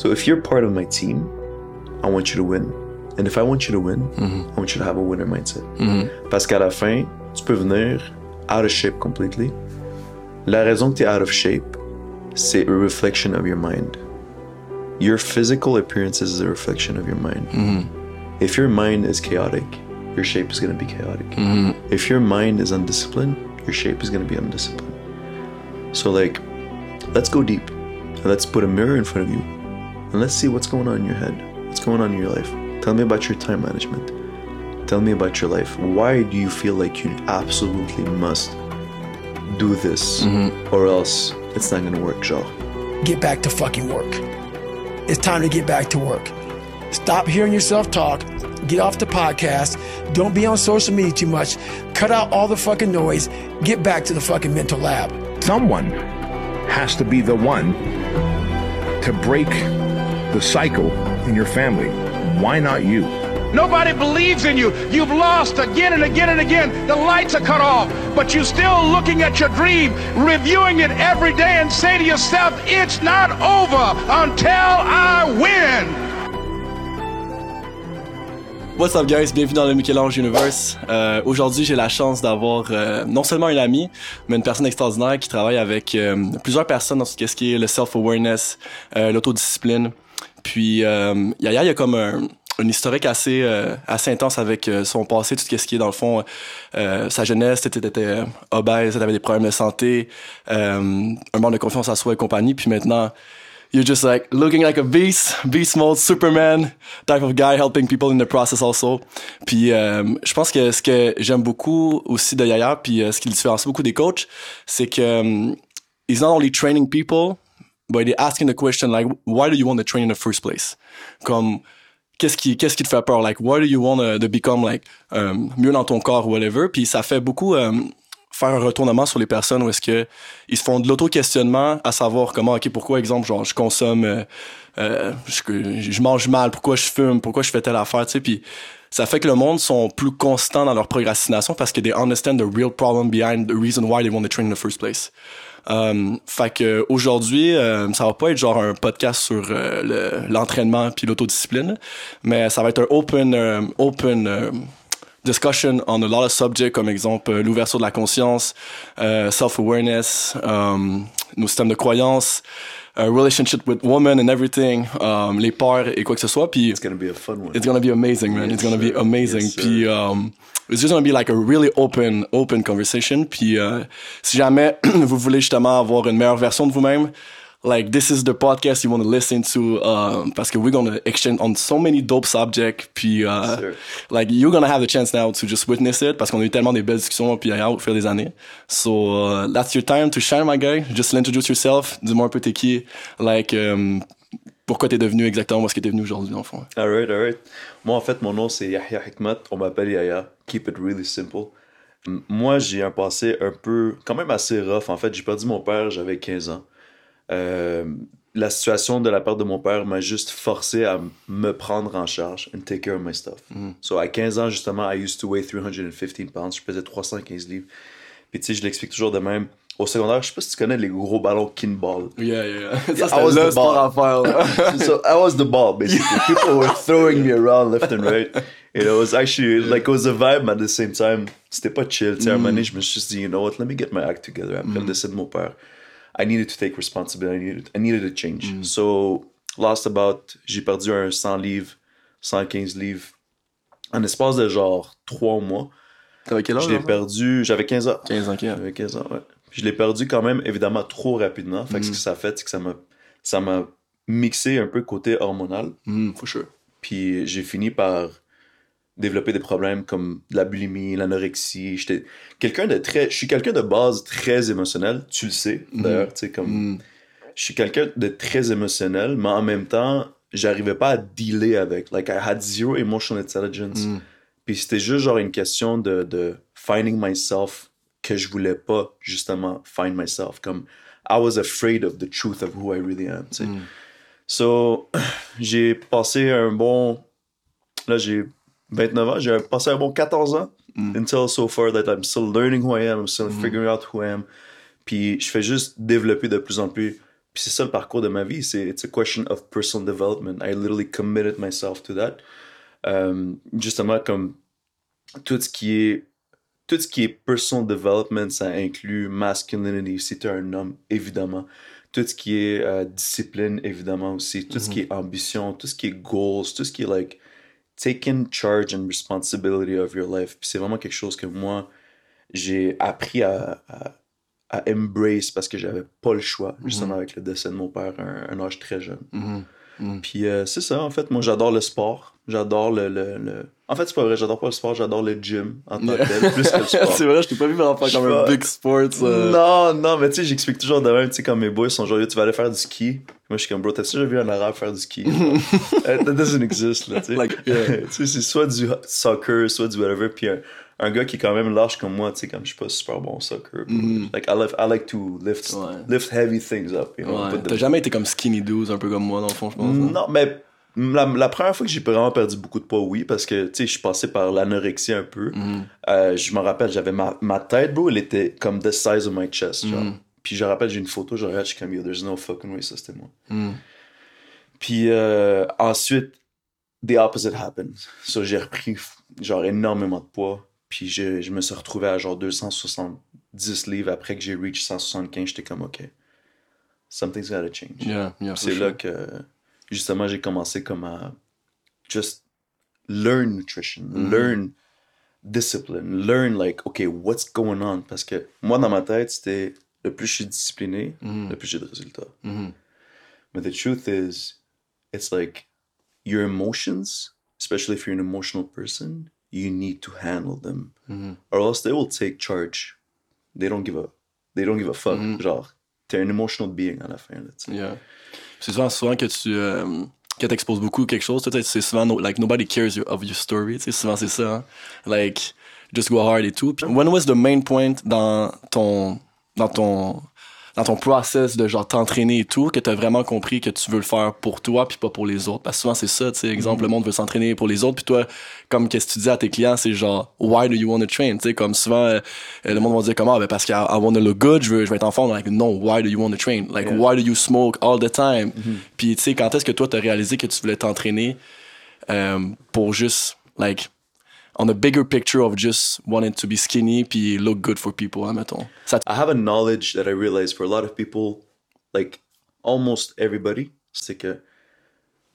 So if you're part of my team, I want you to win. And if I want you to win, mm-hmm. I want you to have a winner mindset. Mm-hmm. Parce qu'à la fin, tu peux venir out of shape completely. La raison que tu es out of shape, c'est a reflection of your mind. Your physical appearance is a reflection of your mind. Mm-hmm. If your mind is chaotic, your shape is going to be chaotic. If your mind is undisciplined, your shape is going to be undisciplined. So, like, let's go deep. Let's put a mirror in front of you. And let's see what's going on in your head. What's going on in your life. Tell me about your time management. Tell me about your life. Why do you feel like you absolutely must do this mm-hmm. or else it's not going to work, Joe? get back to fucking work. It's time to get back to work. Stop hearing yourself talk. Get off the podcast. Don't be on social media too much. Cut out all the fucking noise. Get back to the fucking mental lab. Someone has to be the one to break the cycle in your family. Why not you? Nobody believes in you. You've lost again and again and again. The lights are cut off, but you're still looking at your dream, reviewing it every day, and say to yourself, it's not over until I win. What's up guys, bienvenue dans le Michel-Ange Universe. Euh, Aujourd'hui j'ai la chance d'avoir euh, non seulement un ami, mais une personne extraordinaire qui travaille avec euh, plusieurs personnes dans tout ce qui est le self-awareness, euh, l'autodiscipline. Puis euh, Yaya, il y a comme un, historique assez euh, assez intense avec euh, son passé, tout ce qui est dans le fond, sa jeunesse, t'étais étais obèse, t'avais des problèmes de santé, un manque de confiance en soi et compagnie. Puis maintenant you're just like looking like a beast, beast mode, Superman type of guy, helping people in the process also. Puis je pense que ce que j'aime beaucoup aussi de Yaya, puis ce qui le différencie beaucoup des coachs, c'est que um, he's not only training people, but he's asking the question like, why do you want to train in the first place? Comme qu'est-ce qui qu'est-ce qui te fait peur? Like, why do you want to, become like um, mieux dans ton corps whatever? Puis ça fait beaucoup um, faire un retournement sur les personnes où est-ce que ils se font de l'auto-questionnement à savoir comment ok pourquoi exemple genre je consomme euh, euh, je, je mange mal pourquoi je fume pourquoi je fais telle affaire tu sais? Puis ça fait que le monde sont plus constants dans leur procrastination parce que they understand the real problem behind the reason why they want to train in the first place um, fait que aujourd'hui euh, ça va pas être genre un podcast sur euh, le- l'entraînement puis l'autodiscipline mais ça va être un open euh, open euh, discussion on a lot of subjects, comme exemple euh, l'ouverture de la conscience, euh, self-awareness, nos systèmes de croyances, uh, relationship with women and everything, um, les peurs et quoi que ce soit. Puis It's going to be a fun one. it's gonna be amazing, man. it's Yes, gonna be sir. amazing. Yes. Puis um, it's just gonna be like a really open, open conversation. Puis euh, si jamais vous voulez justement avoir une meilleure version de vous-même, like this is the podcast you want to listen to, um, parce que we're gonna exchange on so many dope subjects. Puis uh, like you're gonna have the chance now to just witness it, parce qu'on a eu tellement des belles discussions puis ailleurs au fil des années. So uh, that's your time to shine, my guy. Just introduce yourself. Dis-moi un peu t'es qui, like. Um, pourquoi t'es devenu exactement est-ce que t'es venu aujourd'hui, le fond? Alright, alright. Moi, en fait, mon nom, c'est Yahya Hikmat. On m'appelle Yahya. Keep it really simple. Moi, j'ai un passé un peu, quand même assez rough. En fait, j'ai perdu mon père, j'avais 15 ans. Euh, la situation de la perte de mon père m'a juste forcé à me prendre en charge and take care of my stuff. So, à 15 ans, justement, I used to weigh 315 pounds. Je pesais 315 livres. Puis, tu sais, je l'explique toujours de même. Au secondaire, je sais pas si tu connais les gros ballons Kinball. Yeah, yeah, yeah. Ça, the le sport à faire, so I was the ball, basically. People were throwing me around left and right. Know, it was actually like it was a vibe at the same time. C'était pas chill. Tu sais, à un moment donné, je me suis dit, you know what, let me get my act together. Après le décès de mon père, I needed to take responsibility. I needed, I needed a change. So, lost about, j'ai perdu un 100 livres, 115 livres en espace de genre 3 mois. T'avais quel âge? Je l'ai perdu, j'avais 15 ans. 15 ans, ok. J'avais 15 ans, ouais. Puis je l'ai perdu quand même, évidemment, trop rapidement. Fait que ce que ça a fait, c'est que ça m'a, ça m'a mixé un peu côté hormonal. Mm, for sure. Puis j'ai fini par développer des problèmes comme de la bulimie, l'anorexie. J'étais quelqu'un de très. Je suis quelqu'un de base très émotionnel. Tu le sais, d'ailleurs. Tu sais, comme. Mm. Je suis quelqu'un de très émotionnel, mais en même temps, j'arrivais pas à dealer avec. Like, I had zero emotional intelligence. Mm. Puis c'était juste genre une question de, de finding myself que je voulais pas justement find myself. Comme I was afraid of the truth of who I really am. tu sais. So j'ai passé un bon. Là, j'ai 29 ans. J'ai passé un bon 14 ans. Until so far that I'm still learning who I am. I'm still figuring out who I am. Puis je fais juste développer de plus en plus Puis c'est ça le parcours de ma vie. C'est it's a question of personal development. I literally committed myself to that. Euh, justement, comme tout ce qui est tout ce qui est personal development, ça inclut masculinity, si tu es un homme, évidemment. Tout ce qui est euh, discipline, évidemment aussi. Tout ce qui est ambition, tout ce qui est goals, tout ce qui est like taking charge and responsibility of your life. Puis c'est vraiment quelque chose que moi, j'ai appris à, à, à embrace parce que j'avais pas le choix, justement avec le décès de mon père à un, un âge très jeune. Puis euh, c'est ça, en fait, moi j'adore le sport. J'adore le, le, le- En fait, c'est pas vrai, j'adore pas le sport, j'adore le gym en tant que tel, plus que le sport. c'est vrai, je t'ai pas vu vraiment faire comme un big sports. euh, Non, non, mais tu sais, j'explique toujours de même, tu sais, comme mes boys sont genre, Yo, tu vas aller faire du ski. Moi, je suis comme, bro, t'as déjà vu un arabe faire du ski? Euh, That doesn't exist, là, tu sais. Like, yeah. c'est soit du soccer, soit du whatever, puis un, un gars qui est quand même large comme moi, tu sais, comme je suis pas super bon au soccer. Like, I, love, I like to lift, Mm-hmm. Ouais. lift heavy things up, you know. Ouais. put the- T'as jamais été comme skinny dudes, un peu comme moi, dans le fond, je pense. hein? non, mais la, la première fois que j'ai vraiment perdu beaucoup de poids, oui, parce que, tu sais, je suis passé par l'anorexie un peu. Mm-hmm. Euh, je me rappelle, j'avais ma, ma tête, bro, elle était comme the size of my chest, genre. Puis je rappelle, j'ai une photo, je regarde, je suis comme, yo, there's no fucking way, ça c'était moi. Mm. Puis euh, ensuite, the opposite happened. So j'ai repris, genre, énormément de poids. Puis je, je me suis retrouvé à genre 270 livres après que j'ai reach 175. J'étais comme, OK, something's gotta change. Yeah, C'est sure. là que, justement, j'ai commencé comme à just learn nutrition, Mm-hmm. learn discipline, learn like, OK, what's going on? Parce que moi, dans ma tête, c'était le plus je suis discipliné, Mm-hmm. le plus j'ai de résultats. But the truth is, it's like your emotions, especially if you're an emotional person, you need to handle them, or else they will take charge. They don't give a, they don't give a fuck. Genre, t'es un emotional being à la fin. Là. Yeah. C'est souvent, souvent que tu euh, que t'exposes beaucoup quelque chose. C'est souvent no- like nobody cares your- of your story. Sais, souvent c'est ça. hein. Like just go hard et tout. When was the main point dans ton dans ton dans ton process de genre t'entraîner et tout que t'as vraiment compris que tu veux le faire pour toi puis pas pour les autres. Parce que souvent c'est ça tu sais. Exemple le monde veut s'entraîner pour les autres puis toi comme qu'est-ce que tu dis à tes clients c'est genre why do you want to train? Tu sais comme souvent euh, le monde va dire comment ben parce que I, want to look good je veux je veux être en forme. Like no why do you want to train? Like Yeah. why do you smoke all the time? Puis tu sais quand est-ce que toi t'as réalisé que tu voulais t'entraîner euh, pour juste like on a bigger picture of just wanting to be skinny puis look good for people hein, mettons ça I have a knowledge that I realize for a lot of people, like almost everybody, c'est que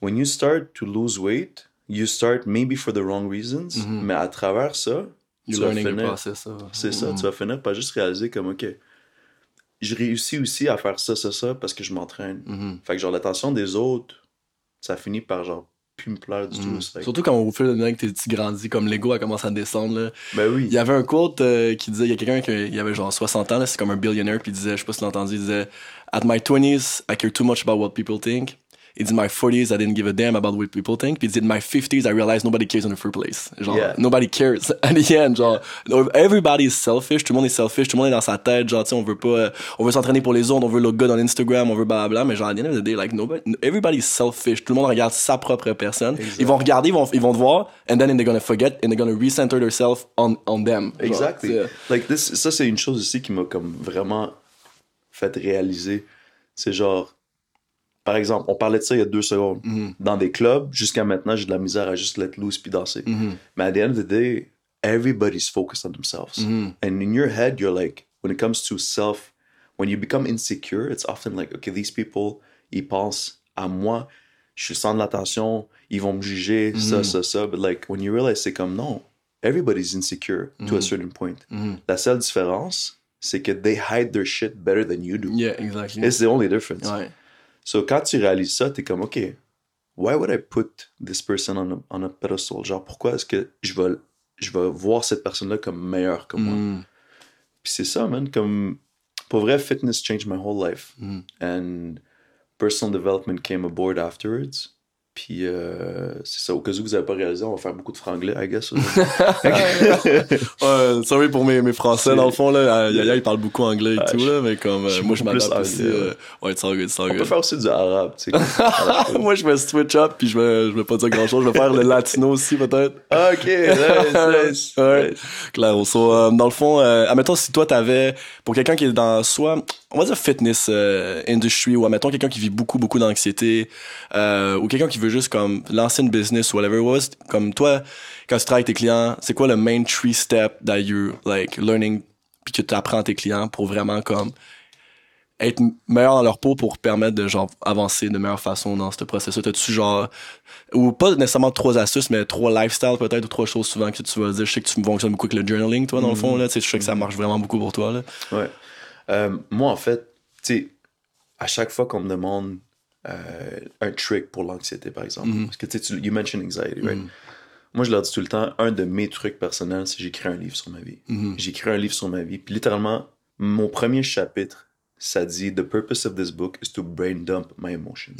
when you start to lose weight, you start maybe for the wrong reasons, mais à travers ça, you tu vas finir- process ça. C'est ça, tu vas finir par juste réaliser comme, OK, je réussis aussi à faire ça, ça, ça parce que je m'entraîne. Fait que genre, l'attention des autres, ça finit par genre, plus me plaire du tout. C'est like, Surtout quand au fil de temps que t'es- tu grandis, comme l'ego a commencé à descendre. Là. ben oui. Il y avait un quote euh, qui disait, il y a quelqu'un qui avait genre 60 ans, c'est comme un billionaire, puis il disait, je sais pas si tu l'as entendu, il disait At my 20s, I care too much about what people think. Il dit, my 40s, I didn't give a damn about what people think. Puis il dit, in my 50s, I realized nobody cares in the first place. Genre, Yeah. nobody cares. At the end, genre, everybody is selfish, tout le monde est selfish, tout le monde est dans sa tête, genre, tu sais, on veut pas, on veut s'entraîner pour les autres, on veut look good on Instagram, on veut blablabla, mais genre, at the end of the day, like, nobody, everybody is selfish, tout le monde regarde sa propre personne. Ils vont regarder, ils vont, ils vont te voir, and then they're gonna forget, and they're gonna recenter themselves on, on them. Genre, Exactly. tu sais. Like this, ça, c'est une chose aussi qui m'a comme vraiment fait réaliser. C'est genre, par exemple, on parlait de ça il y a deux secondes. Dans des clubs, jusqu'à maintenant, j'ai de la misère à juste let loose puis danser. Mais at the end of the day, everybody's focused on themselves. And in your head, you're like, when it comes to self, when you become insecure, it's often like, okay, these people, ils pensent à moi, je sans de l'attention, ils vont me juger, ça, ça, ça. But like, when you realize, c'est comme, non, everybody's insecure to a certain point. La seule différence, c'est que they hide their shit better than you do. Yeah, exactly. It's the only difference. Ouais. So quand tu réalises ça, t'es comme, OK, why would I put this person on a, on a pedestal? Genre, pourquoi est-ce que je vais, je vais voir cette personne-là comme meilleure que moi? Mm. Puis c'est ça, man, comme, pour vrai, fitness changed my whole life. Mm. And personal development came aboard afterwards. Puis euh, c'est ça, au cas où vous n'avez pas réalisé, on va faire beaucoup de franglais, I guess. ouais, sorry pour mes, mes français, dans le fond, là. Yaya, il parle beaucoup anglais et Ah, tout, je- là, mais comme, euh, moi, je m'adapte aussi. euh, ouais, it's all good, it's all on peut good. faire aussi du arabe, tu sais. moi, je vais switch up, puis je vais, je vais pas dire grand chose. Je vais faire le latino aussi, peut-être. Ah, ok, nice, nice. Ouais. Claro. So, euh, dans le fond, euh, admettons, si toi, t'avais, pour quelqu'un qui est dans soit, on va dire fitness euh, industry, ou admettons quelqu'un qui vit beaucoup, beaucoup d'anxiété, euh, ou quelqu'un qui veut juste comme lancer une business ou whatever it was, comme toi, quand tu travailles avec tes clients, c'est quoi le main three step that you like learning, puis que tu apprends à tes clients pour vraiment comme être meilleur dans leur peau pour permettre de genre avancer de meilleure façon dans ce processus? T'as-tu genre ou pas nécessairement trois astuces, mais trois lifestyles peut-être ou trois choses souvent que tu vas dire. Je sais que tu fonctionnes beaucoup avec le journaling, toi, dans le fond, là. Tu sais, je sais que ça marche vraiment beaucoup pour toi, là. Ouais. Euh, moi, en fait, tu sais, à chaque fois qu'on me demande euh, un trick pour l'anxiété, par exemple, parce que tu you mentioned anxiety, right? Moi, je leur dis tout le temps, un de mes trucs personnels, c'est j'écris un livre sur ma vie. J'écris un livre sur ma vie. Puis littéralement, mon premier chapitre, ça dit The purpose of this book is to brain dump my emotions.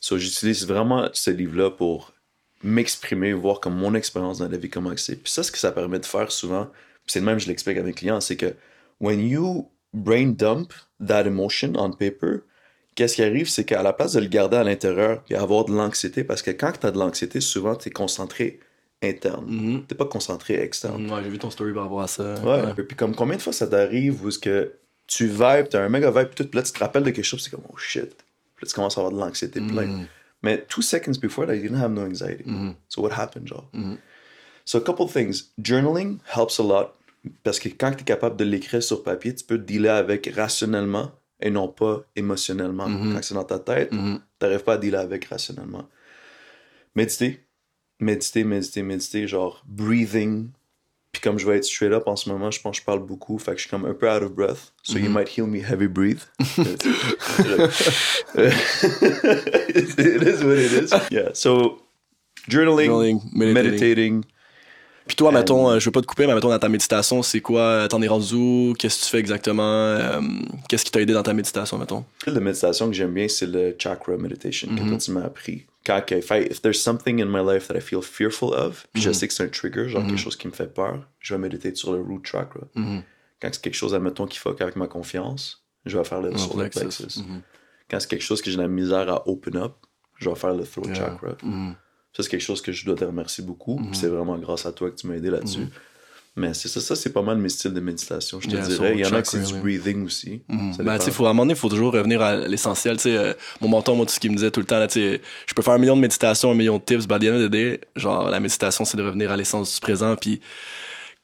So, j'utilise vraiment ce livre-là pour m'exprimer, voir comme mon expérience dans la vie, comment c'est. Puis ça, ce que ça permet de faire souvent, c'est le même, je l'explique à mes clients, c'est que when you brain dump that emotion on paper, qu'est-ce qui arrive, c'est qu'à la place de le garder à l'intérieur et avoir de l'anxiété, parce que quand tu as de l'anxiété, souvent, tu es concentré interne. Tu pas concentré externe. Ouais, j'ai vu ton story par rapport à ça. Ouais. Puis comme combien de fois ça t'arrive où est-ce que tu vibes, t'as un méga vibe, puis tout, puis là tu te rappelles de quelque chose, c'est comme oh shit. Puis là tu commences à avoir de l'anxiété plein. Mais two seconds before that, you didn't have no anxiety. So what happened, genre? So a couple things. Journaling helps a lot parce que quand tu es capable de l'écrire sur papier, tu peux dealer avec rationnellement et non pas émotionnellement. Quand c'est dans ta tête, tu n'arrives pas à dealer avec rationnellement. Méditer. Méditer, méditer, méditer, genre breathing. Puis comme je vais être straight up en ce moment, je pense que je parle beaucoup, fait que je suis comme un peu out of breath. So you might hear me heavy breathe. it is what it is. Yeah, so journaling, Journaling, meditating. meditating. Puis toi, mettons, euh, je veux pas te couper, mais mettons dans ta méditation, c'est quoi? euh, T'en es rendu où? Qu'est-ce que tu fais exactement? Euh, Qu'est-ce qui t'a aidé dans ta méditation, mettons? Le méditation que j'aime bien, c'est le chakra meditation que toi tu m'as appris. Quand que- if, I- if there's something in my life that I feel fearful of, puis je sais que c'est un trigger, genre quelque chose qui me fait peur, je vais méditer sur le root chakra. Quand c'est quelque chose, admettons, qui fuck avec ma confiance, je vais faire le solar plexus. plexus. Quand c'est quelque chose que j'ai de la misère à open up, je vais faire le throat chakra. Ça, c'est quelque chose que je dois te remercier beaucoup. puis C'est vraiment grâce à toi que tu m'as aidé là-dessus. Mais c'est ça, ça c'est pas mal mes styles de méditation, je te Yeah, dirais. Il y en a que c'est du breathing aussi. Ben, dépend. tu sais, faut, à un moment donné, il faut toujours revenir à l'essentiel. Sais, euh, mon mentor, moi, tout ce qu'il me disait tout le temps, là, je peux faire un million de méditations, un million de tips, but at the end of the day, genre, la méditation, c'est de revenir à l'essence du présent, puis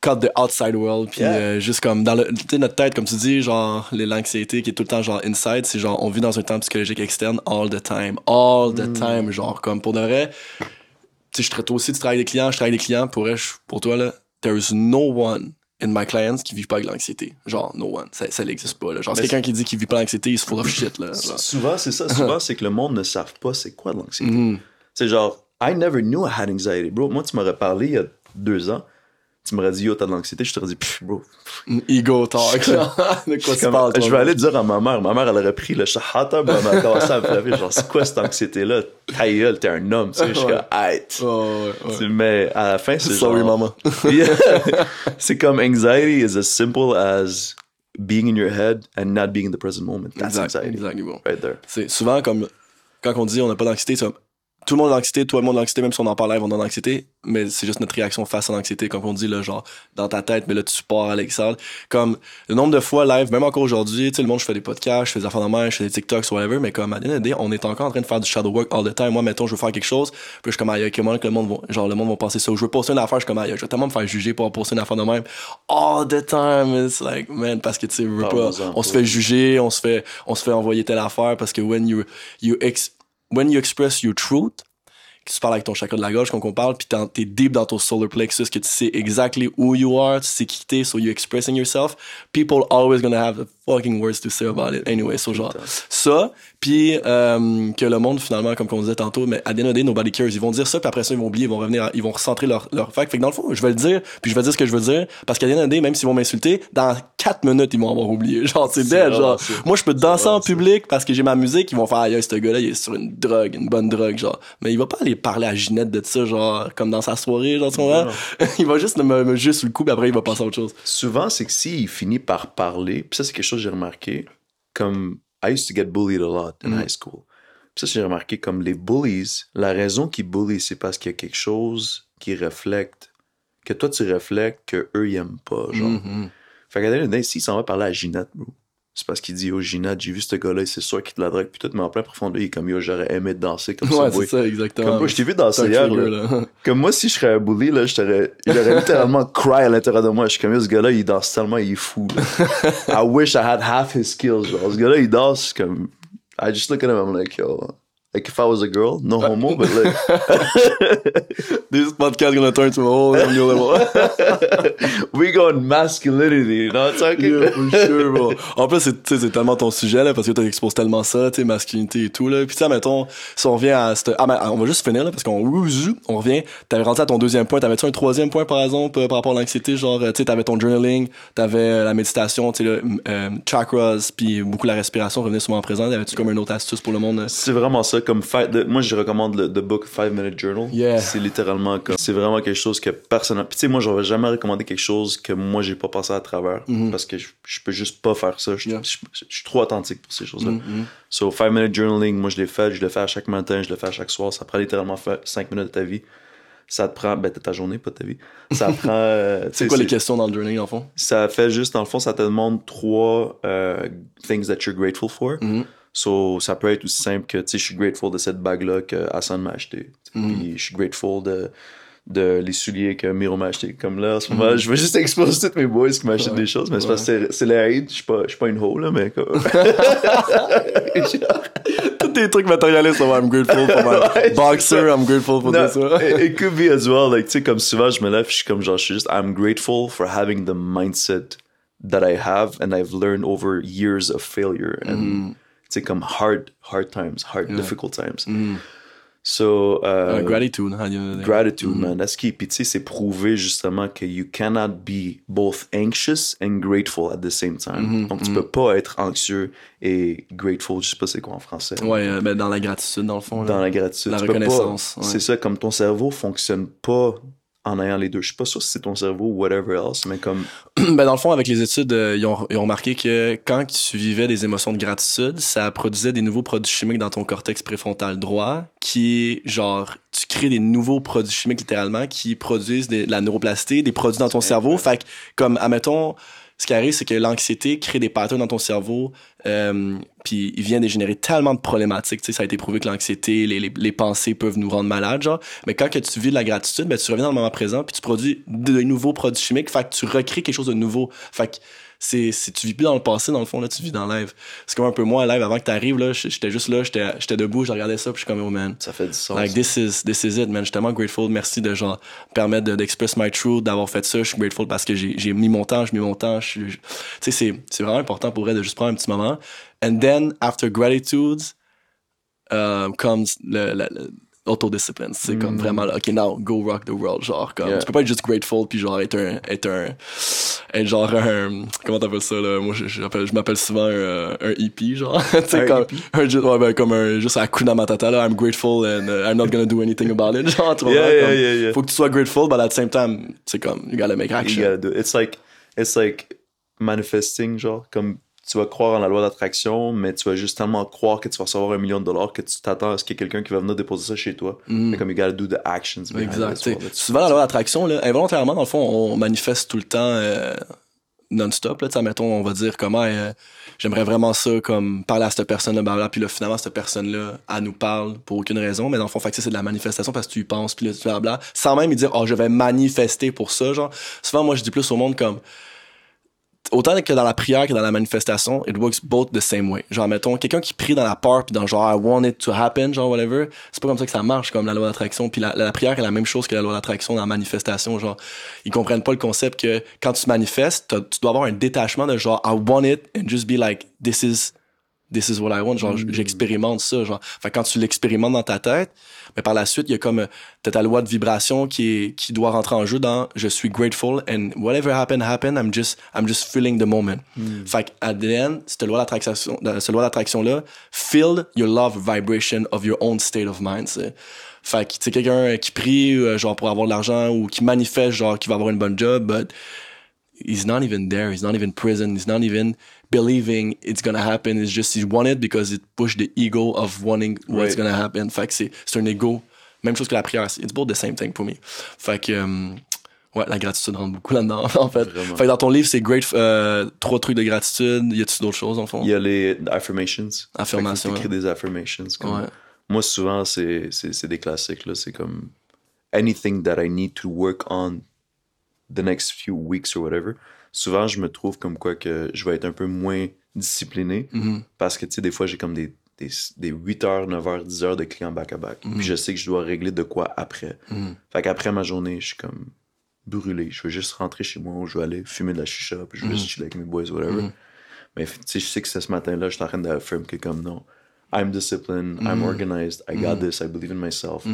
cut the outside world, puis Yeah. euh, juste comme, dans le, tu notre tête, comme tu dis, genre, l'anxiété qui est tout le temps, genre, inside, c'est genre, on vit dans un temps psychologique externe all the time, all the time, genre, comme, pour de vrai, tu sais, je traite aussi, tu travailles avec des clients, je travaille avec des clients, pour, pour toi, là, there's no one in my clients qui vit pas avec l'anxiété. Genre, no one. Ça, ça n'existe pas, là. Genre, c'est quelqu'un qui dit qu'il vit pas l'anxiété, il se full of shit, là. Genre. Souvent, c'est ça. Souvent, c'est que le monde ne savent pas c'est quoi de l'anxiété. Mhm. C'est genre, I never knew I had anxiety, bro. Moi, tu m'aurais parlé il y a deux ans. Tu m'aurais dit, yo, t'as de l'anxiété. Je t'aurais dit, pff, bro. Ego talk, genre. De quoi tu Comme- parles, toi, je vais aller dire à ma mère. Ma mère, elle aurait pris le shahata, ben, elle a commencé à me frapper. Genre, c'est quoi cette anxiété-là? Ta gueule, t'es un homme. Tu sais, je suis comme, Mais à la fin, c'est Sorry, maman. C'est comme anxiety is as simple as being in your head and not being in the present moment. That's Exact, anxiety. Right there. C'est souvent comme quand on dit on n'a pas d'anxiété, c'est comme, tout le monde a l'anxiété, tout le monde a l'anxiété, même si on en parle live, on a l'anxiété, mais c'est juste notre réaction face à l'anxiété, comme on dit, là, genre, dans ta tête, mais là, tu pars à l'extérieur. Comme, le nombre de fois live, même encore aujourd'hui, tu sais, le monde, je fais des podcasts, je fais des affaires de même, je fais des TikToks, whatever, mais comme, à the day, on est encore en train de faire du shadow work all the time. Moi, mettons, je veux faire quelque chose, puis je suis comme, aïe, que le monde va, genre, le monde va penser ça. Ou je veux poster une affaire, je suis comme, aïe, je vais tellement me faire juger pour poster une affaire de même. All the time, it's like, man, parce que, tu sais, on se fait juger, on se fait, on se fait envoyer telle affaire parce que when you, you ex, when you express your truth, tu parles avec ton chakra de la gorge quand on parle, puis t'es deep dans ton solar plexus, que tu sais exactly who you are, tu sais qui t'es, so you're expressing yourself. People always gonna have the fucking words to say about it. Anyway, so genre, ça, puis euh, que le monde, finalement, comme on disait tantôt, mais à the end of the day, nobody cares. Ils vont dire ça, puis après ça, ils vont oublier, ils vont revenir, ils vont recentrer leur, leur fact. Fait que dans le fond, je vais le dire, puis je vais dire ce que je veux dire, parce qu'à the end of the day, même s'ils vont m'insulter, dans 4 minutes, ils vont avoir oublié. Genre, c'est dead, genre. Moi, je peux danser en public parce que j'ai ma musique, ils vont faire, aïe, ce gars-là, il est sur une drogue, une bonne drogue, genre. Mais il va pas aller parler à Ginette de ça, genre, comme dans sa soirée, genre, tu vois. il va juste me, me juste sur le coup, puis après, il va passer à autre chose. Souvent, c'est que s'il finit par parler, puis ça, c'est quelque chose que j'ai remarqué, comme I used to get bullied a lot in high school. Puis ça, j'ai remarqué comme les bullies, la raison qu'ils bullient, c'est parce qu'il y a quelque chose qui reflète, que toi tu reflètes, que eux ils aiment pas, genre. Fait qu'à s'il s'en va parler à Ginette, bro, c'est parce qu'il dit, oh Ginette, j'ai vu ce gars-là, c'est sûr qu'il te la drague, puis tout, mais en plein profondeur, il est comme, yo, j'aurais aimé danser comme Ouais, ça, c'est boy. ça, exactement. Comme moi, je t'ai vu danser C'est hier, trigger, là. là. Comme moi, si je serais un bully, là, je t'aurais, il aurait littéralement cry à l'intérieur de moi. Je suis comme, yo, ce gars-là, il danse tellement, il est fou, là. I wish I had half his skills, genre. Ce gars-là, il danse comme, I just look at him, I'm like, yo, like if I was a girl, no homo, but like, This podcast gonna turn to a whole new level. we go in masculinity, you know what I'm talking? Yeah, for sure, bro. En plus, c'est, tellement ton sujet, là, parce que tu exposes tellement ça, tu sais, masculinité et tout, là. Puis, tu mettons, si on revient à cette, ah, ben, on va juste finir, là, parce qu'on, on revient, t'avais rentré à ton deuxième point, t'avais-tu un troisième point, par exemple, euh, par rapport à l'anxiété, genre, euh, tu sais, t'avais ton journaling, t'avais euh, la méditation, tu sais, euh, chakras, puis beaucoup la respiration, revenait souvent en présent. Avais-tu comme une autre astuce pour le monde? C'est vraiment ça, comme moi je recommande le the book Five Minute Journal. Yeah. C'est littéralement comme, c'est vraiment quelque chose que personne. Puis tu sais, moi j'aurais jamais recommandé quelque chose que moi j'ai pas passé à travers parce que je, je peux juste pas faire ça. Je, Mm-hmm. Yeah. Mm-hmm. je- je suis trop authentique pour ces choses-là. So Five Minute Journaling, moi je l'ai fait, je le fais à chaque matin, je le fais à chaque soir. Ça prend littéralement fa- cinq minutes de ta vie. Ça te prend, ben ta journée, pas de ta vie. Ça prend. euh, C'est quoi les questions dans le journaling, en fond? ça fait juste, dans le fond, ça te demande trois euh, things that you're grateful for. So, ça peut être aussi simple que, tu sais, je suis grateful de cette bague-là que Hassan m'a acheté. Puis, je suis grateful de, de les souliers que Miro m'a acheté. Comme là, en ce moment, je veux juste exposer tous mes boys qui m'achètent des choses, mais c'est parce que c'est- la haine. Je suis pas, pas une hoe, là, mais comme... Tous tes trucs matérialistes, oh, I'm grateful for my Ouais, boxer, I'm grateful for No, this. it, it could be as well. Like, tu sais, comme souvent, je me lève, je suis comme genre, je suis juste, I'm grateful for having the mindset that I have and I've learned over years of failure and, tu sais, comme hard, hard times, hard, difficult times. So, uh, Uh, gratitude, you- gratitude, man, that's key. Puis, tu sais, c'est prouvé justement que you cannot be both anxious and grateful at the same time. Donc, tu peux pas être anxieux et grateful, je sais pas c'est quoi en français. Ouais, euh, ben, dans la gratitude, dans le fond. là. dans la gratitude. La Tu reconnaissance, ouais. C'est ça, comme ton cerveau fonctionne pas en ayant les deux. Je suis pas sûr si c'est ton cerveau ou whatever else, mais comme ben dans le fond, avec les études, euh, ils, ont, ils ont remarqué que quand tu vivais des émotions de gratitude, ça produisait des nouveaux produits chimiques dans ton cortex préfrontal droit, qui est genre, tu crées des nouveaux produits chimiques littéralement qui produisent des- de la neuroplasticité, des produits dans ton cerveau. Fait que, comme, admettons, ce qui arrive, c'est que l'anxiété crée des patterns dans ton cerveau, euh, puis il vient de générer tellement de problématiques. Ça a été prouvé que l'anxiété, les, pensées peuvent nous rendre malades, genre. Mais quand tu vis de la gratitude, ben, tu reviens dans le moment présent, puis tu produis de nouveaux produits chimiques, fait que tu recrées quelque chose de nouveau. Fait que c'est, tu vis plus dans le passé, dans le fond, là, tu vis dans live. C'est comme un peu moi, live, avant que t'arrives, là, j'étais juste là, j'étais, j'étais debout, je regardais ça, puis je suis comme, oh man. ça fait du sens. Like, this is, this is it, man. Je suis tellement grateful. Merci de, genre, permettre de- d'express my truth, d'avoir fait ça. Je suis grateful parce que j'ai, j'ai mis mon temps, j'ai mis mon temps. je suis- je- Tu sais, c'est, c'est vraiment important pour elle de juste prendre un petit moment. And then, after gratitude, euh, comes le, le, le autodiscipline. C'est comme vraiment, là, OK, now, go rock the world. Genre, comme, Yeah. tu peux pas être juste grateful puis genre être un, être un, être genre un, comment t'appelles ça, là? Moi, je, je m'appelle- souvent un, un hippie, genre. tu sais, Un comme, hippie? un, ju- ouais, ben, comme un, juste Hakuna Matata, là. I'm grateful and uh, I'm not gonna do anything about it. Genre, tu vois, Yeah, comme, yeah. Faut que tu sois grateful, but at the same time, c'est comme, you gotta make You action. gotta do it. It's like, it's like manifesting, genre, comme tu vas croire en la loi d'attraction, mais tu vas juste tellement croire que tu vas recevoir un million de dollars que tu t'attends à ce qu'il y ait quelqu'un qui va venir déposer ça chez toi. Mais comme you gotta do the actions. Mm. Exact. souvent, la loi d'attraction, involontairement, dans le fond, on manifeste tout le temps euh, non-stop. Mettons, on va dire comment euh, j'aimerais vraiment ça, comme parler à cette personne-là, puis là, finalement, cette personne-là, elle nous parle pour aucune raison, mais dans le fond, fait que ça, c'est de la manifestation parce que tu y penses, puis là, sans même lui dire, oh, je vais manifester pour ça, genre. Souvent, moi, je dis plus au monde comme, autant que dans la prière que dans la manifestation, it works both the same way. Genre, mettons, quelqu'un qui prie dans la peur puis dans genre, I want it to happen, genre, whatever, c'est pas comme ça que ça marche, comme la loi d'attraction. Puis la, la prière est la même chose que la loi d'attraction dans la manifestation. Genre, ils comprennent pas le concept que quand tu manifestes, t'as- tu dois avoir un détachement de genre, I want it and just be like, this is, this is what I want. Genre, j'expérimente ça. Genre, fait quand tu l'expérimentes dans ta tête, mais par la suite, il y a comme, euh, t'as ta loi de vibration qui est, qui doit rentrer en jeu dans, je suis grateful and whatever happened, happened, I'm just, I'm just feeling the moment. Fait que, at the end, cette loi d'attraction, cette loi d'attraction-là, feel your love vibration of your own state of mind, c'est. Fait que, tu quelqu'un qui prie, euh, genre, pour avoir de l'argent ou qui manifeste, genre, qui va avoir une bonne job, but he's not even there. He's not even present. He's not even believing it's gonna happen. It's just he want it because it pushed the ego of wanting what's gonna happen. Fait que c'est, c'est un ego. Même chose que la prière. It's both the same thing pour me. Fait que, euh, ouais, la gratitude rentre beaucoup là-dedans, en fait. Vraiment. Fait que dans ton livre, c'est great, euh, trois trucs de gratitude. Y a-tu d'autres choses, en fond? Il y a les affirmations. Affirmations, Tu écris des affirmations. comme- Ouais. Moi, souvent, c'est c'est- c'est des classiques. là. C'est comme anything that I need to work on the next few weeks or whatever. Souvent, je me trouve comme quoi que je vais être un peu moins discipliné Mm-hmm. parce que, tu sais, des fois, j'ai comme des, des, des 8 heures, 9 heures, 10 heures de clients back-à-back. Puis je sais que je dois régler de quoi après. Fait qu'après ma journée, je suis comme brûlé. Je veux juste rentrer chez moi ou je vais aller fumer de la chicha, puis je veux juste chiller avec mes boys, whatever. Mais tu sais, je sais que ce matin-là, je suis en train d'affirmer que comme non, I'm disciplined, I'm organized, I got this, I believe in myself.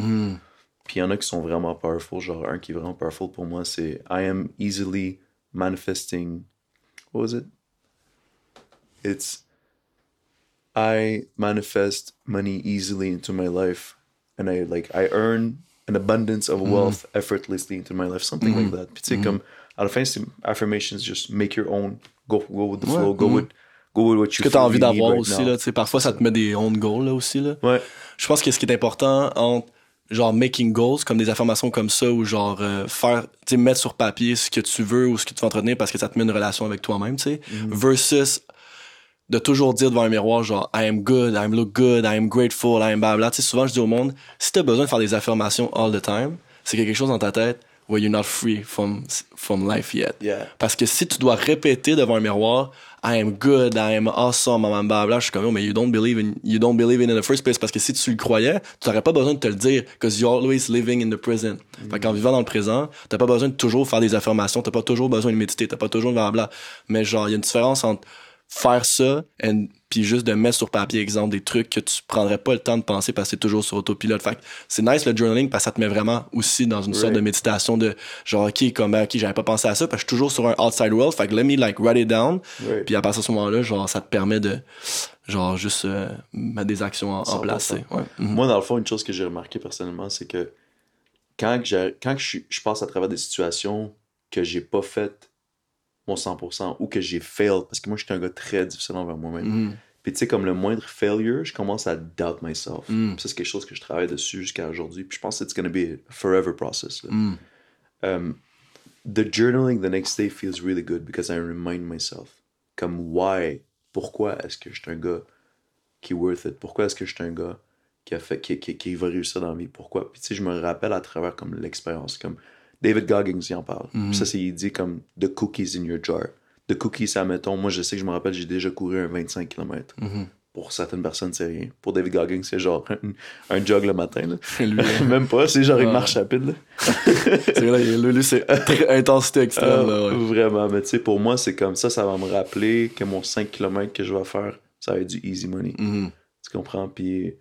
Puis il y en a qui sont vraiment powerful. Genre, un qui est vraiment powerful pour moi, c'est I am easily manifesting. What was it? It's I manifest money easily into my life, and I like I earn an abundance of wealth effortlessly into my life, something like that. Puis tu sais, comme la fin, c'est affirmations, just make your own, go go with the flow, go with go with what you que t'as envie d'avoir right aussi, now. là. Tu sais, parfois, ça te met des on goals, là, aussi, là. Ouais. je pense que ce qui est important entre genre making goals comme des affirmations comme ça ou genre euh, faire tu mettre sur papier ce que tu veux ou ce que tu veux entretenir parce que ça te met une relation avec toi-même tu sais versus de toujours dire devant un miroir genre I am good, I am look good, I am grateful, I am blabla. Tu sais souvent je dis au monde si t'as besoin de faire des affirmations all the time, c'est quelque chose dans ta tête where you're not free from from life yet. Yeah. Parce que si tu dois répéter devant un miroir, I am good, I am awesome, blah, blah, blah, je suis comme, oh, mais you don't believe in, you don't believe in in the first place. Parce que si tu le croyais, tu n'aurais pas besoin de te le dire, because you're always living in the present. Fait qu'en vivant dans le présent, t'as pas besoin de toujours faire des affirmations, t'as pas toujours besoin de méditer, t'as pas toujours de bla. Mais genre, il y a une différence entre faire ça and, puis juste de mettre sur papier, exemple, des trucs que tu prendrais pas le temps de penser parce que c'est toujours sur autopilote. Fait c'est nice le journaling parce que ça te met vraiment aussi dans une sorte de méditation de genre, ok, comme, ok, j'avais pas pensé à ça parce que je suis toujours sur un outside world. Fait que let me like write it down. Right. Puis à partir de ce moment-là, genre, ça te permet de, genre, juste euh, mettre des actions en, en 100%. place. Mhm. Moi, dans le fond, une chose que j'ai remarqué personnellement, c'est que quand, que quand je, je passe à travers des situations que j'ai pas fait mon 100% ou que j'ai fail, parce que moi, je suis un gars très difficile envers moi-même. Mhm. Puis tu sais, comme le moindre failure, je commence à doubt myself. Mm. Ça, c'est quelque chose que je travaille dessus jusqu'à aujourd'hui. Puis je pense que it's gonna be a forever process. Mm. Um, the journaling the next day feels really good because I remind myself. Comme why, pourquoi est-ce que je suis un gars qui est worth it? Pourquoi est-ce que je suis un gars qui a fait, qui, qui, qui va réussir dans la vie? Pourquoi? Puis tu sais, je me rappelle à travers comme l'expérience. Comme David Goggins, il en parle. Puis ça, c'est, il dit comme the cookies in your jar. The cookies, ça, mettons, moi, je sais que je me rappelle, j'ai déjà couru un 25 km. Pour certaines personnes, c'est rien. Pour David Goggins, c'est genre un, un jog le matin. Là. Lui, Même pas, c'est genre une marche rapide. C'est vrai, lui, lui, c'est intensité extrême. là, Ah, ouais. Vraiment, mais tu sais, pour moi, c'est comme ça, ça va me rappeler que mon 5 km que je vais faire, ça va être du easy money. Mhm. Tu comprends? Puis,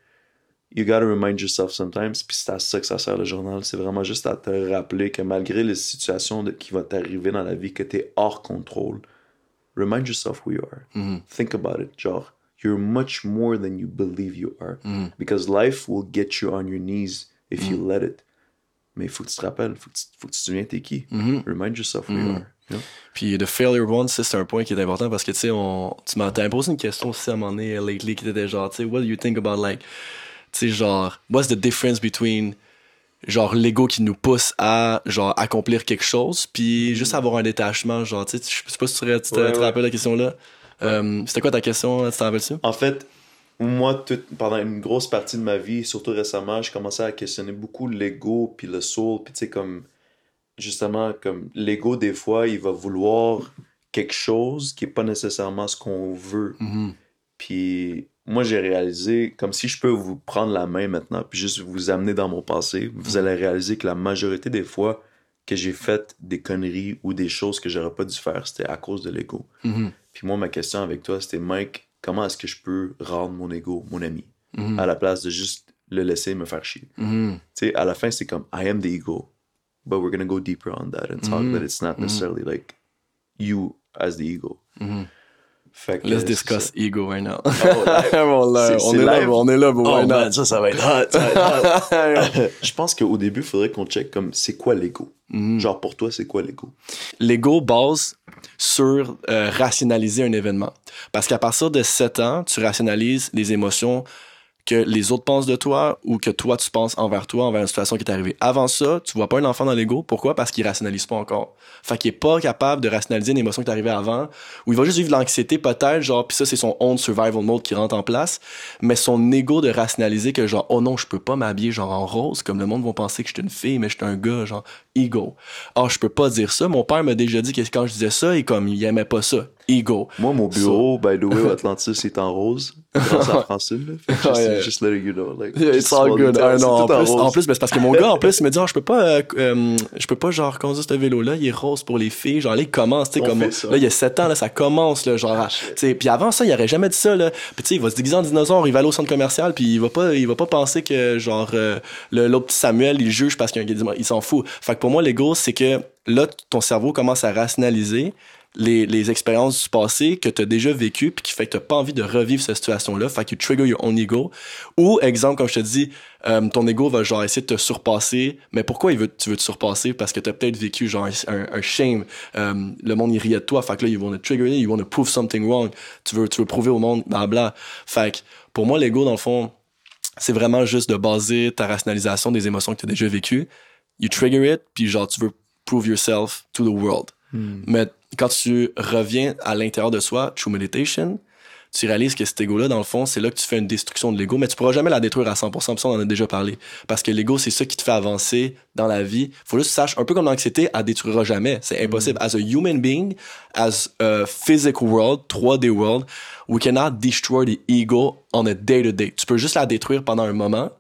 you gotta remind yourself sometimes, puis c'est à ça que ça sert le journal. C'est vraiment juste à te rappeler que malgré les situations de- qui vont t'arriver dans la vie, que t'es hors contrôle, remind yourself who you are. Mhm. Think about it. Genre, you're much more than you believe you are. Mhm. Because life will get you on your knees if you let it. Mais il faut que tu te rappelles, faut que tu, faut que tu te souviens t'es qui. Remind yourself who you are. you know? Puis the failure one, c'est un point qui est important parce que tu sais, on, tu m'as posé une question aussi à un moment donné, euh, lately, qui était genre, tu sais, what do you think about like, tu sais, genre, what's the difference between genre l'ego qui nous pousse à genre accomplir quelque chose puis juste avoir un détachement genre tu sais je sais pas si tu, te- tu te, Ouais, te ouais. rappelles la question là Euh, c'était quoi ta question tu t'en rappelles-tu? En fait, moi, tout- pendant une grosse partie de ma vie, surtout récemment, je commençais à questionner beaucoup l'ego puis le soul. Puis tu sais, comme, justement, comme l'ego, des fois, il va vouloir quelque chose qui est pas nécessairement ce qu'on veut. Mhm. Puis moi, j'ai réalisé, comme si je peux vous prendre la main maintenant, puis juste vous amener dans mon passé, vous allez réaliser que la majorité des fois que j'ai fait des conneries ou des choses que j'aurais pas dû faire, c'était à cause de l'ego. Mhm. Puis moi, ma question avec toi, c'était Mike, comment est-ce que je peux rendre mon ego mon ami? Mhm. à la place de juste le laisser me faire chier? Mhm. Tu sais, à la fin, c'est comme I am the ego, but we're gonna go deeper on that and talk that it's not necessarily like you as the ego. Fait que, Let's c'est discuss ça. ego right now. Live. on, C'est- on est là, on est là, bro, Oh right now. ça, ça va être hot, ça va être hot. je pense qu'au début, il faudrait qu'on check comme c'est quoi l'ego? Mhm. Genre pour toi, c'est quoi l'ego? L'ego base sur euh, rationaliser un événement. Parce qu'à partir de 7 ans, tu rationalises les émotions que les autres pensent de toi ou que toi tu penses envers toi, envers une situation qui est arrivée. Avant ça, tu vois pas un enfant dans l'ego. Pourquoi? Parce qu'il rationalise pas encore. Fait qu'il est pas capable de rationaliser une émotion qui est arrivée avant, ou il va juste vivre l'anxiété peut-être, genre, puis ça c'est son own survival mode qui rentre en place, mais son ego de rationaliser que genre, oh non, je peux pas m'habiller genre en rose, comme le monde va penser que je suis une fille, mais je suis un gars, genre, ego. Ah, je peux pas dire ça. Mon père m'a déjà dit que quand je disais ça, il comme, il aimait pas ça. Ego. Moi, mon bureau, by the way, au Atlantis, c'est en rose. Grâce à Francine, là. Just, ouais. just letting you know. Like, Yeah, It's all good. Ah, non, en plus, en plus, ben, c'est parce que mon gars, en plus, il me dit, Ah, je peux pas, euh, euh, je peux pas, genre, conduire ce vélo-là, il est rose pour les filles. Genre, là, il commence, tu sais, comme, là, il y a 7 ans, là, ça commence, là, genre, à- tu sais, puis avant ça, il aurait jamais dit ça, là. Puis, tu sais, il va se déguiser en dinosaure, il va aller au centre commercial, puis il va pas, il va pas penser que, genre, euh, le, l'autre petit Samuel, il juge parce qu'il s'en fout. Fait pour moi, l'ego, c'est que, là, ton cerveau commence à rationaliser les, expériences du passé que tu as déjà vécues puis qui fait que tu pas envie de revivre cette situation-là. Fait que you trigger your own ego. Ou, exemple, comme je te dis, euh, ton ego va genre essayer de te surpasser. Mais pourquoi il veut, tu veux te surpasser? Parce que tu as peut-être vécu genre un shame. Euh, le monde, il riait de toi. Fait que là, ils vont te trigger, ils vont te prove something wrong. Tu veux, tu veux prouver au monde, blabla. Fait que pour moi, l'ego, dans le fond, c'est vraiment juste de baser ta rationalisation des émotions que tu as déjà vécues. You trigger it, puis genre, tu veux prove yourself to the world. Mais quand tu reviens à l'intérieur de soi, true meditation, tu réalises que cet ego-là, dans le fond, c'est là que tu fais une destruction de l'ego, mais tu pourras jamais la détruire à 100%, puis ça, on en a déjà parlé. Parce que l'ego, c'est ça qui te fait avancer dans la vie. Faut juste que tu saches, un peu comme l'anxiété, elle détruira jamais. C'est impossible. As a human being, as a physical world, 3D world, we cannot destroy the ego on a day-to-day. Tu peux juste la détruire pendant un moment,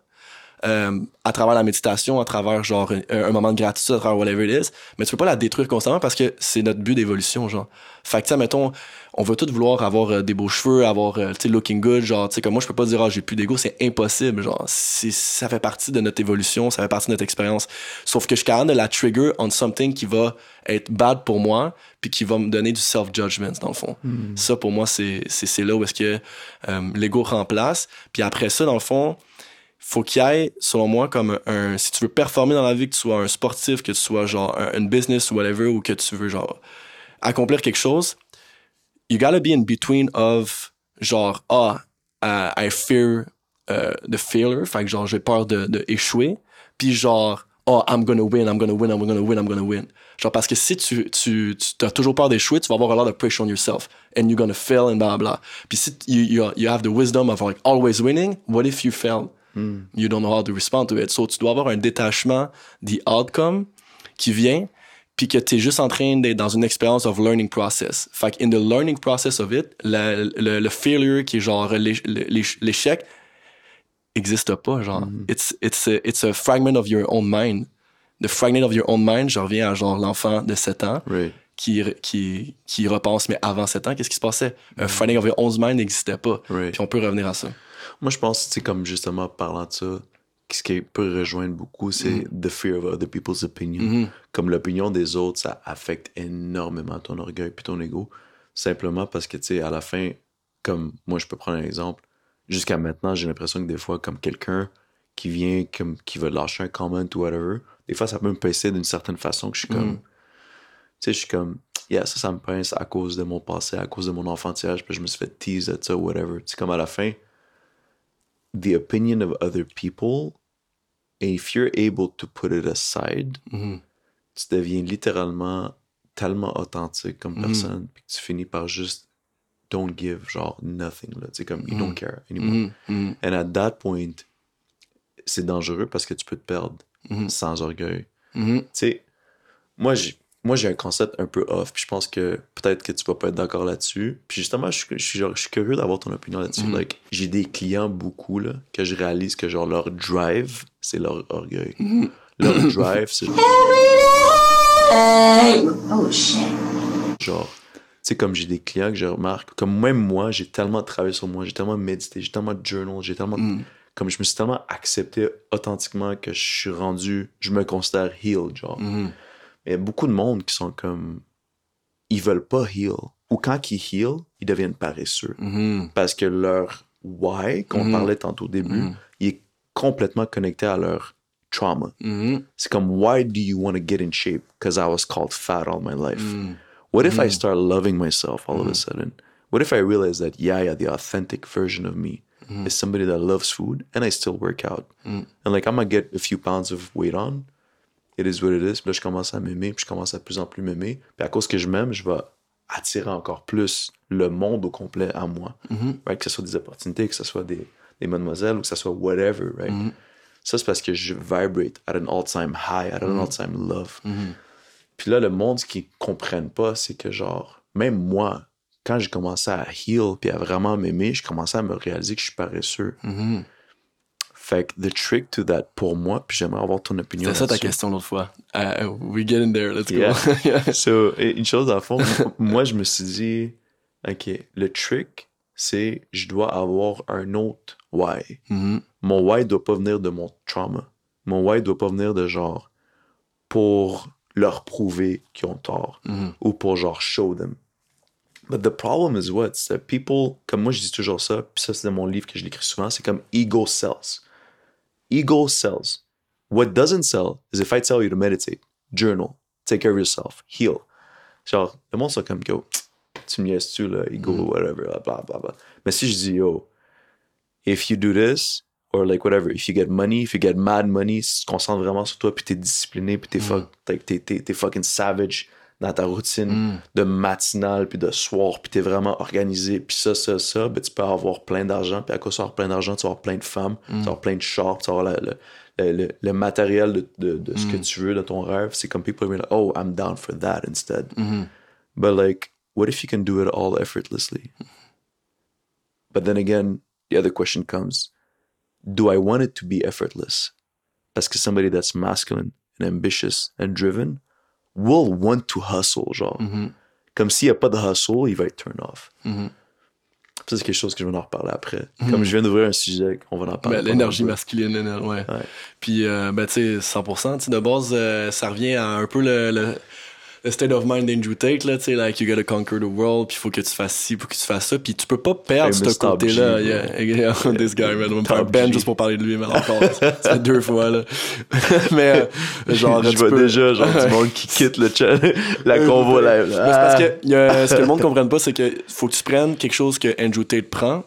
euh, à travers la méditation, à travers genre un, un moment de gratitude, à travers whatever it is, mais tu peux pas la détruire constamment parce que c'est notre but d'évolution, genre. Fait que, tu mettons, on veut tous vouloir avoir euh, des beaux cheveux, avoir, euh, tu sais, looking good, genre, tu sais, comme moi, je peux pas dire, ah, j'ai plus d'ego, c'est impossible, genre, ça fait partie de notre évolution, ça fait partie de notre expérience. Sauf que je suis capable de la trigger on something qui va être bad pour moi, puis qui va me donner du self-judgment, dans le fond. Ça, pour moi, c'est là où est-ce que euh, l'ego remplace. Puis après ça, dans le fond, faut qu'il y ait, selon moi, comme un, si tu veux performer dans la vie, que tu sois un sportif, que tu sois genre un, une business ou whatever, ou que tu veux genre accomplir quelque chose, you gotta be in between of genre, ah, uh, I fear uh, the failure, fait que genre j'ai peur de, de échouer, puis genre, oh, I'm gonna win, I'm gonna win, I'm gonna win, I'm gonna win. Genre parce que si tu, tu, tu as toujours peur d'échouer, tu vas avoir a lot of pressure on yourself, and you're gonna fail, and blah blah. Puis si you, you, you have the wisdom of like always winning, what if you fail? You don't know how to respond to it. So tu dois avoir un détachement the outcome qui vient, puis que tu es juste en train d'être dans une expérience of learning process. Fait que in the learning process of it, le, le failure qui est genre l'éch- l'éch- l'échec existe pas, genre. It's, it's, a, it's a fragment of your own mind. The fragment of your own mind, je reviens à genre l'enfant de 7 ans Right. qui, qui, qui repense, mais avant 7 ans, qu'est-ce qui se passait? Un fragment of your own mind n'existait pas. Right. Puis on peut revenir à ça. Moi, je pense, tu sais, comme justement parlant de ça, ce qui peut rejoindre beaucoup, c'est the fear of other people's opinion. Comme l'opinion des autres, ça affecte énormément ton orgueil puis ton ego. Simplement parce que, tu sais, à la fin, comme moi, je peux prendre un exemple. Jusqu'à maintenant, j'ai l'impression que des fois, comme quelqu'un qui vient, comme, qui veut lâcher un comment ou whatever, des fois, ça peut me pincer d'une certaine façon que je suis comme. Tu sais, je suis comme, yeah, ça, ça me pince à cause de mon passé, à cause de mon enfantillage, puis je me suis fait tease de ça, whatever. Tu sais, comme à la fin, the opinion of other people, and if you're able to put it aside, tu deviens littéralement tellement authentique comme personne, puis tu finis par juste don't give, genre nothing, là. Tu sais, comme you don't care anymore. And at that point, c'est dangereux parce que tu peux te perdre sans orgueil. Tu sais, moi, j'ai- moi, j'ai un concept un peu off, puis je pense que peut-être que tu vas pas être d'accord là-dessus. Puis justement, je, suis- je suis, genre, je suis curieux d'avoir ton opinion là-dessus. Mhm. Like, j'ai des clients beaucoup, là, que je réalise que, genre, leur drive, c'est leur orgueil. Mhm. Leur drive, c'est Oh shit. genre, tu sais, comme j'ai des clients que je remarque, comme même moi, j'ai tellement travaillé sur moi, j'ai tellement médité, j'ai tellement journal, j'ai tellement. Mm. Comme je me suis tellement accepté authentiquement que je suis rendu, je me considère healed, genre. Mhm. Mais il y a beaucoup de monde qui sont comme. Ils veulent pas heal. Ou quand ils heal, ils deviennent paresseux. Mhm. Parce que leur why, qu'on Mhm. parlait tantôt au début, Mhm. il est complètement connecté à leur trauma. Mhm. C'est comme, why do you want to get in shape? Because I was called fat all my life. Mhm. What if I start loving myself all of a sudden? What if I realize that, yeah, yeah, the authentic version of me is somebody that loves food and I still work out? And like, I'm gonna get a few pounds of weight on. It is what it is. Puis là, je commence à m'aimer, puis je commence à plus en plus m'aimer. Puis à cause que je m'aime, je vais attirer encore plus le monde au complet à moi. Right? Que ce soit des opportunités, que ce soit des, des mademoiselles ou que ce soit whatever, right? Ça, c'est parce que je vibrate at an all-time high, at an all-time love. Puis là, le monde, ce qu'ils comprennent pas, c'est que genre, même moi, quand j'ai commencé à heal puis à vraiment m'aimer, je commençais à me réaliser que je suis paresseux. Fait que the trick to that pour moi, puis j'aimerais avoir ton opinion. C'était ça ta question l'autre fois. Uh, we get in there, let's go. Yeah. Yeah. So, une chose, le fond, moi, je me suis dit, OK, le trick, c'est je dois avoir un autre why. Mhm. Mon why doit pas venir de mon trauma. Mon why doit pas venir de genre pour leur prouver qu'ils ont tort Mhm. ou pour genre show them. But the problem is what? C'est that people, comme moi je dis toujours ça, puis ça c'est dans mon livre que je l'écris souvent, c'est comme ego sells. Ego sells. What doesn't sell is if I tell you to meditate, journal, take care of yourself, heal. Genre, le monde sont comme, yo, tu me niaises-tu, là, ego, mm. whatever, blah, blah, blah. Mais si je dis, yo, if you do this, or like whatever, if you get money, if you get mad money, si tu te concentres vraiment sur toi, puis t'es discipliné, puis t'es mm. fuck- t'es- t'es- t'es- t'es fucking savage dans ta routine de matinale, puis de soir, puis t'es vraiment organisé, puis ça, ça, ça, ben tu peux avoir plein d'argent, puis à cause d'avoir plein d'argent, tu vas avoir plein de femmes, tu vas avoir plein de chars, tu vas avoir le, le, le- le matériel de, de, de ce que tu veux, de ton rêve. C'est comme people are like, oh, I'm down for that instead. But like, what if you can do it all effortlessly? But then again, the other question comes do I want it to be effortless? Parce que somebody that's masculine and ambitious and driven will want to hustle, genre. Comme s'il n'y a pas de hustle, il va être turn off. Ça, c'est quelque chose que je vais en reparler après. Comme je viens d'ouvrir un sujet, on va en parler. Ben, l'énergie masculine, ouais. Ouais. Puis, euh, ben, tu sais, 100%, tu sais, de base, euh, ça revient à un peu le, le, le state of mind d'Andrew Tate, là, tu sais, like, you gotta conquer the world, puis il faut que tu fasses ci, faut que tu fasses ça, puis tu peux pas perdre ce côté-là. Yeah, yeah, this guy, man, on va me faire ben juste pour parler de lui, mais encore, ça deux fois, là. mais, euh, genre, je vois peux- déjà genre du monde qui quitte le chat, la convo live. Là. c'est parce Ah. que y a- ce que le monde ne comprenne pas, c'est que faut que tu prennes quelque chose que Andrew Tate prend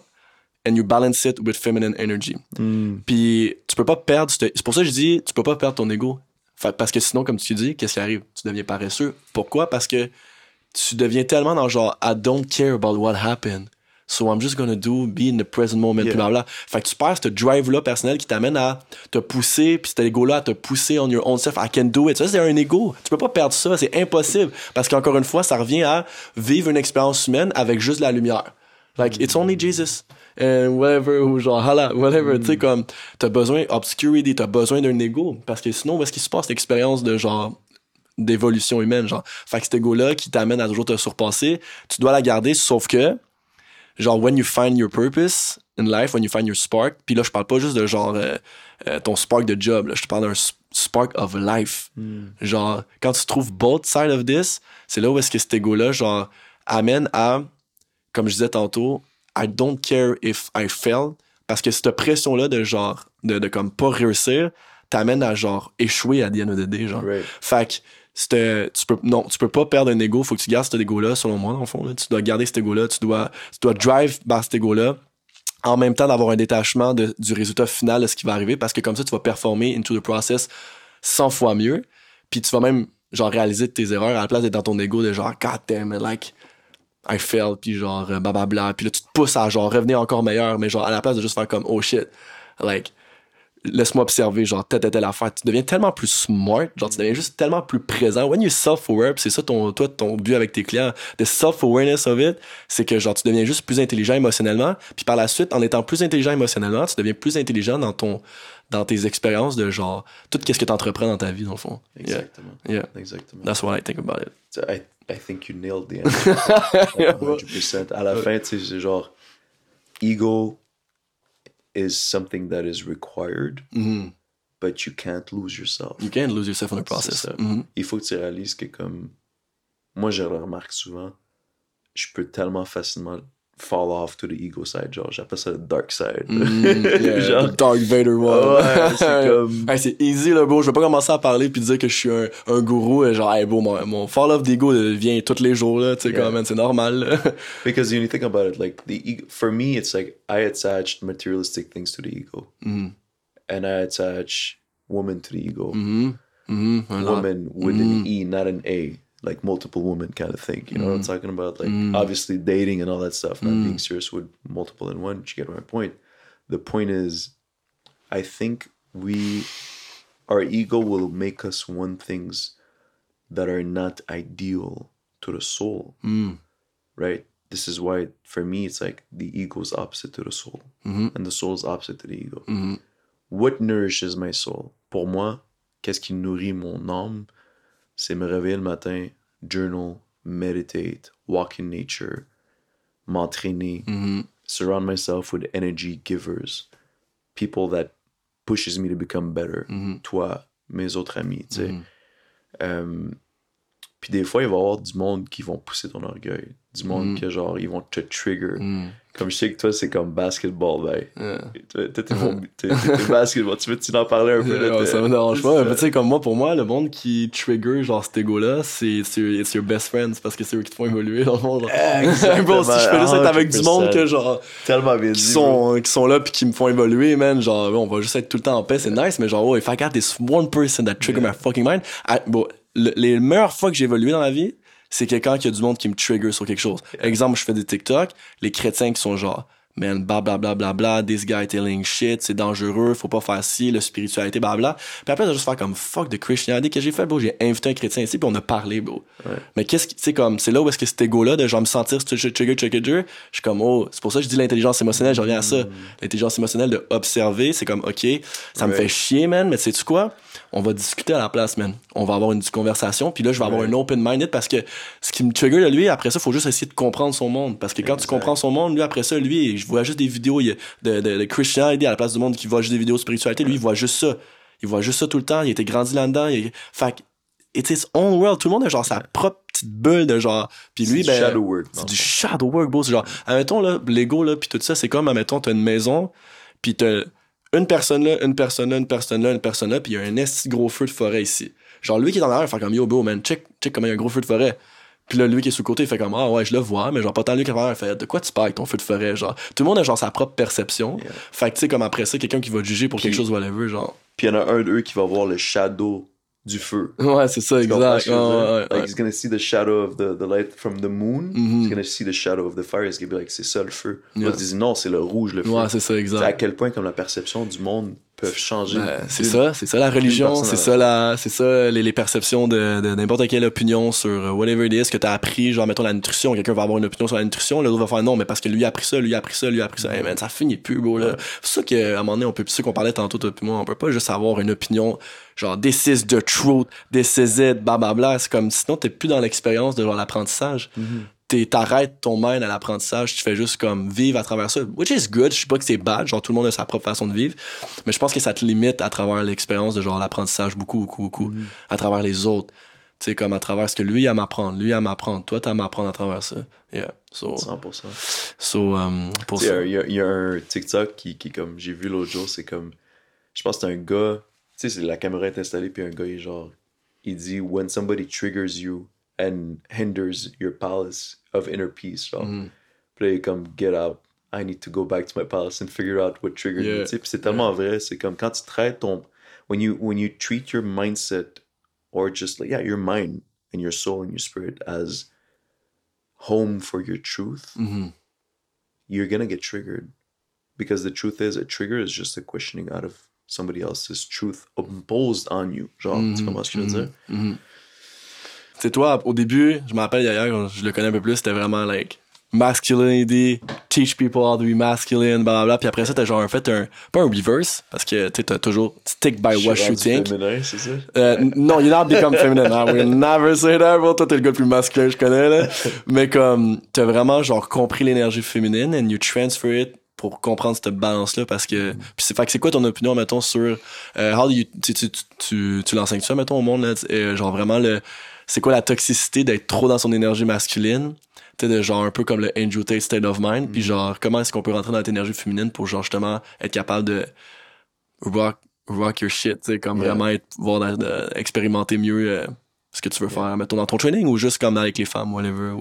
and you balance it with feminine energy. Hmm. Puis tu peux pas perdre. ce- C'est pour ça que je dis, tu peux pas perdre ton ego. Fait- parce que sinon, comme tu dis, qu'est-ce qui arrive? Tu deviens paresseux. Pourquoi? Parce que tu deviens tellement dans genre I don't care about what happened. So I'm just gonna do, be in the present moment, Yeah. blablabla. Fait que tu perds ce drive-là personnel qui t'amène à te pousser, puis cet ego-là à te pousser on your own self. I can do it. Ça, c'est un ego. Tu peux pas perdre ça. C'est impossible. Parce qu'encore une fois, ça revient à vivre une expérience humaine avec juste la lumière. Like, it's only Jesus. And whatever, ou genre, hala, whatever. Tu sais, comme, t'as besoin obscurity, t'as besoin d'un ego. Parce que sinon, où est-ce qu'il se passe l'expérience de genre, d'évolution humaine, genre? Fait que cet ego-là qui t'amène à toujours te surpasser, tu dois la garder, sauf que, genre, when you find your purpose in life, when you find your spark, puis là, je parle pas juste de genre, euh, euh, ton spark de job, là, je te parle d'un spark of life. Genre, quand tu trouves both sides of this, c'est là où est-ce que cet ego-là, genre, amène à, comme je disais tantôt, I don't care if I fail, parce que cette pression-là de genre, de, de comme pas réussir, t'amène à genre échouer à day, genre. Right. Fait que c'était- tu peux, non, tu peux pas perdre un ego, faut que tu gardes cet ego-là, selon moi, dans le fond. là. Tu dois garder cet ego-là, tu dois, tu dois drive vers cet ego-là, en même temps d'avoir un détachement de- du résultat final de ce qui va arriver, parce que comme ça, tu vas performer into the process 100 fois mieux, puis tu vas même, genre, réaliser tes erreurs à la place d'être dans ton ego de genre, God damn it, like, I failed, puis genre, euh, blablabla, puis là, tu te pousses à genre revenir encore meilleur, mais genre, à la place de juste faire comme, oh shit, like, laisse-moi observer, genre, telle, telle, telle affaire. Tu deviens tellement plus smart, genre, tu deviens juste tellement plus présent. When you're self-aware, c'est ça ton, toi, ton but avec tes clients, the self-awareness of it, c'est que, genre, tu deviens juste plus intelligent émotionnellement. Puis par la suite, en étant plus intelligent émotionnellement, tu deviens plus intelligent dans ton, dans tes expériences de genre, tout ce que tu entreprends dans ta vie, dans le fond. Yeah. Exactement. Yeah. Exactement. That's what I think about it. So I, I think you nailed the answer. Like 100%. À la fin, tu sais, c'est genre, ego is something that is required, but you can't lose yourself. You can't lose yourself in the process. ça. Mhm. Il faut que tu réalises que comme moi je le remarque souvent, je peux tellement facilement fall off to the ego side, genre j'appelle ça le dark side. Yeah, Genre- the Dark Vader one. Ouais, c'est comme- Hey, c'est easy, là, bro. Je vais pas commencer à parler puis dire que je suis un, un gourou. et Genre, hey, bro, mon, mon fall off d'ego euh, vient tous les jours, là. Tu sais, Yeah. quand même, c'est normal. Because when you think about it, like the ego, for me, it's like I attached materialistic things to the ego, Mm-hmm. and I attach woman to the ego. Mhm. Un lot. Woman with an E, not an A, like multiple women kind of thing. You know what I'm mm. talking about? Like mm. obviously dating and all that stuff, not being mm. serious with multiple in one. You get my point. The point is, I think we, our ego will make us want things that are not ideal to the soul. Right? This is why, for me, it's like the ego is opposite to the soul, mm-hmm. and the soul is opposite to the ego. Mm-hmm. What nourishes my soul? Pour moi, qu'est-ce qui nourrit mon âme? C'est me réveiller le matin, journal, meditate, walk in nature, m'entraîner, surround myself with energy givers, people that pushes me to become better. Toi, mes autres amis, tu sais. Euh, puis des fois, il va y avoir du monde qui vont pousser ton orgueil. Du monde que genre, ils vont te trigger. Comme je sais que toi, c'est comme basketball, ben. Toi, t'es basketball. Tu veux tu en parler un peu? là, Ouais, ça me dérange pas. Mais tu sais, comme moi, pour moi, le monde qui trigger, genre, cet ego-là, c'est it's your, best friends parce que c'est eux qui te font évoluer dans le monde. Exactement. Si je fais juste être avec du monde que, 100%. genre, Tellement bien qui dit. bro. sont, qui sont là puis qui me font évoluer, man. Genre, on va juste être tout le temps en paix, c'est nice, mais genre, oh, if I got this one person that trigger my fucking mind, I- le- les meilleures fois que j'ai évolué dans la vie, c'est quelqu'un qui a du monde qui me trigger sur quelque chose. Exemple, je fais des TikTok, les chrétiens qui sont genre, man, bla bla bla bla bla, this guy telling shit, c'est dangereux, faut pas faire ci, la spiritualité, bla bla. Puis après, j'ai juste faire comme fuck the Christianity que j'ai fait, bro? J'ai invité un chrétien ici, puis on a parlé, bro. Mais qu'est-ce qui, tu sais, comme, c'est là où est-ce que cet ego-là, de genre me sentir trigger, trigger, trigger, je suis comme, oh, c'est pour ça que je dis l'intelligence émotionnelle, je reviens à ça. L'intelligence émotionnelle de observer, c'est comme, ok, ça me Ouais. fait chier, man, mais sais-tu quoi? On va discuter à la place, man. On va avoir une conversation, puis là, je vais avoir un open-minded parce que ce qui me trigger de lui, après ça, faut juste essayer de comprendre son monde. Parce que quand tu comprends son monde, lui, après ça, lui, je vois juste des vidéos de, de, de Christianity à la place du monde qui voit juste des vidéos de spiritualité. Lui, il voit juste ça. Il voit juste ça tout le temps. Il était grandi là-dedans. Il... Fait que, it's his own world. Tout le monde a genre sa propre petite bulle de genre. Puis lui, du ben. shadow work, C'est du shadow work, bro. C'est genre, admettons, là, Lego, là, puis tout ça, c'est comme, admettons, t'as une maison, puis t'as une personne là, une personne là, une personne là, une personne là, puis il y a un esti gros feu de forêt ici. Genre, lui qui est en arrière, il fait comme, yo, bro, man, check, check comment il y a un gros feu de forêt. Puis là, lui qui est sur le côté, il fait comme, ah ouais, je le vois, mais genre, pas tant lui qui est en arrière, il fait, de quoi tu parles avec ton feu de forêt, genre? Tout le monde a genre sa propre perception. Yeah. Fait que, tu sais, comme après ça, quelqu'un qui va juger pour Puis- quelque chose, whatever, genre. Puis il y en a un d'eux qui va voir le shadow du feu. Ouais, c'est ça, Tu exact. ce Ouais, Like, ouais. he's gonna see the shadow of the, the light from the moon. Mhm. He's gonna see the shadow of the fire. He's gonna be like, c'est ça le feu. Yeah. L'autre dit, non, c'est le rouge, le feu. Ouais, c'est ça, C'est à exact. quel point, comme la perception du monde changer. Ben, c'est ça, c'est ça la religion, c'est ça la, c'est ça les, les perceptions de, de n'importe quelle opinion sur euh, whatever it is que t'as appris, genre mettons la nutrition, quelqu'un va avoir une opinion sur la nutrition, l'autre va faire non, mais parce que lui a appris ça, lui a appris ça, lui a appris ça, hey man, ça finit plus gros là. C'est ça qu'à un moment donné on peut, c'est qu'on parlait tantôt toi moi, on peut pas juste avoir une opinion genre this is the truth, this is it, blablabla, c'est comme sinon t'es plus dans l'expérience de genre l'apprentissage. T'es- T'arrêtes ton mind à l'apprentissage, tu fais juste comme vivre à travers ça, which is good, je sais pas que c'est bad, genre tout le monde a sa propre façon de vivre, mais je pense que ça te limite à travers l'expérience de genre l'apprentissage beaucoup, beaucoup, beaucoup, à travers les autres. Tu sais, comme à travers ce que lui a à m'apprendre, lui à m'apprendre, toi t'as à m'apprendre à travers ça. Yeah. So, 100%. so um, pour ça. Il y, a- y a un TikTok qui, qui comme j'ai vu l'autre jour, c'est comme. Je pense que c'est un gars. Tu sais, la caméra est installée, puis un gars, il genre. Il dit When somebody triggers you and hinders your palace of inner peace, là, mm-hmm. il est comme Get out. I need to go back to my palace and figure out what triggered Yeah. me. Tu sais, puis c'est tellement vrai. C'est comme quand tu traites ton. When you, when you treat your mindset, or just like, yeah, your mind and your soul and your spirit as home for your truth Mhm. you're gonna get triggered because the truth is a trigger is just a questioning out of somebody else's truth imposed on you. Genre, tu comprends ce que je veux dire? Mm-hmm. Mm-hmm. C'est toi, au début, je me rappelle d'ailleurs, je le connais un peu plus, c'était vraiment like masculinity, teach people how to be masculine, blablabla. Puis après ça, t'as genre fait un, pas un reverse, parce que tu t'as toujours stick by what you think. féminin, c'est ça? Euh, non, you're not become feminine. I will never say that, bro. Toi, t'es le gars le plus masculin que je connais, là. Mais comme, t'as vraiment, genre, compris l'énergie féminine and you transfer it pour comprendre cette balance-là parce que, puis c'est, fait que c'est quoi ton opinion, mettons, sur, euh, how do you, tu, tu, tu, tu, tu l'enseignes ça, mettons, au monde, là, euh, genre vraiment le, c'est quoi la toxicité d'être trop dans son énergie masculine? Tu sais, de genre un peu comme le Andrew Tate state of mind, puis genre, comment est-ce qu'on peut rentrer dans notre énergie féminine pour genre justement être capable de rock, rock your shit, tu sais, comme Yeah. vraiment être, voir, de- de- expérimenter mieux euh, ce que tu veux faire, mettons, dans ton training ou juste comme avec les femmes, whatever,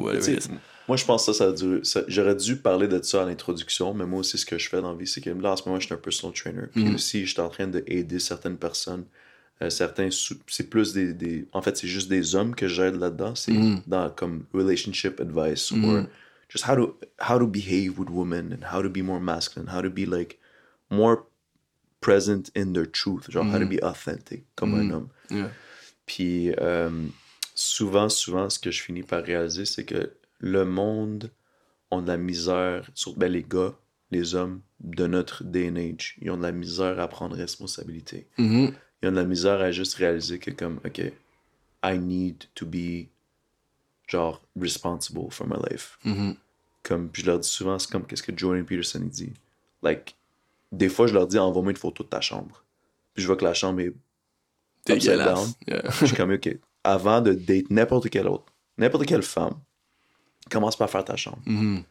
moi, je pense que ça, ça a dû. ça- J'aurais dû parler de ça à l'introduction, mais moi aussi, ce que je fais dans la vie, c'est que là, en ce moment, je suis un personal trainer. Puis Mhm. aussi, je suis en train d'aider certaines personnes. Euh, certains, c'est plus des, des- En fait, c'est juste des hommes que j'aide là-dedans. C'est Mhm. dans comme relationship advice Mhm. or just how to, how to behave with women and how to be more masculine, how to be like more present in their truth, genre how to be authentic comme un homme. Yeah. Puis euh, souvent, souvent, ce que je finis par réaliser, c'est que le monde ont de la misère, sur ben, les gars, les hommes de notre day and age, ils ont de la misère à prendre responsabilité. Mhm. Ils ont de la misère à juste réaliser que comme, OK, I need to be genre responsible for my life. Mhm. Comme, puis je leur dis souvent, c'est comme qu'est-ce que Jordan Peterson il dit? Like, des fois, je leur dis, envoie-moi une photo de ta chambre. Puis je vois que la chambre est upside down. Yeah. je suis comme, OK, avant de date n'importe quelle autre, n'importe quelle femme, commence par faire ta chambre. Mhm.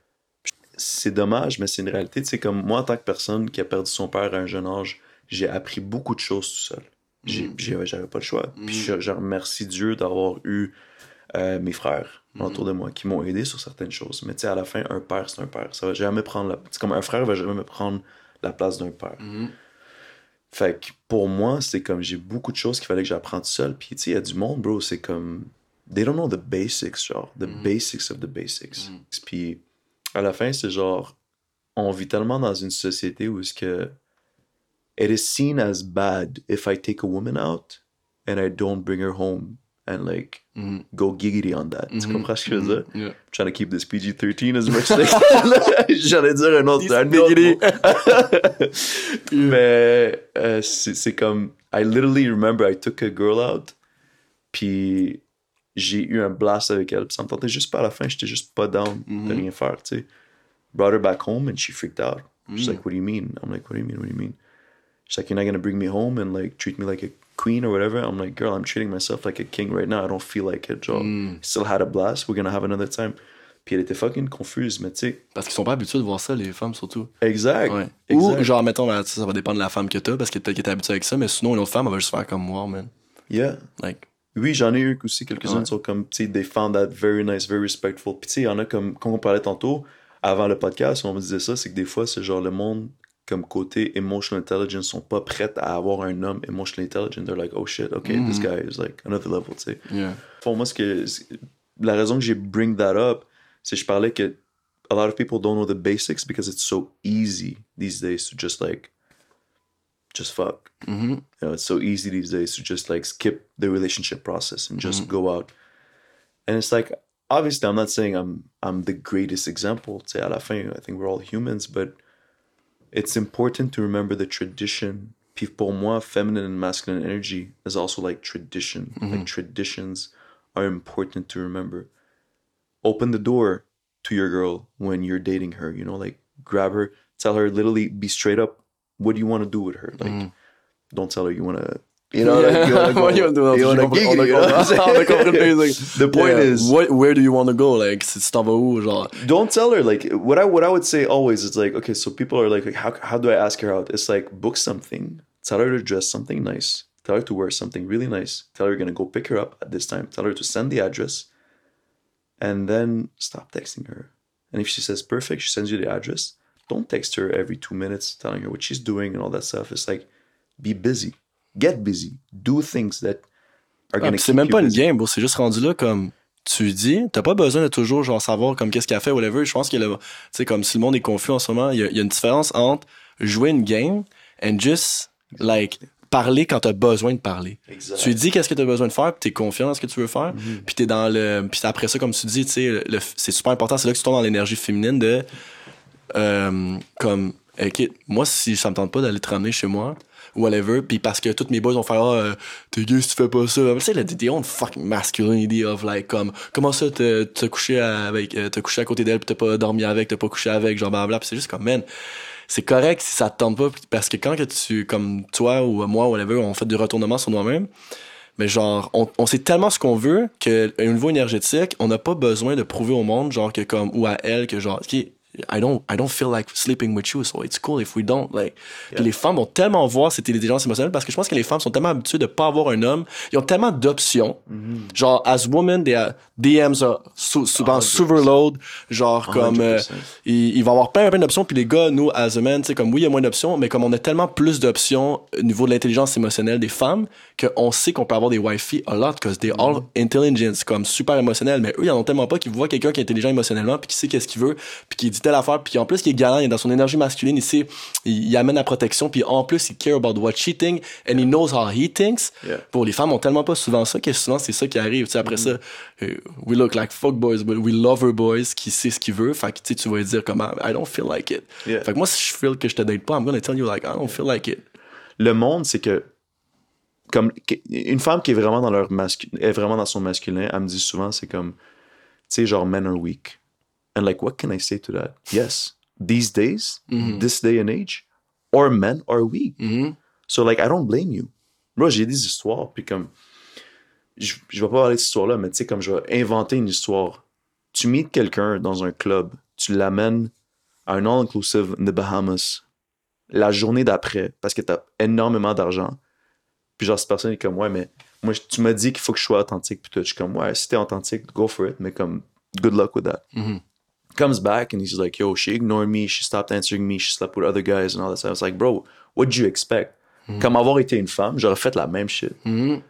C'est dommage, mais c'est une réalité. C'est comme moi, en tant que personne qui a perdu son père à un jeune âge, j'ai appris beaucoup de choses tout seul. J'ai- J'avais pas le choix. Puis je, je remercie Dieu d'avoir eu euh, mes frères autour de moi qui m'ont aidé sur certaines choses. Mais tu sais, à la fin, un père, c'est un père. Ça va jamais prendre la... C'est comme un frère va jamais prendre la place d'un père. Fait que pour moi, c'est comme j'ai beaucoup de choses qu'il fallait que j'apprenne tout seul. Puis tu sais, il y a du monde, bro, c'est comme. They don't know the basics, genre. The basics of the basics. Puis à la fin, c'est genre. On vit tellement dans une société où est-ce que. It is seen as bad if I take a woman out and I don't bring her home and like Mhm. go giggity on that. Tu Mhm. comprends ce que je veux dire? Yeah. I'm trying to keep this PG-13 as much as I can. J'allais dire un autre, un Giggity. Mais euh, c'est c'est comme, I literally remember I took a girl out, puis j'ai eu un blast avec elle, puis ça me tentait juste pas à la fin, j'étais juste pas down de rien faire, tu sais. Brought her back home and she freaked out. She's like, what do you mean? I'm like, what do you mean? What do you mean? She's like, you're not gonna bring me home and like treat me like a queen or whatever? I'm like, girl, I'm treating myself like a king right now. I don't feel like it. Genre, still had a blast. We're gonna have another time. Puis elle était fucking confuse, mais tu sais, Parce qu'ils sont pas habitués de voir ça, les femmes surtout. exact. Ouais. exact. Ou, genre, mettons, ben, ça va dépendre de la femme que t'as, parce que peut-être que t'es habitué avec ça, mais sinon, une autre femme, elle va juste faire comme, wow, man. Yeah. Like, Oui, j'en ai eu aussi quelques-uns Ouais. qui sont comme, tu sais, they found that very nice, very respectful. Puis tu sais, il y en a comme, comme on parlait tantôt, avant le podcast, on me disait ça, c'est que des fois, c'est genre le monde, comme côté emotional intelligence, sont pas prêts à avoir un homme emotionally intelligent. They're like, oh shit, okay, this guy is like another level, tu sais. yeah. Pour moi, ce que, la raison que j'ai bring that up, c'est que je parlais que a lot of people don't know the basics because it's so easy these days to just like, just fuck. Mhm. You know, it's so easy these days to just like skip the relationship process and just go out. And it's like obviously I'm not saying I'm I'm the greatest example. To à la fin, I think we're all humans, but it's important to remember the tradition. Pour moi, feminine and masculine energy is also like tradition. Like mm-hmm. traditions are important to remember. Open the door to your girl when you're dating her, you know, like grab her, tell her literally be straight up what do you want to do with her? Like mm. don't tell her you want to you know, like, you wanna go, What you wanna do? you wanna gig, you know what I'm compris- on a compris le saying? basic. The point Yeah. is, What, where do you want to go? Like, si tu t'en vas où, genre? don't tell her like what I what I would say always is like okay, so people are like, like how how do I ask her out? It's like book something, tell her to dress something nice, tell her to wear something really nice, tell her you're gonna go pick her up at this time, tell her to send the address, and then stop texting her. And if she says perfect, she sends you the address. Don't text her every two minutes telling her what she's doing and all that stuff. It's like be busy, get busy, do things that are Ah, c'est même pas une game, bro. C'est juste rendu là comme tu dis. T'as pas besoin de toujours genre savoir comme qu'est-ce qu'elle fait, whatever. Je pense que le, comme si le monde est confus en ce moment, il y, a- y a une différence entre jouer une game and just Like, parler quand t'as besoin de parler. Exact. Tu dis qu'est-ce que t'as besoin de faire, puis t'es confiant dans ce que tu veux faire, puis t'es dans le... Puis après ça, comme tu dis, tu sais, c'est super important, c'est là que tu tombes dans l'énergie féminine de... euh, comme, ok, moi, si ça me tente pas d'aller te ramener chez moi, whatever, puis parce que tous mes boys vont faire, ah, t'es gay si tu fais pas ça. Tu sais, le the own fucking masculinity of like, comme, comment ça, te- te coucher avec, euh, te coucher à côté d'elle, pis t'as pas dormi avec, t'as pas couché avec, genre, blablabla, pis c'est juste comme, man, c'est correct si ça te tente pas, parce que quand que tu, comme toi ou moi, whatever, on fait des retournements sur nous-mêmes, mais genre, on, on sait tellement ce qu'on veut que, au niveau énergétique, on n'a pas besoin de prouver au monde, genre, que comme, ou à elle, que genre, ok, I don't, I don't feel like sleeping with you, so it's cool if we don't, like. Puis les femmes vont tellement voir cette intelligence émotionnelle parce que je pense que les femmes sont tellement habituées de pas avoir un homme. Ils ont tellement d'options. Genre, as women, they are- DMs are sou- souvent 100%. superload. Genre, comme, euh, 100%. il, il va y avoir plein, plein d'options. Puis les gars, nous, as a man, tu sais, comme oui, il y a moins d'options, mais comme on a tellement plus d'options au niveau de l'intelligence émotionnelle des femmes, qu'on sait qu'on peut avoir des wifi a lot, because they all intelligence, comme super émotionnels. Mais eux, ils en ont tellement pas qu'ils voient quelqu'un qui est intelligent émotionnellement, puis qui sait qu'est-ce qu'il veut, puis qui dit telle affaire, puis en plus, qui est galant, il est dans son énergie masculine, il sait, il, il amène la protection, puis en plus, il care about what she thinks, and he knows how he thinks. Yeah. Pour les femmes, ont tellement pas souvent ça, que souvent, c'est ça qui arrive. Tu sais, après ça, euh, we look like fuck boys, but we love our boys, qui sait ce qu'il veut. Fait que, tu sais, tu vas lui dire comment, I don't feel like it. Yeah. Fait que moi, si je feel que je te date pas, I'm gonna tell you like, I don't feel like it. le monde, c'est que comme une femme qui est vraiment dans leur mascu- est vraiment dans son masculin, elle me dit souvent, c'est comme, tu sais, genre men are weak. And like, what can I say to that? Yes, these days, this day and age, our men are weak. So like, I don't blame you. Moi, j'ai des histoires, puis comme, je, je vais pas parler de cette histoire-là, mais tu sais, comme je vais inventer une histoire. Tu meets quelqu'un dans un club, tu l'amènes à un all-inclusive in the Bahamas, la journée d'après, parce que t'as énormément d'argent. Puis genre, cette personne est comme, ouais, mais moi, tu m'as dit qu'il faut que je sois authentique. Puis tout, je suis comme, ouais, si t'es authentique, go for it. Mais comme, good luck with that. Comes back and he's like, yo, she ignored me, she stopped answering me, she slept with other guys and all that stuff. I was like, bro, what did you expect? Mm-hmm. Comme avoir été une femme, j'aurais fait la même shit. Mm-hmm.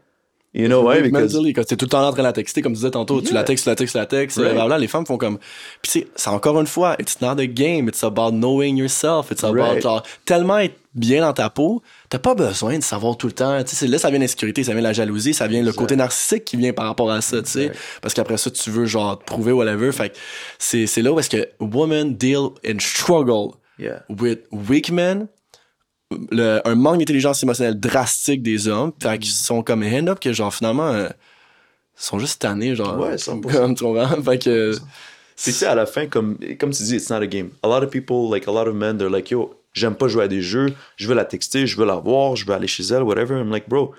You know why? Because mentally, t'es tout le temps en train de la texter, comme tu disais tantôt, tu la textes, tu la textes, tu la textes, Right. blablabla, les femmes font comme. Puis c'est, c'est encore une fois, it's not a game, it's about knowing yourself, it's about Right. genre, tellement être bien dans ta peau, t'as pas besoin de savoir tout le temps. Tu sais, là, ça vient l'insécurité, ça vient la jalousie, ça vient le côté narcissique qui vient par rapport à ça, tu sais. Parce qu'après ça, tu veux genre te prouver whatever. Fait que c'est, c'est là où est-ce que women deal and struggle Yeah. with weak men le- un manque d'intelligence émotionnelle drastique des hommes, fait qu'ils sont comme hand up que genre finalement euh, sont juste tannés genre Ouais, 100%. comme tu comprends? fait que sais, à la fin, comme, comme tu dis, it's not a game. A lot of people, like a lot of men, they're like, yo, j'aime pas jouer à des jeux, je veux la texter, je veux la voir, je veux aller chez elle, whatever. I'm like, bro,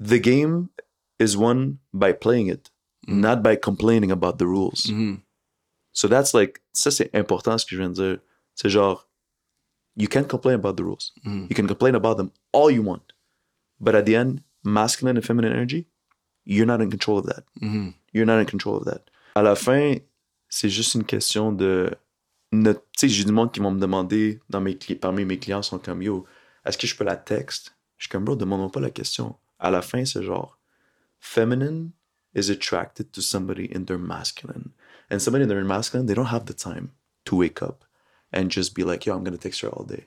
the game is won by playing it, not by complaining about the rules. So that's like, ça c'est important ce que je viens de dire. C'est genre, you can't complain about the rules. Mm. You can complain about them all you want. But at the end, masculine and feminine energy, you're not in control of that. Mm-hmm. You're not in control of that. À la fin, c'est juste une question de. Tu sais, j'ai du monde qui vont me demander, dans mes, parmi mes clients, sont comme Yo, est-ce que je peux la texte Je suis comme Bro, demande-moi pas la question. À la fin, c'est genre Feminine is attracted to somebody in their masculine. And somebody in their masculine, they don't have the time to wake up and just be like, Yo, I'm gonna text her all day.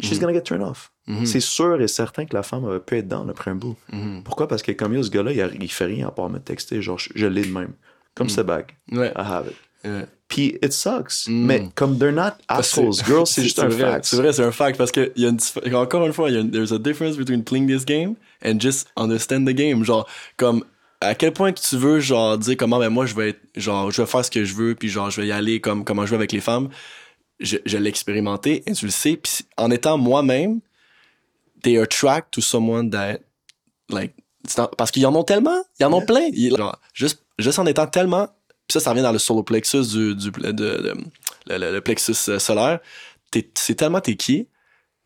She's gonna get turned off. C'est sûr et certain que la femme pu être down après un bout. Pourquoi? Parce que comme yo, ce gars-là, il, a- il fait rien à part me texter. Genre, je, je l'ai de même. Comme c'est bag. Ouais. I have it. Ouais. Puis it sucks. Mais comme they're not assholes, girls, c'est juste un vrai, fact. C'est vrai, c'est un fact parce que y a une encore une fois, il y a une- there's a difference between playing this game and just understand the game. Genre comme à quel point que tu veux genre dire comment ben moi je vais être genre je vais faire ce que je veux puis genre je vais y aller comme comment je veux avec les femmes. Je, je l'ai expérimenté et tu le sais puis en étant moi-même they attract to someone that like parce qu'ils en ont tellement, ils en ont plein. Ils- genre, juste juste en étant tellement puis ça ça revient dans le solar plexus du, du de, de- le, le- le plexus euh, solaire t'es- c'est tellement t'es qui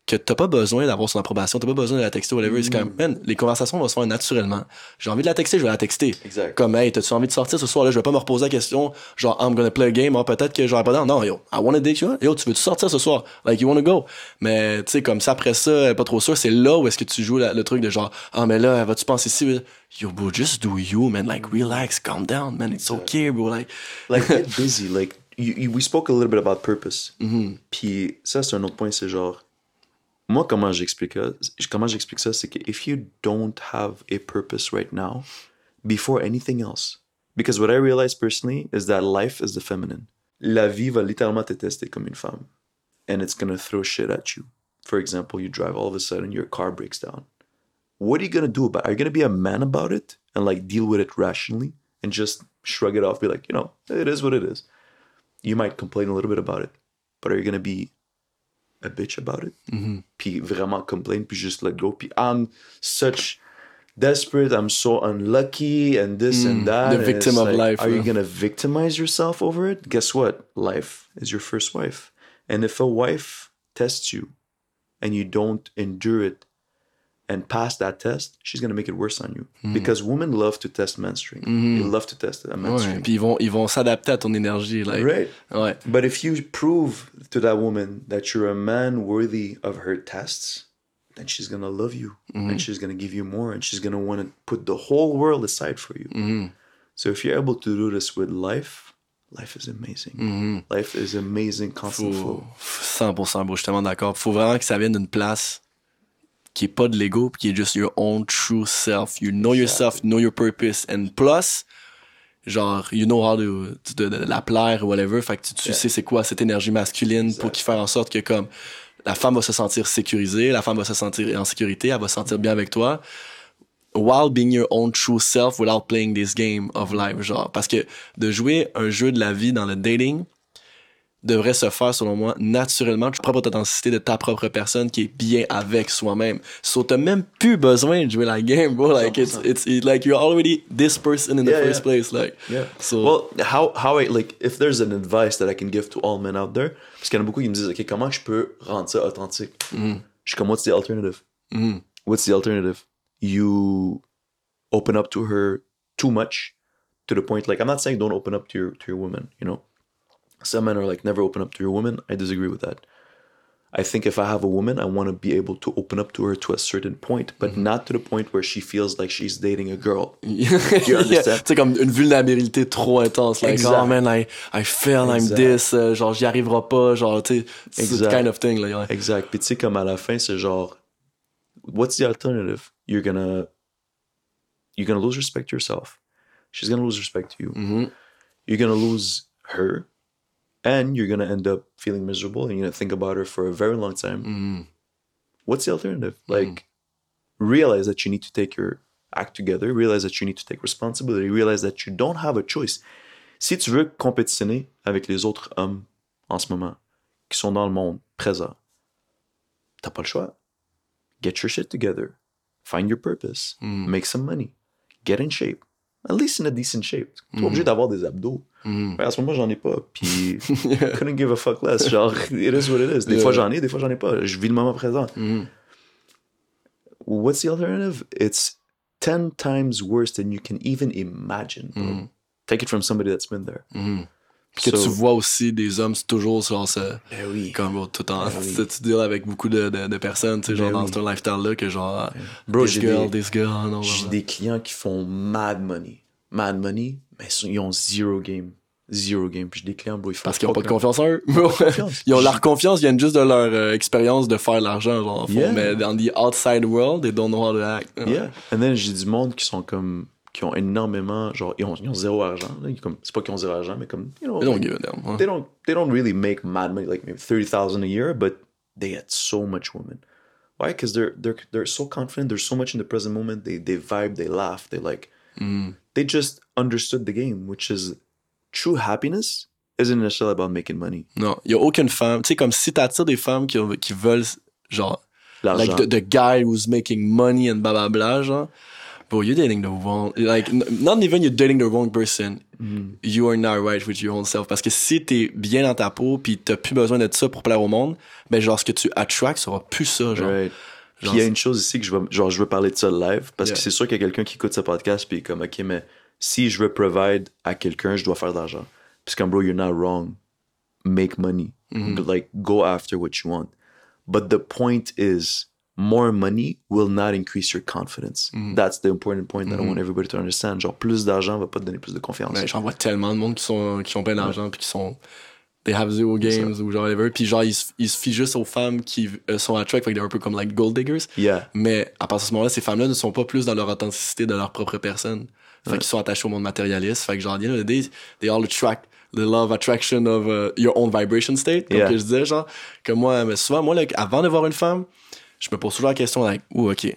que t'as pas besoin d'avoir son approbation, t'as pas besoin de la texter, whatever. C'est comme, man, les conversations vont se faire naturellement. J'ai envie de la texter, je vais la texter. Exact. Comme, hey, t'as-tu envie de sortir ce soir-là? Je vais pas me reposer la question, genre, I'm gonna play a game, ah, peut-être que j'aurais pas dans. Non, yo, I wanna date you. Yo, tu veux-tu sortir ce soir? Like, you wanna go? Mais, tu sais, comme ça, après ça, pas trop sûr, c'est là où est-ce que tu joues la- le truc de genre, ah, mais là, vas-tu penser ici? Yo, bro, just do you, man. Like, relax, calm down, man. It's okay, bro. Like, like get busy like you, you- we spoke a little bit about purpose Mm-hmm. puis ça c'est un autre point c'est genre Moi, comment j'explique comment j'explique ça, c'est que if you don't have a purpose right now, before anything else, because what I realize personally is that life is the feminine. La vie va littéralement te tester comme une femme. And it's gonna throw shit at you. For example, you drive all of a sudden your car breaks down. What are you gonna do about it? Are you gonna be a man about it and like deal with it rationally and just shrug it off, be like, you know, it is what it is. You might complain a little bit about it, but are you gonna be a bitch about it? Mm-hmm. Puis vraiment complain, puis just let go. Puis I'm such desperate, I'm so unlucky, and this and mm, that. the and victim of like, life, Are you gonna victimize yourself over it? Guess what? Life is your first wife. And if a wife tests you and you don't endure it and pass that test, she's gonna make it worse on you. Mm-hmm. Because women love to test menstruing. Mhm. They love to test a Ouais. menstruing. Puis ils vont, ils vont s'adapter à ton énergie. Like, Right. Ouais. But if you prove to that woman that you're a man worthy of her tests, then she's gonna love you mhm. and she's gonna give you more and she's gonna want to put the whole world aside for you. Mhm. So if you're able to do this with life, life is amazing. Life is amazing, constant flow. 100% bro, je suis tellement d'accord. Faut vraiment que ça vienne d'une place qui est pas de l'ego, puis qui est juste your own true self. You know yourself, you know your purpose, and plus, genre, you know how to, to- la plaire ou whatever. Fait que tu, tu sais c'est quoi cette énergie masculine pour qui faire en sorte que comme la femme va se sentir sécurisée, la femme va se sentir en sécurité, elle va se sentir bien avec toi. While being your own true self without playing this game of life, genre. Parce que de jouer un jeu de la vie dans le dating, devrait se faire, selon moi, naturellement, tu propre authenticité de ta propre personne qui est bien avec soi-même. So, t'as même plus besoin de jouer la game, bro. Like, it's, it's, it's like you're already this person in the Yeah, first yeah. place. Like, Yeah. So, well, how how I like if there's an advice that I can give to all men out there, parce qu'il y en a beaucoup qui me disent, ok, comment je peux rendre ça authentique? Je suis comme, what's the alternative? What's the alternative? You open up to her too much, to the point like I'm not saying don't open up to your to your woman, you know? Some men are like never open up to your woman. I disagree with that. I think if I have a woman, I want to be able to open up to her to a certain point, but not to the point where she feels like she's dating a girl. you Yeah, understand? C'est comme une vulnérabilité trop intense. Like, Exact. oh man, I, I fail, I'm this, euh, genre, j'y arriverai pas, genre, tu sais, Exact. kind of thing, là. yeah. Exact. Puis tu sais, comme à la fin, c'est genre, what's the alternative? You're gonna, you're gonna lose respect to yourself. She's gonna lose respect to you. Mhm. You're gonna lose her, and you're gonna end up feeling miserable, and you're gonna think about her for a very long time. Mhm. What's the alternative? Like, realize that you need to take your act together. Realize that you need to take responsibility. Realize that you don't have a choice. Si tu veux compétitionner avec les autres hommes en ce moment qui sont dans le monde présent, t'as pas le choix. Get your shit together. Find your purpose. Make some money. Get in shape. At least in a decent shape. T'es pas obligé mm. d'avoir des abdos. Mm. Ouais, à ce moment, j'en ai pas. Puis, couldn't give a fuck less. Genre, it is what it is. Des fois, j'en ai, des fois, j'en ai pas. Je vis le moment présent. Mm. What's the alternative? It's 10 times worse than you can even imagine. bro. Take it from somebody that's been there. Que So- tu vois aussi des hommes, toujours genre ça. Eh oui. Comme bro, tout en. Oui. tu deals avec beaucoup de, de, de personnes, tu sais, genre Ben dans oui. ce lifestyle-là, que genre. Bro, this j'ai girl, des- this girl, non, J'ai des clients qui font mad money. Mad money, mais ils ils ont zero game. Zero game. Puis j'ai des clients, bro, ils font Parce qu'ils ont pas de confiance en eux. Ils ont leur confiance, viennent juste de leur euh, expérience de faire de l'argent, genre. fond. Yeah. Mais dans the outside world, they don't know how to act. Yeah. And then j'ai du monde qui sont comme. Qui ont énormément. genre, ils ont, ils ont zéro argent. là. Ils comme- C'est pas qu'ils ont zéro argent, mais comme. You know, They don't like, give a damn. they don't they don't really make mad money like maybe 30,000 a year but they get so much women why? Because they're they're they're so confident they're so much in the present moment they they vibe they laugh they like they just understood the game which is true happiness isn't necessarily about making money Non, il y a aucune femme. Tu sais, comme si t'attires des femmes qui, qui veulent, genre, like the, the guy who's making money and blah blah blah, genre. Bro, you're dating the wrong, like, not even you're dating the wrong person. Mm. You are not right with your own self. Parce que si t'es bien dans ta peau pis t'as plus besoin de ça pour plaire au monde, ben, genre, ce que tu attracts sera plus ça, genre. Right. Puis il y a une chose ici que je veux, genre, je veux parler de ça live parce Yeah. que c'est sûr qu'il y a quelqu'un qui écoute ce podcast puis comme, ok, mais si je veux provide à quelqu'un, je dois faire de l'argent. Puis comme, bro, you're not wrong. Make money. Mm-hmm. Like, go after what you want. But the point is, more money will not increase your confidence. Mm-hmm. That's the important point that I want everybody to understand. Genre, plus d'argent va pas te donner plus de confiance. Ben, j'en vois tellement de monde qui sont, qui ont plein d'argent pis qui sont they have zero games ou genre whatever. Puis genre, ils, se- ils se fient juste aux femmes qui euh, sont attract, fait que they're un peu comme like gold diggers. Yeah. Mais à partir de ce moment-là, ces femmes-là ne sont pas plus dans leur authenticité de leur propre personne. Fait qu'ils sont attachés au monde matérialiste. Fait que genre, at the end of the day, they all attract the love attraction of uh, your own vibration state, comme Yeah. que je disais, genre. Que moi, mais souvent, moi, là, avant de voir une femme, je me pose toujours la question, like, ouh, ok.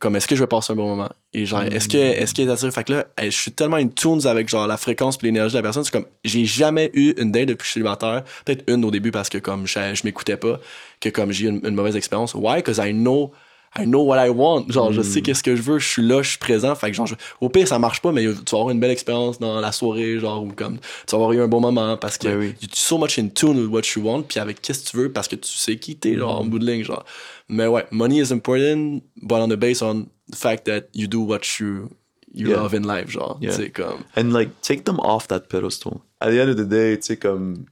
Comme, est-ce que je vais passer un bon moment? Et genre, est-ce que, est-ce qu'elle est attirée? Fait que là, je suis tellement in tune avec, genre, la fréquence pis l'énergie de la personne. C'est comme, j'ai jamais eu une date depuis célibataire. Peut-être une au début parce que, comme, je, je m'écoutais pas, que comme j'ai eu une, une mauvaise expérience. Why? Cause I know, I know what I want. Genre, je sais qu'est-ce que je veux, je suis là, je suis présent. Fait que, genre, je- au pire, ça marche pas, mais tu vas avoir une belle expérience dans la soirée, genre, ou comme, tu vas avoir eu un bon moment parce que Ben oui. you're so much in tune with what you want, puis avec qu'est-ce que tu veux parce que tu sais qui t'es, genre, en bout de ligne, genre. Mais ouais, money is important, but on the base on the fact that you do what you, you Yeah. love in life, genre. Yeah. C'est comme, And like take them off that pedestal. At the end of the day, it's like um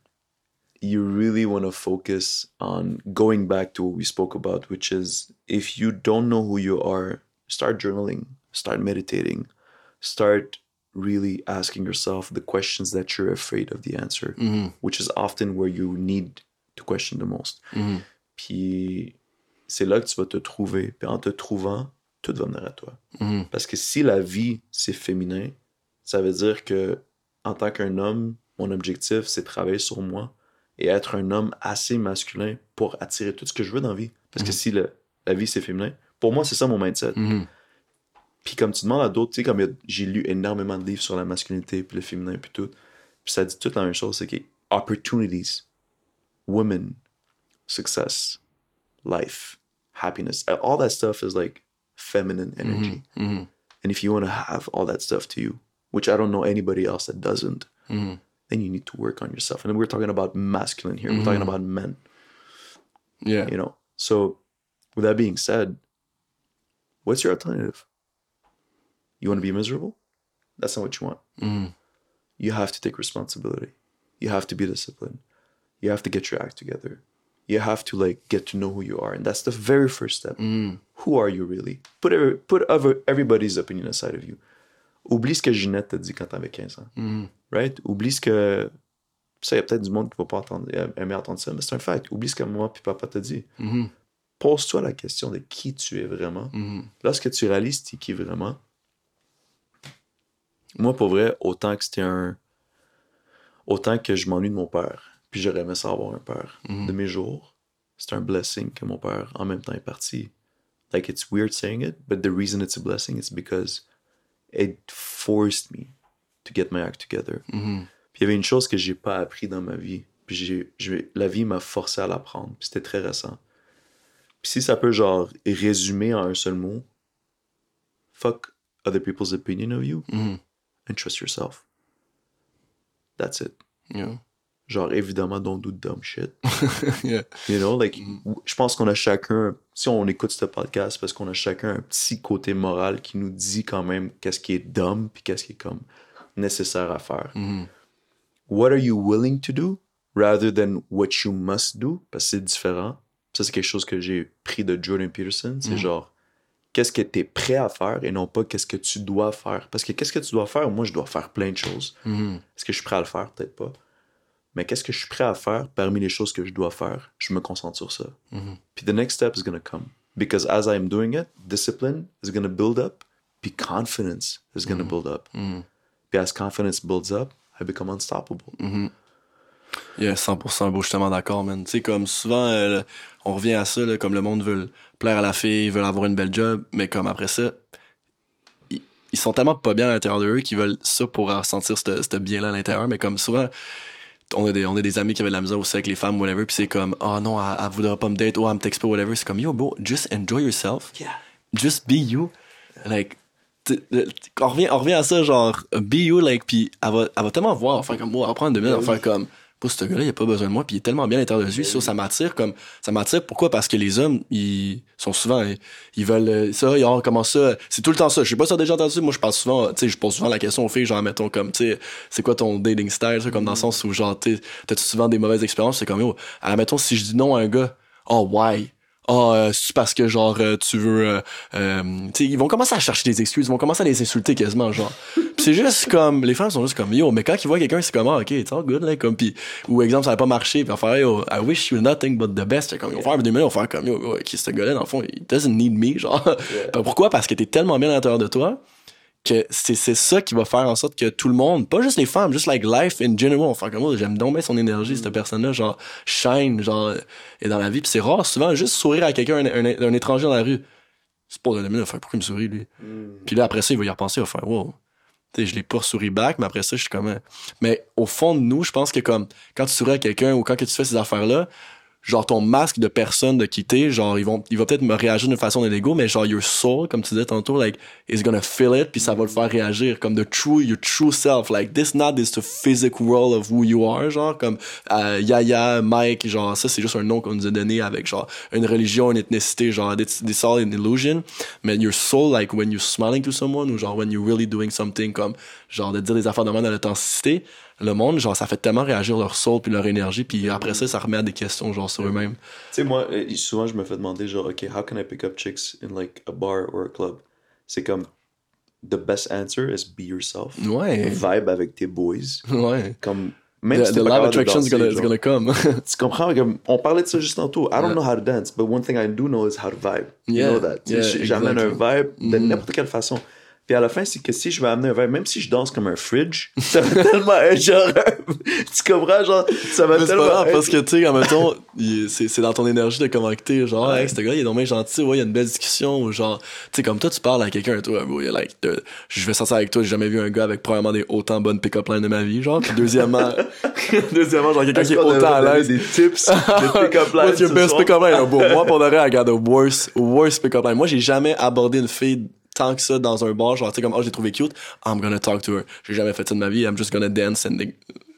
you really want to focus on going back to what we spoke about, which is if you don't know who you are, start journaling, start meditating, start really asking yourself the questions that you're afraid of the answer, which is often where you need to question the most. Puis c'est là que tu vas te trouver. Puis en te trouvant, tout va venir à toi. Parce que si la vie, c'est féminin, ça veut dire que en tant qu'un homme, mon objectif, c'est travailler sur moi et être un homme assez masculin pour attirer tout ce que je veux dans la vie. Parce que si le- la vie, c'est féminin, pour moi, c'est ça mon mindset. Mhm. Puis comme tu demandes à d'autres, tu sais, comme il y a- j'ai lu énormément de livres sur la masculinité, puis le féminin, puis tout, puis ça dit toute la même chose, c'est que opportunities, women, success, life, happiness, all that stuff is like feminine mhm. energy. Mhm. And if you want to have all that stuff to you, which I don't know anybody else that doesn't, then you need to work on yourself. And we're talking about masculine here. We're talking about men, yeah. you know. So, with that being said, what's your alternative? You want to be miserable? That's not what you want. Mm-hmm. You have to take responsibility. You have to be disciplined. You have to get your act together. You have to like get to know who you are, and that's the very first step. Mm-hmm. Who are you really? Put every, put other, everybody's opinion aside of you. Oublie ce que Ginette t'a dit quand t'avais 15 ans. Mm-hmm. Right? Oublie ce que. Ça, il y a peut-être du monde qui va pas entendre, aimer entendre ça, mais c'est un fact. Oublie ce que moi puis papa t'a dit. Pose-toi la question de qui tu es vraiment. Lorsque tu réalises t'es qui vraiment, moi, pour vrai, autant que c'était un. Autant que je m'ennuie de mon père, puis j'aurais aimé ça avoir un père de mes jours, c'est un blessing que mon père, en même temps, est parti. Like, it's weird saying it, but the reason it's a blessing is because it forced me to get my act together. Puis il y avait une chose que j'ai pas appris dans ma vie, puis la vie m'a forcé à l'apprendre, puis c'était très récent. Puis si ça peut, genre, résumer en un seul mot, fuck other people's opinion of you and trust yourself. That's it. Yeah. Genre, évidemment, don't do dumb shit. yeah. You know, like, je pense qu'on a chacun, si on écoute ce podcast, c'est parce qu'on a chacun un petit côté moral qui nous dit quand même qu'est-ce qui est dumb puis qu'est-ce qui est comme nécessaire à faire. What are you willing to do rather than what you must do? Parce que c'est différent. Ça, c'est quelque chose que j'ai pris de Jordan Peterson. C'est genre, qu'est-ce que tu es prêt à faire et non pas qu'est-ce que tu dois faire? Parce que qu'est-ce que tu dois faire? Moi, je dois faire plein de choses. Est-ce que je suis prêt à le faire? Peut-être pas. Mais qu'est-ce que je suis prêt à faire parmi les choses que je dois faire? Je me concentre sur ça. Puis the next step is going to come. Because as I'm doing it, discipline is going to build up. Puis confidence is going to build up. Puis as confidence builds up, I become unstoppable. Yeah, 100% beau, justement d'accord, man. Tu sais, comme souvent, euh, on revient à ça, là, comme le monde veut plaire à la fille, veut avoir une belle job, mais comme après ça, ils, ils sont tellement pas bien à l'intérieur d'eux qu'ils veulent ça pour ressentir ce bien-là à l'intérieur, mais comme souvent, on a, des, on a des amis qui avaient de la misère aussi avec les femmes, whatever, puis c'est comme, oh non, elle, elle voudra pas me date, oh, elle me texte pas, whatever. C'est comme, yo, bro, just enjoy yourself. Yeah. Just be you. Like, on revient, on revient à ça, genre, be you, like, puis elle va, elle va tellement voir, enfin, comme, moi, elle va prendre deux minutes, elle va faire comme, pour ce gars-là, il a pas besoin de moi, puis il est tellement bien à l'intérieur de lui, ça, ça m'attire, comme, ça m'attire, pourquoi? Parce que les hommes, ils sont souvent, ils, veulent, euh, ça, ils ont, comment ça, c'est tout le temps ça, je sais pas si t'as déjà entendu, moi, je parle souvent, tu sais, je pose souvent la question aux filles, genre, mettons, comme, tu sais, c'est quoi ton dating style, ça, comme dans le sens où, genre, t'as-tu souvent des mauvaises expériences, c'est comme, yo, alors, mettons, si je dis non à un gars, oh, why? Ah, euh, c'est parce que genre euh, tu veux euh, euh, tu sais ils vont commencer à chercher des excuses, ils vont commencer à les insulter quasiment genre. C'est juste comme, les femmes sont juste comme, yo, mais quand ils voient quelqu'un, c'est comme, ah, ok, it's all good, là, comme, pis, ou exemple, ça n'a pas marché, pis on faire, yo, I wish you nothing but the best. Comme, ils vont faire deux minutes, on va faire comme, yo, qui ce gars-là, dans le fond, il doesn't need me, genre. Pis pourquoi? Parce que t'es tellement bien à l'intérieur de toi, que c'est c'est ça qui va faire en sorte que tout le monde, pas juste les femmes, juste like life in general, on fait comme oh, j'aime donc bien son énergie, cette personne-là, genre shine, genre est dans la vie, puis c'est rare souvent juste sourire à quelqu'un, un, un- un étranger dans la rue. C'est pas de la minute, faire pourquoi il me sourit lui? Puis là après ça, il va y repenser, il va faire wow. Tu sais, je l'ai pas souri back, mais après ça, je suis comme. euh, Mais au fond de nous, je pense que comme quand tu souris à quelqu'un ou quand que tu fais ces affaires-là, genre ton masque de personne de quitter, genre ils vont, il va peut-être me réagir d'une façon d'ego, mais genre your soul, comme tu disais tantôt, like is gonna feel it, puis ça va le faire réagir comme the true, your true self, like this not is the physical world of who you are, genre comme euh, Yaya, Mike, genre ça c'est juste un nom qu'on nous a donné avec genre une religion, une ethnicité, genre it's, it's all an illusion, mais your soul, like when you're smiling to someone ou genre when you're really doing something comme genre de dire des affaires de même dans l'authenticité, le monde, genre, ça fait tellement réagir leur soul puis leur énergie, puis après ça, ça remet à des questions, genre, sur eux-mêmes. Tu sais, moi, euh, souvent, je me fais demander, genre, OK, how can I pick up chicks in, like, a bar or a club? C'est comme, the best answer is be yourself. Ouais. Vibe avec tes boys. Ouais. Comme, même The, si the de attraction is gonna, gonna come. Tu comprends? Comme, on parlait de ça juste tantôt. I don't Yeah. know how to dance, but one thing I do know is how to vibe. Yeah, You know that. Yeah, J'amène un exactly. vibe de Mhm. n'importe quelle façon. Puis à la fin, c'est que si je vais amener un vibe, même si je danse comme un fridge, ça va tellement être genre. tu comprends? Genre, ça va tellement. pas grave, être- parce que, tu sais, en même temps, c'est dans ton énergie de comment que t'es, genre, Ouais. hey, ce gars, il est donc gentil, ouais, il y a une belle discussion, ou genre, tu sais, comme toi, tu parles à quelqu'un, toi, bro, il like, de- je vais sortir avec toi, j'ai jamais vu un gars avec probablement des autant bonnes pick-up lines de ma vie, genre, puis deuxièmement, deuxièmement, genre, quelqu'un qui est autant à l'aise. Des tips de pick-up lines. What's your best pick-up line? Bon, moi, pour de vrai, I got the worst, worst pick-up line. Moi, j'ai jamais abordé une fille tant que ça dans un bar, genre, tu sais, comme, oh, j'ai trouvé cute, I'm gonna talk to her. J'ai jamais fait ça de ma vie, I'm just gonna dance and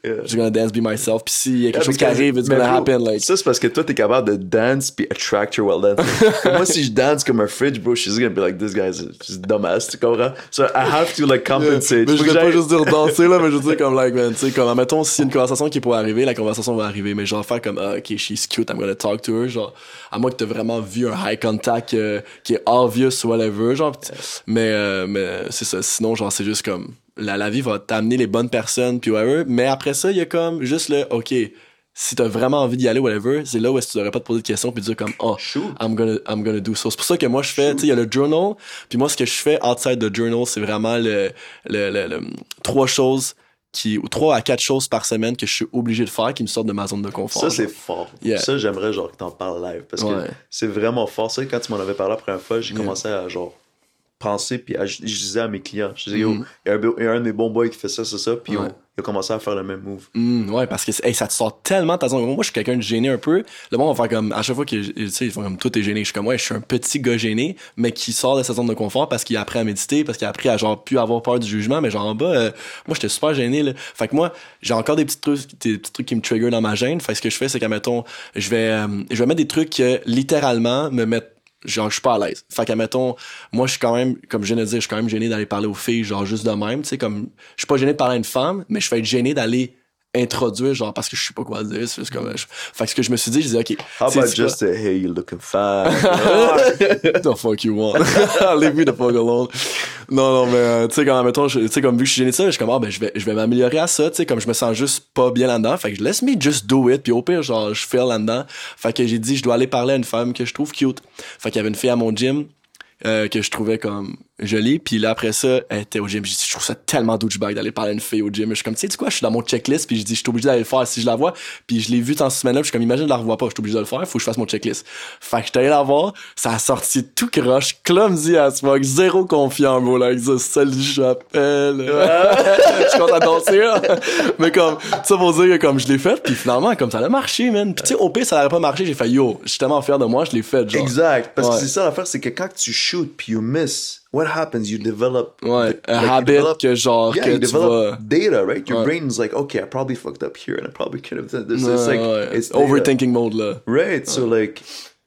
Yeah. just gonna dance, be myself. Puis s'il y a quelque Yeah, chose qui arrive, it's gonna bro, happen, like. Ça, c'est parce que toi, t'es capable de dance puis attract your well dance. Moi, si je dance comme un fridge, bro, she's gonna be like, this guy's just dumbass, tu comprends? So I have to, like, compensate. Mais je voulais pas juste dire danser, là, mais je veux dire comme, like, man, tu sais, comme, mettons, s'il y a une conversation qui pourrait arriver, la conversation va arriver, mais genre faire comme, ah, ok, she's cute, I'm gonna talk to her, genre, à moins que t'aies vraiment vu un high contact euh, qui est obvious ou whatever, genre, mais, euh, mais c'est ça, sinon, genre, c'est juste comme, la, la vie va t'amener les bonnes personnes, puis whatever, mais après ça, il y a comme, juste le, ok, si t'as vraiment envie d'y aller, whatever, c'est là où est-ce que tu devrais pas te poser de questions puis dire comme, oh, Shoot. I'm gonna, I'm gonna do so. C'est pour ça que moi, je fais, tu sais, il y a le journal, puis moi, ce que je fais outside the journal, c'est vraiment le, le, le, le- trois choses qui, ou trois à quatre choses par semaine que je suis obligé de faire qui me sortent de ma zone de confort. Ça, c'est fort. Yeah. Ça, j'aimerais, genre, que t'en parles live. Parce que Ouais. c'est vraiment fort. Ça, quand tu m'en avais parlé la première fois, j'ai Yeah. commencé à, genre, penser, puis à- je disais à mes clients, je disais, yo, Mhm. il y, a un de mes bons boys qui fait ça, c'est ça, puis Ouais. on- il a commencé à faire le même move. Mm, ouais, parce que hey, ça te sort tellement de ta zone. Moi, je suis quelqu'un de gêné un peu. Le monde va faire comme, à chaque fois que, tu sais, ils font comme, tout est gêné. Je suis comme, ouais, je suis un petit gars gêné, mais qui sort de sa zone de confort parce qu'il a appris à méditer, parce qu'il a appris à, genre, plus avoir peur du jugement. Mais genre, en bas, euh, moi, j'étais super gêné, là. Fait que moi, j'ai encore des petits trucs, des petits trucs qui me trigger dans ma gêne. Fait que ce que je fais, c'est qu'à mettons, je vais, euh, je vais mettre des trucs qui, littéralement, me mettent genre je suis pas à l'aise. Fait qu'à mettons, moi je suis quand même comme je viens de dire, je suis quand même gêné d'aller parler aux filles genre juste de même, tu sais comme je suis pas gêné de parler à une femme, mais je vais être gêné d'aller introduire genre parce que je sais pas quoi dire, c'est comme je- fait que ce que je me suis dit, je disais OK, How about c'est quoi- just, uh, hey, you looking fine? the fuck you want? Leave me the fuck alone. Non, non, mais, euh, tu sais, quand, mettons, tu sais, comme vu que je suis ça, je suis comme, ah, ben, je vais, je vais m'améliorer à ça, tu sais, comme je me sens juste pas bien là-dedans. Fait que je laisse me just do it, puis au pire, genre, je fail là-dedans. Fait que j'ai dit, je dois aller parler à une femme que je trouve cute. Fait qu'il y avait une fille à mon gym, euh, que je trouvais comme jolie, puis là, après ça, elle était au gym. J'ai dit, je trouve ça tellement douchebag d'aller parler à une fille au gym. Je suis comme, tu sais, du quoi, je suis dans mon checklist, puis je dis, je suis obligé d'aller le faire si je la vois. Puis je l'ai vu dans ce semaine-là, je suis comme, imagine, je la revois pas, je suis obligé de le faire, faut que je fasse mon checklist. Fait que j'étais allé la voir, ça a sorti tout croche, clumsy as fuck, zéro confiant, bro, like ça, salut, j'appelle. je suis content de danser, là. Mais comme, ça pour dire que comme je l'ai fait, puis finalement, comme ça a marché, man. Puis tu sais, au pire, ça n'aurait pas marché, j'ai fait, yo, je suis tellement fier de moi, je l'ai fait, genre. exact. Parce Ouais. que c'est ça l'affaire, c'est que quand tu shoot puis you miss, what happens? You develop. Ouais, un like, you habit develop- que genre, Yeah, que you develop vas. data, right? Your Ouais. brain is like, okay, I probably fucked up here and I probably could have done this. Ouais, it's like, it's data. Overthinking mode, là. Right. So like,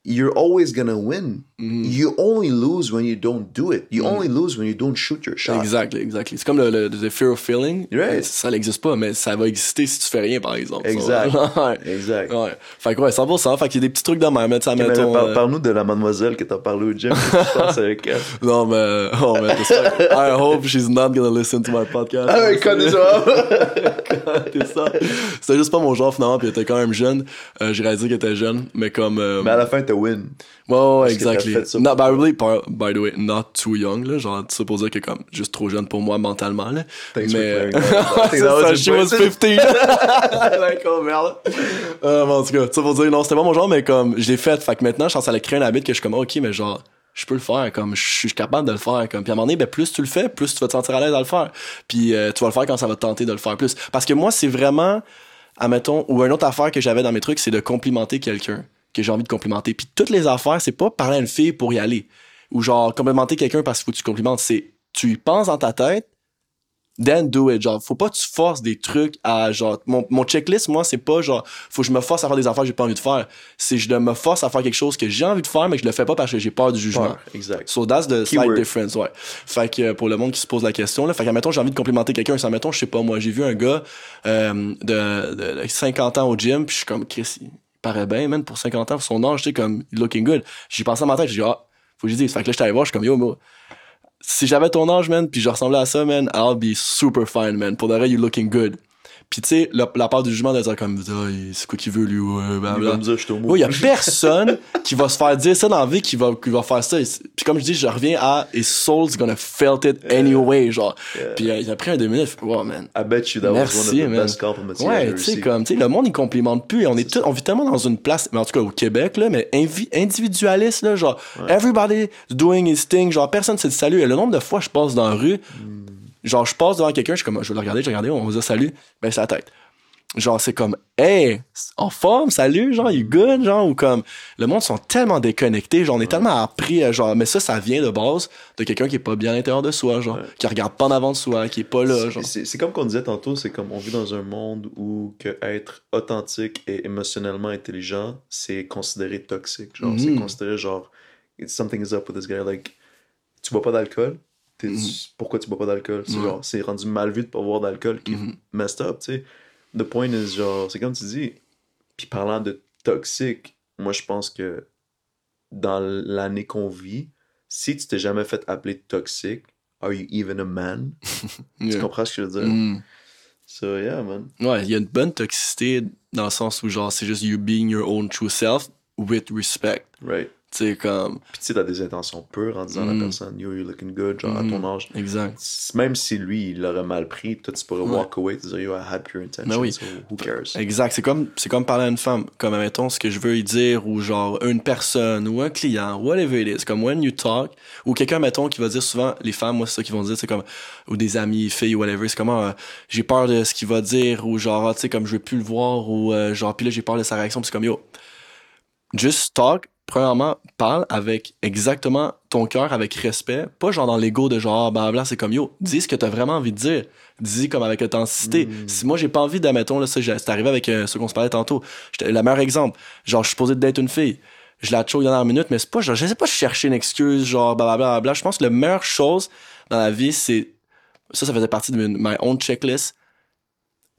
you're always gonna win. Mm-hmm. You only lose when you don't do it. You only lose when you don't shoot your shot. Exact, exact. C'est comme le, le, le fear of failing. Right. Ça n'existe pas, mais ça va exister si tu fais rien, par exemple. Exact. ouais. Exact. Ouais. Fait que ouais, 100%. Fait qu'il y a des petits trucs même. Mais tu sais, Mais mettons, par- euh, Parle-nous de la mademoiselle que t'as parlé au gym. Qu'est-ce avec elle? Non, mais, oh, ça. I hope she's not gonna listen to my podcast. Ah ouais, connais ça. Ça. C'était juste pas mon genre, finalement, puis elle était quand même jeune. Euh, J'ai réalisé qu'elle était jeune, mais comme. euh, Mais à la fin, win. Ouais, ouais, exactly. Not, by, really, par- by the way, not too young, là. Genre, ça pour dire que comme, juste trop jeune pour moi mentalement, là. Thanks for mais, That was ça, she was point. 15. like, oh merde. Euh, en tout cas, ça pour dire, non, c'était pas mon genre, mais comme, je l'ai fait. Fait que maintenant, je pense que ça a créé un habit que je suis comme, ok, mais genre, je peux le faire, comme, je suis capable de le faire, comme, puis à un moment donné, ben, plus tu le fais, plus tu vas te sentir à l'aise à le faire. Puis, euh, tu vas le faire quand ça va te tenter de le faire plus. Parce que moi, c'est vraiment, admettons, ou une autre affaire que j'avais dans mes trucs, c'est de complimenter quelqu'un que j'ai envie de complimenter. Puis toutes les affaires, c'est pas parler à une fille pour y aller. Ou genre, complimenter quelqu'un parce qu'il faut que tu complimentes. C'est, tu y penses dans ta tête, then do it. Genre, faut pas que tu forces des trucs à, genre, mon, mon checklist, moi, c'est pas genre, faut que je me force à faire des affaires que j'ai pas envie de faire. C'est, je me force à faire quelque chose que j'ai envie de faire, mais que je le fais pas parce que j'ai peur du jugement. Peur, exact. So that's the slight difference, ouais. Fait que pour le monde qui se pose la question, là, fait que, admettons, j'ai envie de complimenter quelqu'un, ça, mettons, je sais pas, moi, j'ai vu un gars euh, de, de, de 50 ans au gym, puis je suis comme, Chris, paraît bien, man, pour 50 ans, son âge, tu sais, comme, looking good. J'ai pensé à ma tête, j'ai dit, ah, faut que je dise. Fait que là, j'étais allé voir, je suis comme, yo, moi, si j'avais ton âge, man, puis je ressemblais à ça, man, I'll be super fine, man. Pour de vrai, you looking good. Puis tu sais, la, la part du jugement de dire comme, il- c'est quoi qu'il veut, lui, ouais, Il va me dire, je au mot. Il y a personne qui va se faire dire ça dans la vie qui va, qui va faire ça. C'est- Puis comme je dis, je reviens à His soul's gonna felt it anyway, genre. Puis euh, il a pris un deux minutes, wow, man. I bet you that was one of Merci, the man. best compliments Ouais, tu sais, comme, tu sais, le monde, il complimente plus. Et on est on vit tellement dans une place, mais en tout cas au Québec, là, mais individualiste, là, genre, everybody doing his thing, genre, personne se dit salut. Et le nombre de fois, je passe dans la rue, Hmm. Genre, je passe devant quelqu'un, je suis comme, je vais le regarder, je vais regarder, on va dire salut, ben, c'est la tête. Genre, c'est comme, hey, en forme, salut, genre, you good, genre, ou comme, le monde sont tellement déconnectés, genre, on est tellement appris, genre, mais ça, ça vient de base de quelqu'un qui est pas bien à l'intérieur de soi, genre, qui regarde pas en avant de soi, qui est pas là, genre. C'est comme qu'on disait tantôt, c'est comme on vit dans un monde où que être authentique et émotionnellement intelligent, c'est considéré toxique. Genre, c'est Mhm. considéré genre, something is up with this guy. Like, tu bois pas d'alcool? T'es- Mhm. Pourquoi tu bois pas d'alcool? C'est genre, c'est rendu mal vu de pas boire d'alcool qui est Mhm. messed up, tu sais. The point is, genre, c'est comme tu dis. Puis parlant de toxique, moi je pense que dans l'année qu'on vit, si tu t'es jamais fait appeler toxique, are you even a man? Tu comprends ce que je veux dire? Mm. So yeah, man. Ouais, il y a une bonne toxicité dans le sens où, genre, c'est juste you being your own true self with respect. Right. Sais, comme, Puis tu sais, t'as des intentions pures en disant à Mm. la personne, yo, you're looking good, genre Mm. à ton âge. exact. Même si lui, il l'aurait mal pris, toi, tu pourrais Ouais. walk away, te dire, yo, I had pure intentions, Ben oui. so who cares? Exact. C'est comme, c'est comme parler à une femme. Comme, mettons, ce que je veux y dire, ou genre, une personne, ou un client, whatever it is. Comme, when you talk, ou quelqu'un, mettons, qui va dire souvent, les femmes, moi, c'est ça qu'ils vont dire, c'est comme, ou des amis, filles, whatever, c'est comme, ah, j'ai peur de ce qu'il va dire, ou genre, ah, tu sais, comme, je veux plus le voir, ou euh, genre, puis là, j'ai peur de sa réaction, puis c'est comme, yo, just talk, premièrement, parle avec exactement ton cœur, avec respect, pas genre dans l'ego de genre, bah bla, c'est comme yo, dis ce que t'as vraiment envie de dire, dis comme avec authenticité. Si moi j'ai pas envie d'admettons, là, c'est arrivé avec euh, ce qu'on se parlait tantôt, le meilleur exemple, genre, je suis supposé date une fille, je la choke dernière minute, mais c'est pas, genre, je sais pas chercher une excuse, genre, blablabla, bla, je pense que la meilleure chose dans la vie, c'est, ça, ça faisait partie de my own checklist,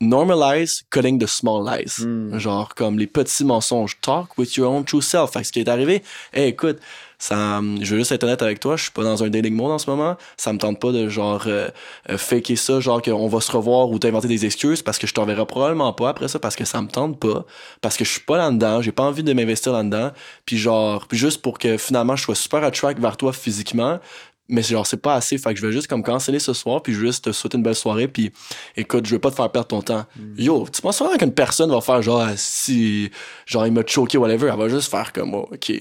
normalize cutting the small lies. Mm. Genre, comme les petits mensonges. Talk with your own true self. Fait que ce qui est arrivé, hey, écoute, ça, je veux juste être honnête avec toi, je suis pas dans un dating mode en ce moment. Ça me tente pas de genre euh, euh, faker ça, genre qu'on va se revoir ou t'inventer des excuses parce que je t'enverrai probablement pas après ça parce que ça me tente pas, parce que je suis pas là-dedans, j'ai pas envie de m'investir là-dedans. Puis genre, puis juste pour que finalement je sois super attract vers toi physiquement, mais genre c'est pas assez fait que je vais juste comme canceller ce soir puis juste te souhaiter une belle soirée puis écoute je veux pas te faire perdre ton temps yo tu penses vraiment qu'une personne va faire genre ah, si genre il m'a choqué whatever elle va juste faire comme oh, ok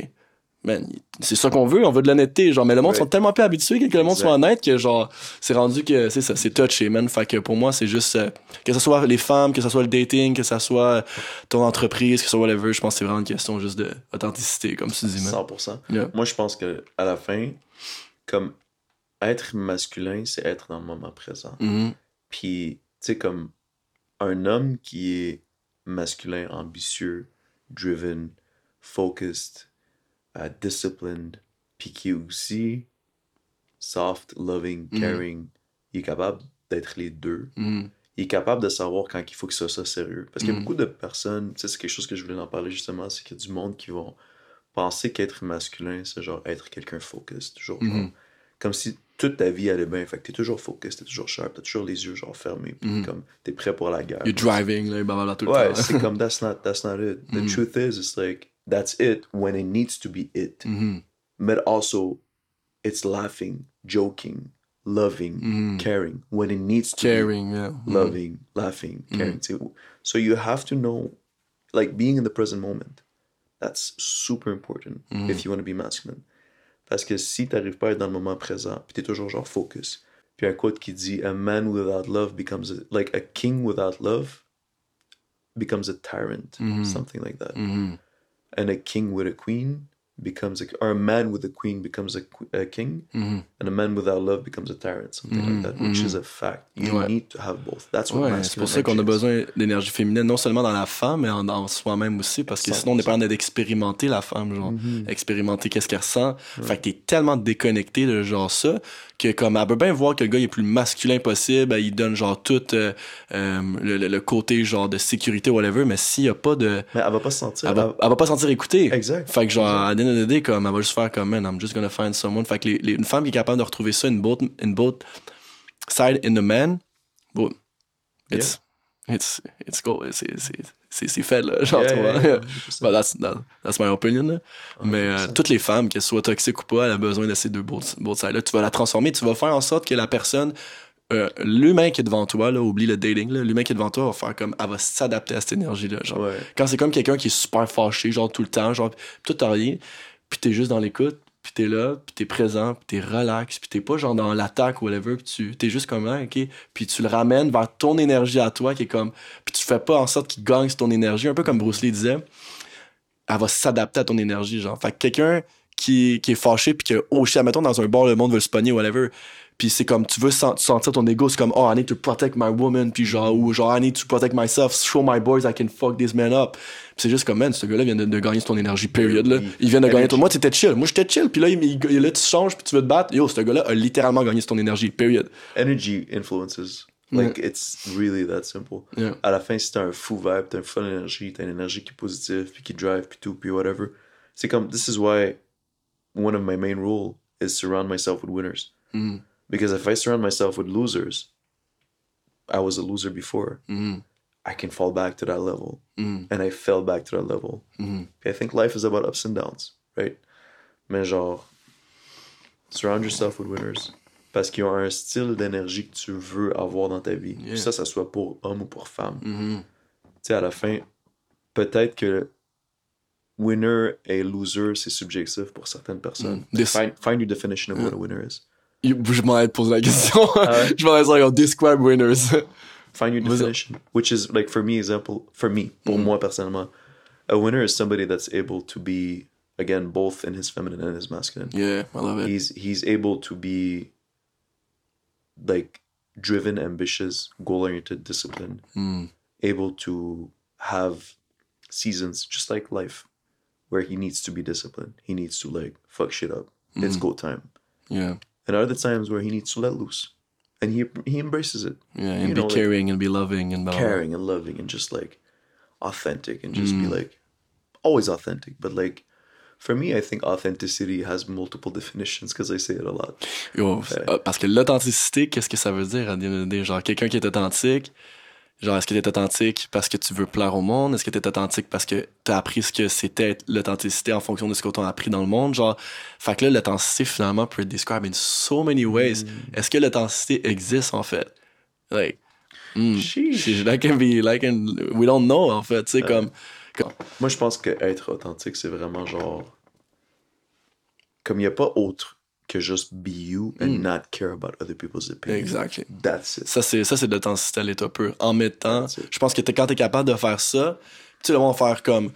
man c'est ça qu'on veut on veut de l'honnêteté genre mais le monde Ouais. sont tellement peu habitués que le monde Exact. soit honnête que genre c'est rendu que c'est ça c'est touché man fait que pour moi c'est juste euh, que ce soit les femmes que ce soit le dating que ce soit euh, ton entreprise que ce soit whatever je pense que c'est vraiment une question juste de authenticité comme tu dis man 100%. Yeah. Moi, je pense que à la fin, comme être masculin, c'est être dans le moment présent. Mhm. Puis, tu sais, comme un homme qui est masculin, ambitieux, driven, focused, euh, disciplined, puis qui est aussi soft, loving, caring. Il est capable d'être les deux. Mhm. Il est capable de savoir quand il faut que ça soit sérieux. Parce qu'il y a beaucoup de personnes, tu sais, c'est quelque chose que je voulais en parler justement, c'est qu'il y a du monde qui vont penser qu'être masculin, c'est genre être quelqu'un focus, toujours genre, Mhm. comme si toute ta vie allait bien, fait que t'es toujours focus, t'es toujours sharp, t'as toujours les yeux genre fermés, puis Mhm. comme t'es prêt pour la guerre. You're driving, là, blablabla, tout le Ouais, temps. c'est comme that's not that's not it. The Mhm. truth is, it's like that's it when it needs to be it. Mhm. But also, it's laughing, joking, loving, Mhm. caring when it needs to be Caring, yeah. Loving, laughing, caring too. So you have to know, like being in the present moment. That's super important if you want to be masculine. Parce que si t'arrives pas à être dans le moment présent, puis t'es toujours genre focus. Puis un quote qui dit A man without love becomes a, like a king without love becomes a tyrant, something like that. Mhm. And a king with a queen becomes a, or a man with a queen becomes a, a king, Mhm. and a man without love becomes a tyrant, something like that, which is a fact. You Ouais. need to have both. That's what Ouais, c'est pour ça qu'on a besoin d'énergie féminine, non seulement dans la femme, mais en, en soi-même aussi, parce que sinon on n'est pas en train d'expérimenter la femme, genre, Mm-hmm. expérimenter qu'est-ce qu'elle ressent. Fait que t'es tellement déconnecté de genre ça, que comme elle peut bien voir que le gars il est plus masculin possible, elle, il donne genre tout euh, euh, le, côté genre de sécurité, whatever, mais s'il y a pas de... Mais elle va pas se sentir. Elle va, elle va pas se sentir écoutée. Exact. Fait que genre, à the day, comme, elle va juste faire comme, man, I'm just gonna find someone. Fait que les, les- une femme qui est capable de retrouver ça in both, both side in the man, bon, it's, it's, it's c'est, c'est, c'est fait, là, genre, Yeah, tu vois. yeah, yeah, But that's, that- that's my opinion, là. Mais euh, toutes les femmes, qu'elles soient toxiques ou pas, elles ont besoin de ces deux both, both sides-là. Tu vas la transformer, tu vas faire en sorte que la personne, euh, l'humain qui est devant toi, là, oublie le dating, l'humain qui est devant toi va faire comme, elle va s'adapter à cette énergie-là, genre. Ouais. Quand c'est comme quelqu'un qui est super fâché, genre tout le temps, genre, toi t'as rien, puis t'es juste dans l'écoute, puis t'es là, puis t'es présent, puis t'es relax, puis t'es pas genre dans l'attaque ou whatever, puis tu t'es juste comme, ah, ok, puis tu le ramènes vers ton énergie à toi qui est comme, puis tu fais pas en sorte qu'il gagne ton énergie, un peu comme Bruce Lee disait, elle va s'adapter à ton énergie, genre. Fait que quelqu'un qui, qui est fâché, puis que, oh shit, mettons dans un bar, le monde veut se pogner, whatever. Puis c'est comme, tu veux sen- sentir ton ego, c'est comme, oh, I need to protect my woman, puis genre, ou genre, I need to protect myself, show my boys I can fuck this man up. C'est juste comme, man, ce gars-là vient de, de gagner ton énergie, period, là. Il vient de gagner ton. Moi, t'étais chill. Moi, j'étais chill, puis là, il, il- là, tu changes, puis tu veux te battre. Yo, ce gars-là a littéralement gagné ton énergie, period. Energy influences. Like, it's really that simple. Yeah. À la fin, si t'as un fou vibe, t'as une full énergie, t'as une énergie qui est positive, puis qui drive, puis tout, puis whatever. C'est comme, this is why one of my main rule is surround myself with winners. Mm. Because if I surround myself with losers, I was a loser before. Mm. I can fall back to that level. Mm. And I fell back to that level. Mm. I think life is about ups and downs, right? Mais genre, surround yourself with winners. Parce qu'ils ont un style d'énergie que tu veux avoir dans ta vie. Yeah. Ça, ça soit pour homme ou pour femme. Mhm. Tu sais, à la fin, peut-être que winner et loser, c'est subjectif pour certaines personnes. Mm. This- Find, find your definition of what a winner is. You- Je ai posé la question. ouais? je dit, describe winners. Find your definition. Which is, like, for me, example, for me, pour mm-hmm. moi personnellement, a winner is somebody that's able to be, again, both in his feminine and his masculine. yeah, I love it. he's he's able to be like driven ambitious goal-oriented disciplined Mm. able to have seasons just like life where he needs to be disciplined he needs to like fuck shit up it's mm-hmm. go time Yeah, and other times where he needs to let loose. And he he embraces it. Yeah, and You be know, like, caring and be loving and blah, caring and loving and just like authentic and just Mm. be like always authentic. But like for me i think authenticity has multiple definitions because i say it a lot. Yo, euh, parce que l'authenticité, qu'est-ce que ça veut dire? À the end of the day? Genre, quelqu'un qui est authentique, genre, est-ce que t'es authentique parce que tu veux plaire au monde? Est-ce que t'es authentique parce que t'as appris ce que c'était l'authenticité en fonction de ce qu'on t'a appris dans le monde? Genre, fait que là, l'authenticité, finalement, peut être described in so many ways. Est-ce que l'authenticité existe, en fait? Like, that can be, like, we don't know, en fait, tu sais, comme, comme- Moi, je pense que être authentique, c'est vraiment genre. Comme il n'y a pas autre que just be you and not care about other people's opinions. Exactly. That's it. Ça, c'est, ça, c'est de l'authenticité à l'état pur. En mettant, je pense que quand t'es capable de faire ça, tu sais, le monde va faire comme,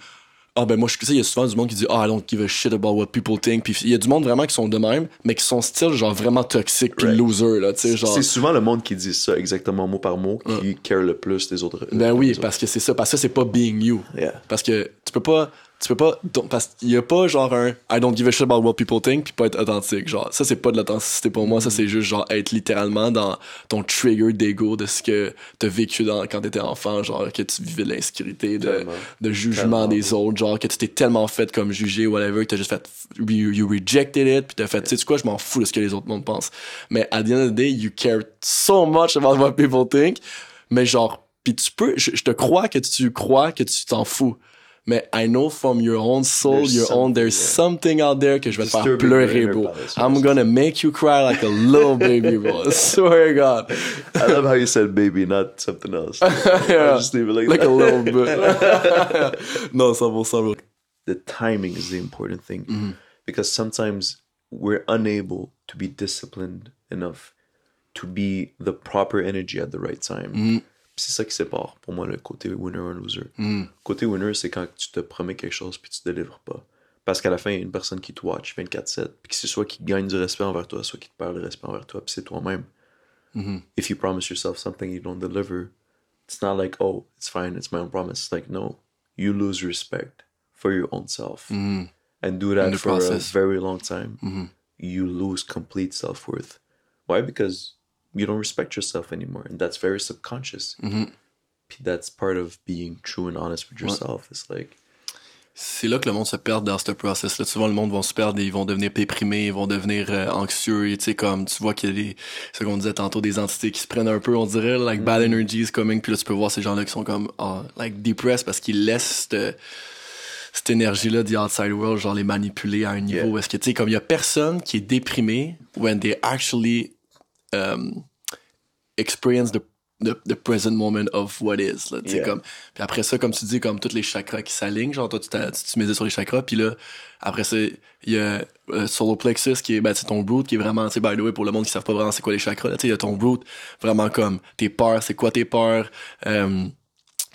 ah ben moi, je sais, il y a souvent du monde qui dit, ah, I don't give a shit about what people think. Puis il y a du monde vraiment qui sont de même, mais qui sont style, genre, vraiment toxique puis Right. loser, là, tu sais, genre. C'est souvent le monde qui dit ça exactement mot par mot, qui care le plus des autres. Ben oui, autres. parce que c'est ça, parce que c'est pas being you. Yeah. Parce que tu peux pas tu peux pas donc, parce qu'il y a pas genre un I don't give a shit about what people think puis pas être authentique genre. Ça c'est pas de l'authenticité pour moi ça c'est juste genre être littéralement dans ton trigger d'ego de ce que t'as vécu dans, quand t'étais enfant genre que tu vivais de l'insécurité de, de jugement Tellement. des autres genre que tu t'es tellement fait comme jugé whatever que t'as juste fait you, you rejected it puis t'as fait tu sais quoi je m'en fous de ce que les autres monde pensent. Mais at the end of the day you care so much about what people think mais genre puis tu peux je, je te crois que tu crois que tu t'en fous mais I know from your own soul, There's your own, there's something, something out there que je vais te faire pleurer, bro. I'm gonna make you cry like a little baby, bro. I swear to God. I love how you said baby, not something else. Yeah. Just leave it like, Like a little bit. non, 100%, bro. the timing is the important thing mm-hmm. because sometimes we're unable to be disciplined enough to be the proper energy at the right time. Puis C'est ça qui sépare pour moi le côté winner or loser. Côté winner, c'est quand tu te promets quelque chose puis tu te délivres pas. Parce qu'à la fin, il y a une personne qui te watch 24-7, puis que c'est soit qui gagne du respect envers toi, soit qui te perd le respect envers toi, puis c'est toi-même. If you promise yourself something you don't deliver, it's not like, oh, it's fine, it's my own promise. It's like, no, you lose respect for your own self. And do that for process. a very long time. You lose complete self worth. Why? Because you don't respect yourself anymore. And that's very subconscious. Puis That's part of being true and honest with yourself. It's like, C'est là que le monde se perd dans ce process-là. Souvent, le monde va se perdre, et ils vont devenir déprimés, ils vont devenir euh, anxieux. et Tu sais, comme tu vois qu'il y a des, ce qu'on disait tantôt, des entités qui se prennent un peu, on dirait, like bad energy is coming. Puis là, tu peux voir ces gens-là qui sont comme, ah, like depressed parce qu'ils laissent cette, cette énergie-là du outside world, genre les manipuler à un niveau. Yeah. Est-ce que, tu sais, comme il y a personne qui est déprimé when they actually um, experience the, the, the present moment of what is. Là, Yeah. comme, puis après ça, comme tu dis, comme tous les chakras qui s'alignent, genre toi, tu, tu, misais sur les chakras, puis là, après ça, il y a euh, solar plexus qui est, ben, ton root qui est vraiment, tu by the way, pour le monde qui savent pas vraiment c'est quoi les chakras, il y a ton root, vraiment comme tes peurs, c'est quoi tes peurs, euh,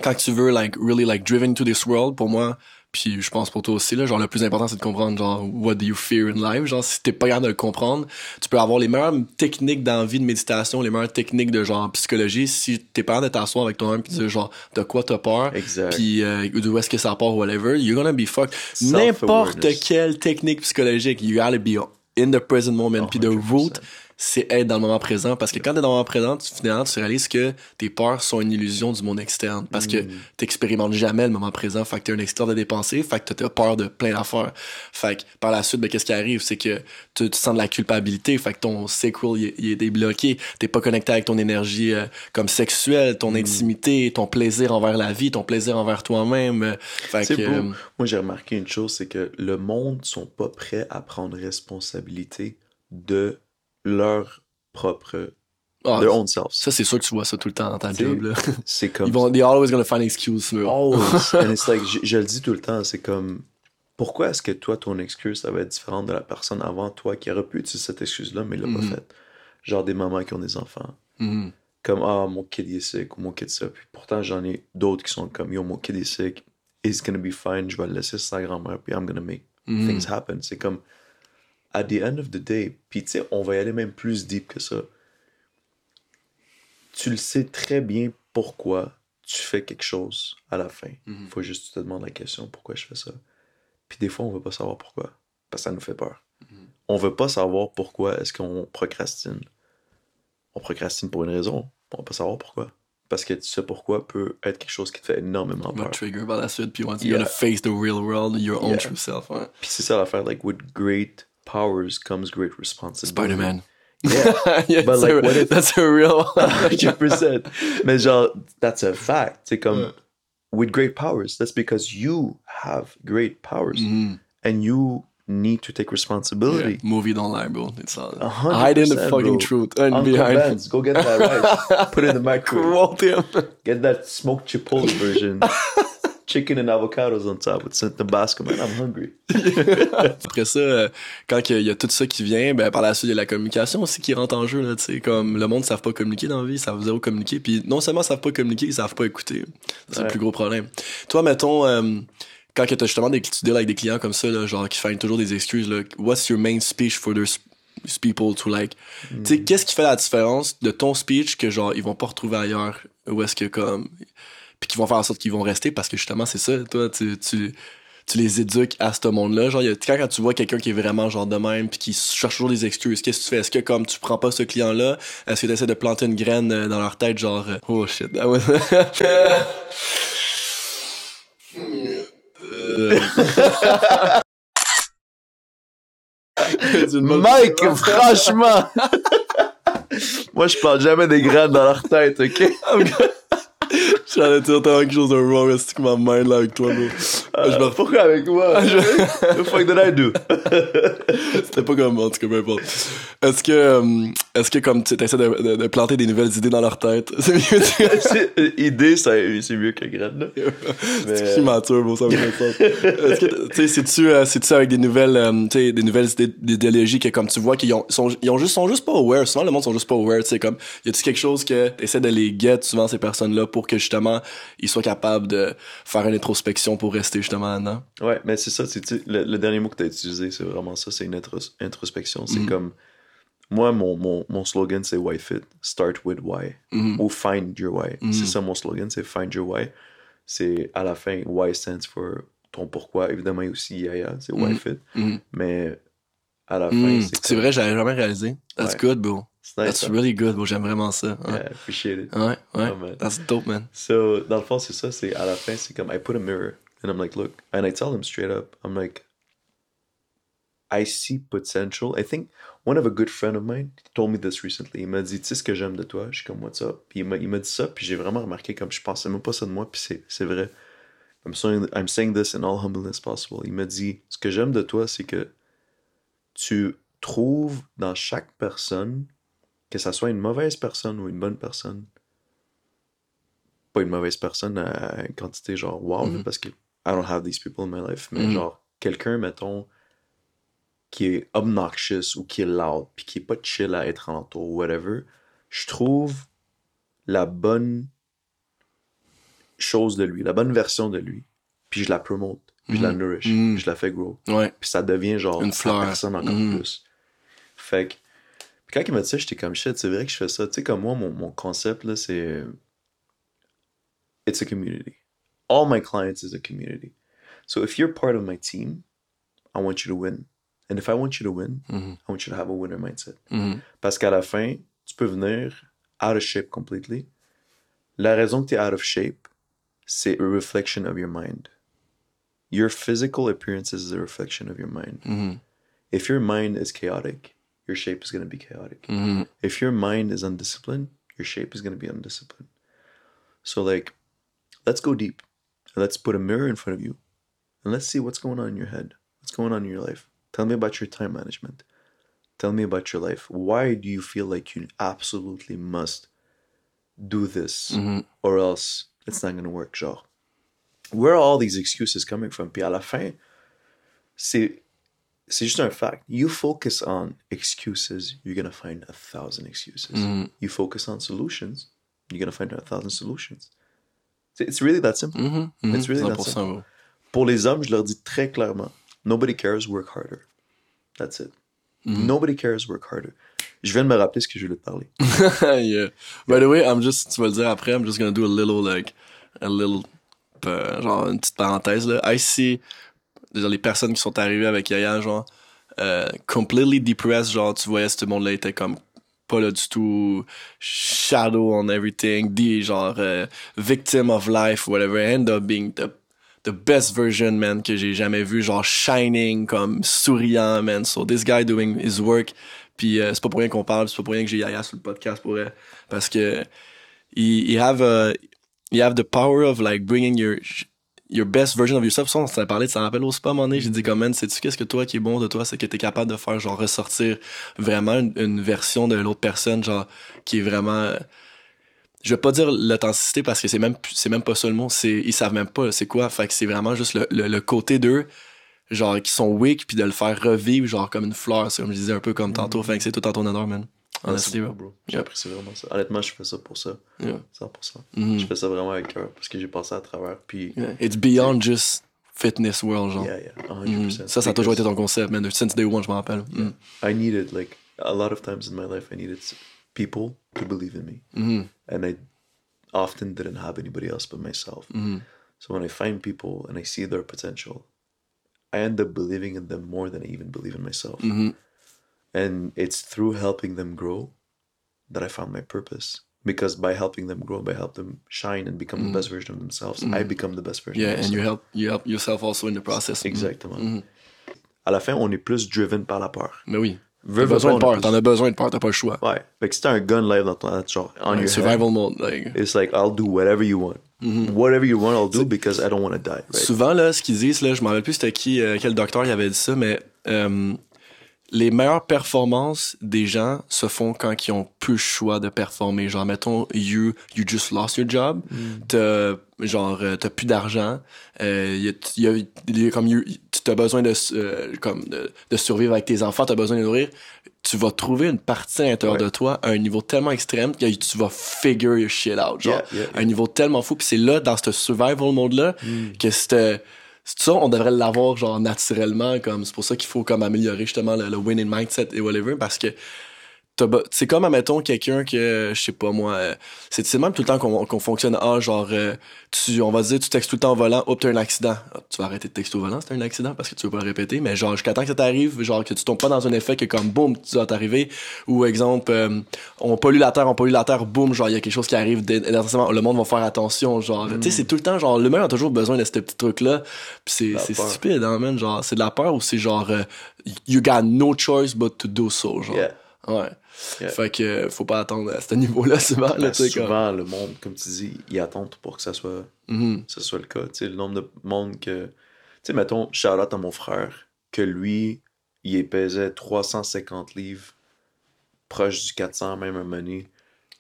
quand tu veux, like, really, like, driven to this world, pour moi, puis je pense pour toi aussi, là, genre, le plus important, c'est de comprendre, genre, what do you fear in life? Genre, si t'es pas capable de le comprendre, tu peux avoir les meilleures techniques d'envie de méditation, les meilleures techniques de, genre, psychologie, si t'es pas capable de t'asseoir avec toi-même pis de genre, de quoi t'as peur, Exact. puis euh, d'où est-ce que ça part, whatever, you're gonna be fucked. N'importe quelle technique psychologique, you gotta be in the present moment. Puis the 100%. C'est être dans le moment présent. Parce que quand t'es dans le moment présent, tu, finalement, tu réalises que tes peurs sont une illusion du monde externe. Parce que t'expérimentes jamais le moment présent. Fait que t'es un externe de dépenser. Fait que t'as peur de plein d'affaires. Fait que par la suite, ben, qu'est-ce qui arrive? C'est que tu, tu sens de la culpabilité. Fait que ton sacral, il, est- il est débloqué. T'es pas connecté avec ton énergie euh, comme sexuelle, ton intimité, ton plaisir envers la vie, ton plaisir envers toi-même. Fait que, euh, Moi, j'ai remarqué une chose, c'est que le monde sont pas prêts à prendre responsabilité de leur propre, ah, their own selves. Ça, c'est sûr que tu vois ça tout le temps dans ta T'sais, job. C'est comme Ils vont, they're always gonna find excuse. Always. And it's like, je, je le dis tout le temps, c'est comme, pourquoi est-ce que toi, ton excuse, ça va être différente de la personne avant toi qui aurait pu utiliser cette excuse-là, mais il l'a pas faite? Genre des mamans qui ont des enfants. Mhm. Comme, ah, mon kid est sick, ou mon kid ça. Puis pourtant, j'en ai d'autres qui sont comme, yo, mon kid est sick, he's gonna be fine, je vais le laisser sur sa grand-mère, puis I'm gonna make Mhm. things happen. C'est comme, at the end of the day, puis tu sais, on va y aller même plus deep que ça. Tu le sais très bien pourquoi tu fais quelque chose à la fin. Mhm. Faut juste que tu te demandes la question pourquoi je fais ça? Puis des fois, on veut pas savoir pourquoi. Parce que ça nous fait peur. Mhm. On veut pas savoir pourquoi est-ce qu'on procrastine. On procrastine pour une raison. On va pas savoir pourquoi. Parce que tu sais pourquoi peut être quelque chose qui te fait énormément peur. trigger par la suite, puis once Yeah. you're gonna face the real world, your own Yeah. true self, ouais. Puis c'est ça l'affaire. Like, with great powers comes great responsibility. Spider-Man. Yeah. yeah, But that's, like, a, what if- that's a real 100%. Mais genre, that's a fact. C'est comme, Ouais. with great powers, that's because you have great powers. Mhm. And you need to take responsibility. Yeah. Movie don't lie, bro. It's all hide in the fucking bro. truth and Uncle behind. Ben's, go get that rice. Put it in the microwave. Quote him. Get that smoked chipotle version. Chicken and avocados on top with some Tabasco. Man, I'm hungry. Après ça, euh, quand il y a tout ça qui vient, ben par la suite il y a la communication aussi qui rentre en jeu là, tu comme le monde ne savent pas communiquer dans la vie, ils savent zéro communiquer, puis non seulement ils savent pas communiquer, ils savent pas écouter. C'est le plus gros problème. Toi, mettons, euh, quand que t'as justement des, tu deals avec des clients comme ça, là, genre qui font toujours des excuses, là, what's your main speech for those people to like? Tu sais, qu'est-ce qui fait la différence de ton speech que genre ils vont pas retrouver ailleurs, ou est-ce que comme puis qui vont faire en sorte qu'ils vont rester parce que justement c'est ça, toi tu tu tu les éduques à ce monde-là. Genre, y a, quand, quand tu vois quelqu'un qui est vraiment genre de même puis qui cherche toujours des excuses, qu'est-ce que tu fais? Est-ce que comme tu prends pas ce client-là, est-ce que tu essaies de planter une graine euh, dans leur tête, genre, euh, oh shit, that was- Euh. Mike, franchement! Moi, je parle jamais des graines dans leur tête, ok? J'allais dire tellement quelque chose de wrong, est-ce que ma main là avec toi, bro? Euh, je me Pourquoi avec moi? The fuck did I do? C'était pas comme, en tout cas, peu importe. Est-ce que, euh, est-ce que comme tu essaies de, de, de planter des nouvelles idées dans leur tête, c'est mieux de C'est- euh, Idée, c'est mieux que graine, là. C'est immature, bon, ça me fait sens. Est-ce que, tu sais, c'est-tu, euh, c'est-tu avec des nouvelles, euh, tu sais, des nouvelles idées d'idéologie que comme tu vois qu'ils ont, sont, ils ont juste, sont juste pas aware? Souvent, le monde sont juste pas aware, tu sais, comme, y a-tu quelque chose que t'essaies de les get souvent, ces personnes-là, pour que justement, ils soient capables de faire une introspection pour rester justement là-dedans? Ouais, mais c'est ça, le, le dernier mot que tu as utilisé, c'est vraiment ça, c'est une intros- introspection. C'est Mhm. comme, moi, mon, mon, mon slogan, c'est Why Fit, Start with Why, Mhm. ou Find Your Why. Mhm. C'est ça mon slogan, c'est Find Your Why. C'est à la fin, Why stands for ton pourquoi, évidemment, et aussi Yaya, c'est Why. Fit. Mais à la fin, c'est c'est vrai, j'avais jamais réalisé. That's Ouais. good, bro. C'est nice, That's hein? really good, bro. J'aime vraiment ça. Ouais, Yeah, appreciate it. ouais. ouais. Oh. That's dope, man. So, dans le fond, c'est ça, c'est à la fin, c'est comme, I put a mirror, and I'm like, look, and I tell him straight up, I'm like, I see potential. I think one of a good friend of mine told me this recently. Il m'a dit, tu sais ce que j'aime de toi? Je suis comme, what's up? Puis il m'a, il m'a dit ça, puis j'ai vraiment remarqué comme je pensais même pas ça de moi, puis c'est, c'est vrai. I'm saying, I'm saying this in all humbleness possible. Il m'a dit, ce que j'aime de toi, c'est que tu trouves dans chaque personne, que ça soit une mauvaise personne ou une bonne personne, pas une mauvaise personne à une quantité genre wow, Mhm. parce que I don't have these people in my life, mais Mhm. genre quelqu'un, mettons, qui est obnoxious ou qui est loud, puis qui est pas chill à être en entour, whatever, je trouve la bonne chose de lui, la bonne version de lui, puis je la promote, puis je la Mhm. nourish, puis je la fais grow, Ouais. puis ça devient genre Une fleur. personne encore plus. Fait que, quand il m'a dit ça, j'étais comme shit, c'est vrai que je fais ça. Tu sais, comme moi, mon, mon concept, là, c'est. It's a community. All my clients is a community. So if you're part of my team, I want you to win. And if I want you to win, Mhm. I want you to have a winner mindset. Mhm. Parce qu'à la fin, tu peux venir out of shape completely. La raison que tu es out of shape, c'est a reflection of your mind. Your physical appearance is a reflection of your mind. Mhm. If your mind is chaotic, your shape is going to be chaotic. Mhm. If your mind is undisciplined, your shape is going to be undisciplined. So, like, let's go deep. Let's put a mirror in front of you and let's see what's going on in your head. What's going on in your life? Tell me about your time management. Tell me about your life. Why do you feel like you absolutely must do this Mhm. or else it's not going to work? Genre, where are all these excuses coming from? Puis à la fin, c'est c'est juste un fact. You focus on excuses, you're gonna find a thousand excuses. Mhm. You focus on solutions, you're gonna find a thousand solutions. It's- really that simple. Mhm. Mhm. It's really that 100%, simple. bro. Pour les hommes, je leur dis très clairement, nobody cares, work harder. That's it. Mm-hmm. Nobody cares, work harder. Je viens de me rappeler ce que je voulais te parler. yeah. By the way, I'm just, tu vas le dire après, I'm just gonna do a little, like, a little, euh, genre, une petite parenthèse, là. I see, les personnes qui sont arrivées avec Yaya, genre, euh, completely depressed, genre, tu voyais, ce monde-là était comme, pas là du tout, shadow on everything, dit, genre, euh, victim of life, whatever, end up being the, the best version, man, que j'ai jamais vu, genre, shining, comme, souriant, man. So, this guy doing his work, puis euh, c'est pas pour rien qu'on parle, c'est pas pour rien que j'ai Yaya sur le podcast pour elle, parce que you have a, you have the power of like bringing your your best version of yourself. Ça, on s'en parlé, tu t'en rappelles au spa, à j'ai dit comme, man, sais-tu qu'est-ce que toi qui est bon de toi, c'est que t'es capable de faire, genre, ressortir vraiment une, une version de l'autre personne, genre, qui est vraiment, euh, je vais pas dire l'authenticité parce que c'est même, c'est même pas ça le mot, c'est, ils savent même pas c'est quoi, fait que c'est vraiment juste le, le, le côté d'eux, genre, qui sont weak, puis de le faire revivre, genre, comme une fleur, c'est comme je disais un peu comme tantôt, fait que c'est tout en ton honneur, man. Honestly, Merci, bro. bro. J'apprécie vraiment ça. Honnêtement, je fais ça pour ça. Yeah. 100%. Mhm. Je fais ça vraiment avec cœur parce que j'ai passé à travers. Puis, Yeah. It's beyond just fitness world, genre. yeah, yeah, 100%. Mhm. Ça, ça a toujours été ton concept, man. Since day one, je m'en rappelle. Mm. I needed like a lot of times in my life I needed people to believe in me. Mhm. And I often didn't have anybody else but myself. Mhm. So when I find people and I see their potential I end up believing in them more than I even believe in myself. And it's through helping them grow that I found my purpose. Because by helping them grow, by helping them shine and become the best version of themselves, I become the best version. Yeah, and you help you help yourself also in the process. Exactement. Mm-hmm. À la fin, on est plus driven par la peur. Mais oui. Veux, besoin de on peur. T'en as besoin de peur. T'as pas le choix. Ouais. Fait que si t'as un gun live dans ton genre, on your survival head, mode. Like. it's like, I'll do whatever you want. Whatever you want, I'll do because I don't want to die, right? Souvent, là, ce qu'ils disent, là, je m'en rappelle plus c'était qui, euh, quel docteur il avait dit ça, mais euh, les meilleures performances des gens se font quand ils ont plus le choix de performer. Genre, mettons, you, you just lost your job, t'as, genre, euh, t'as plus d'argent, euh, y a, y a- y a comme you, t'as besoin de, euh, comme de, de survivre avec tes enfants, t'as besoin de nourrir. Tu vas trouver une partie à l'intérieur Ouais. de toi à un niveau tellement extrême que tu vas figure your shit out. Genre, Yeah, yeah, à un niveau tellement fou. Puis c'est là, dans ce survival mode-là, que c'était. C'est ça, on devrait l'avoir genre naturellement, comme c'est pour ça qu'il faut comme améliorer justement le, le winning mindset et whatever, parce que c'est comme, admettons, quelqu'un que, je sais pas moi, euh, c'est même tout le temps qu'on qu'on fonctionne, ah, genre, euh, tu, on va dire, tu textes tout le temps au volant, hop, t'as un accident. Ah, tu vas arrêter de texter au volant, c'est un accident, parce que tu veux pas le répéter, mais genre, jusqu'à temps que ça t'arrive, genre, que tu tombes pas dans un effet que comme, boum, tu vas t'arriver, ou exemple, euh, on pollue la terre, on pollue la terre, boum, genre, il y a quelque chose qui arrive, le monde va faire attention, genre, tu sais, c'est tout le temps, genre, l'humain a toujours besoin de ce petit truc-là, pis c'est, La c'est stupide, hein, man, genre, c'est de la peur ou c'est genre, euh, you got no choice but to do so, genre. Yeah. Ouais. Yeah. Fait que euh, faut pas attendre à ce niveau-là souvent. Là, Ben, tu comme- souvent, le monde, comme tu dis, il attend pour que ça soit, Mhm. ça soit le cas. Tu sais, le nombre de monde que. Tu sais, mettons, out à mon frère, que lui, il pesait 350 livres, proche du 400 même un money,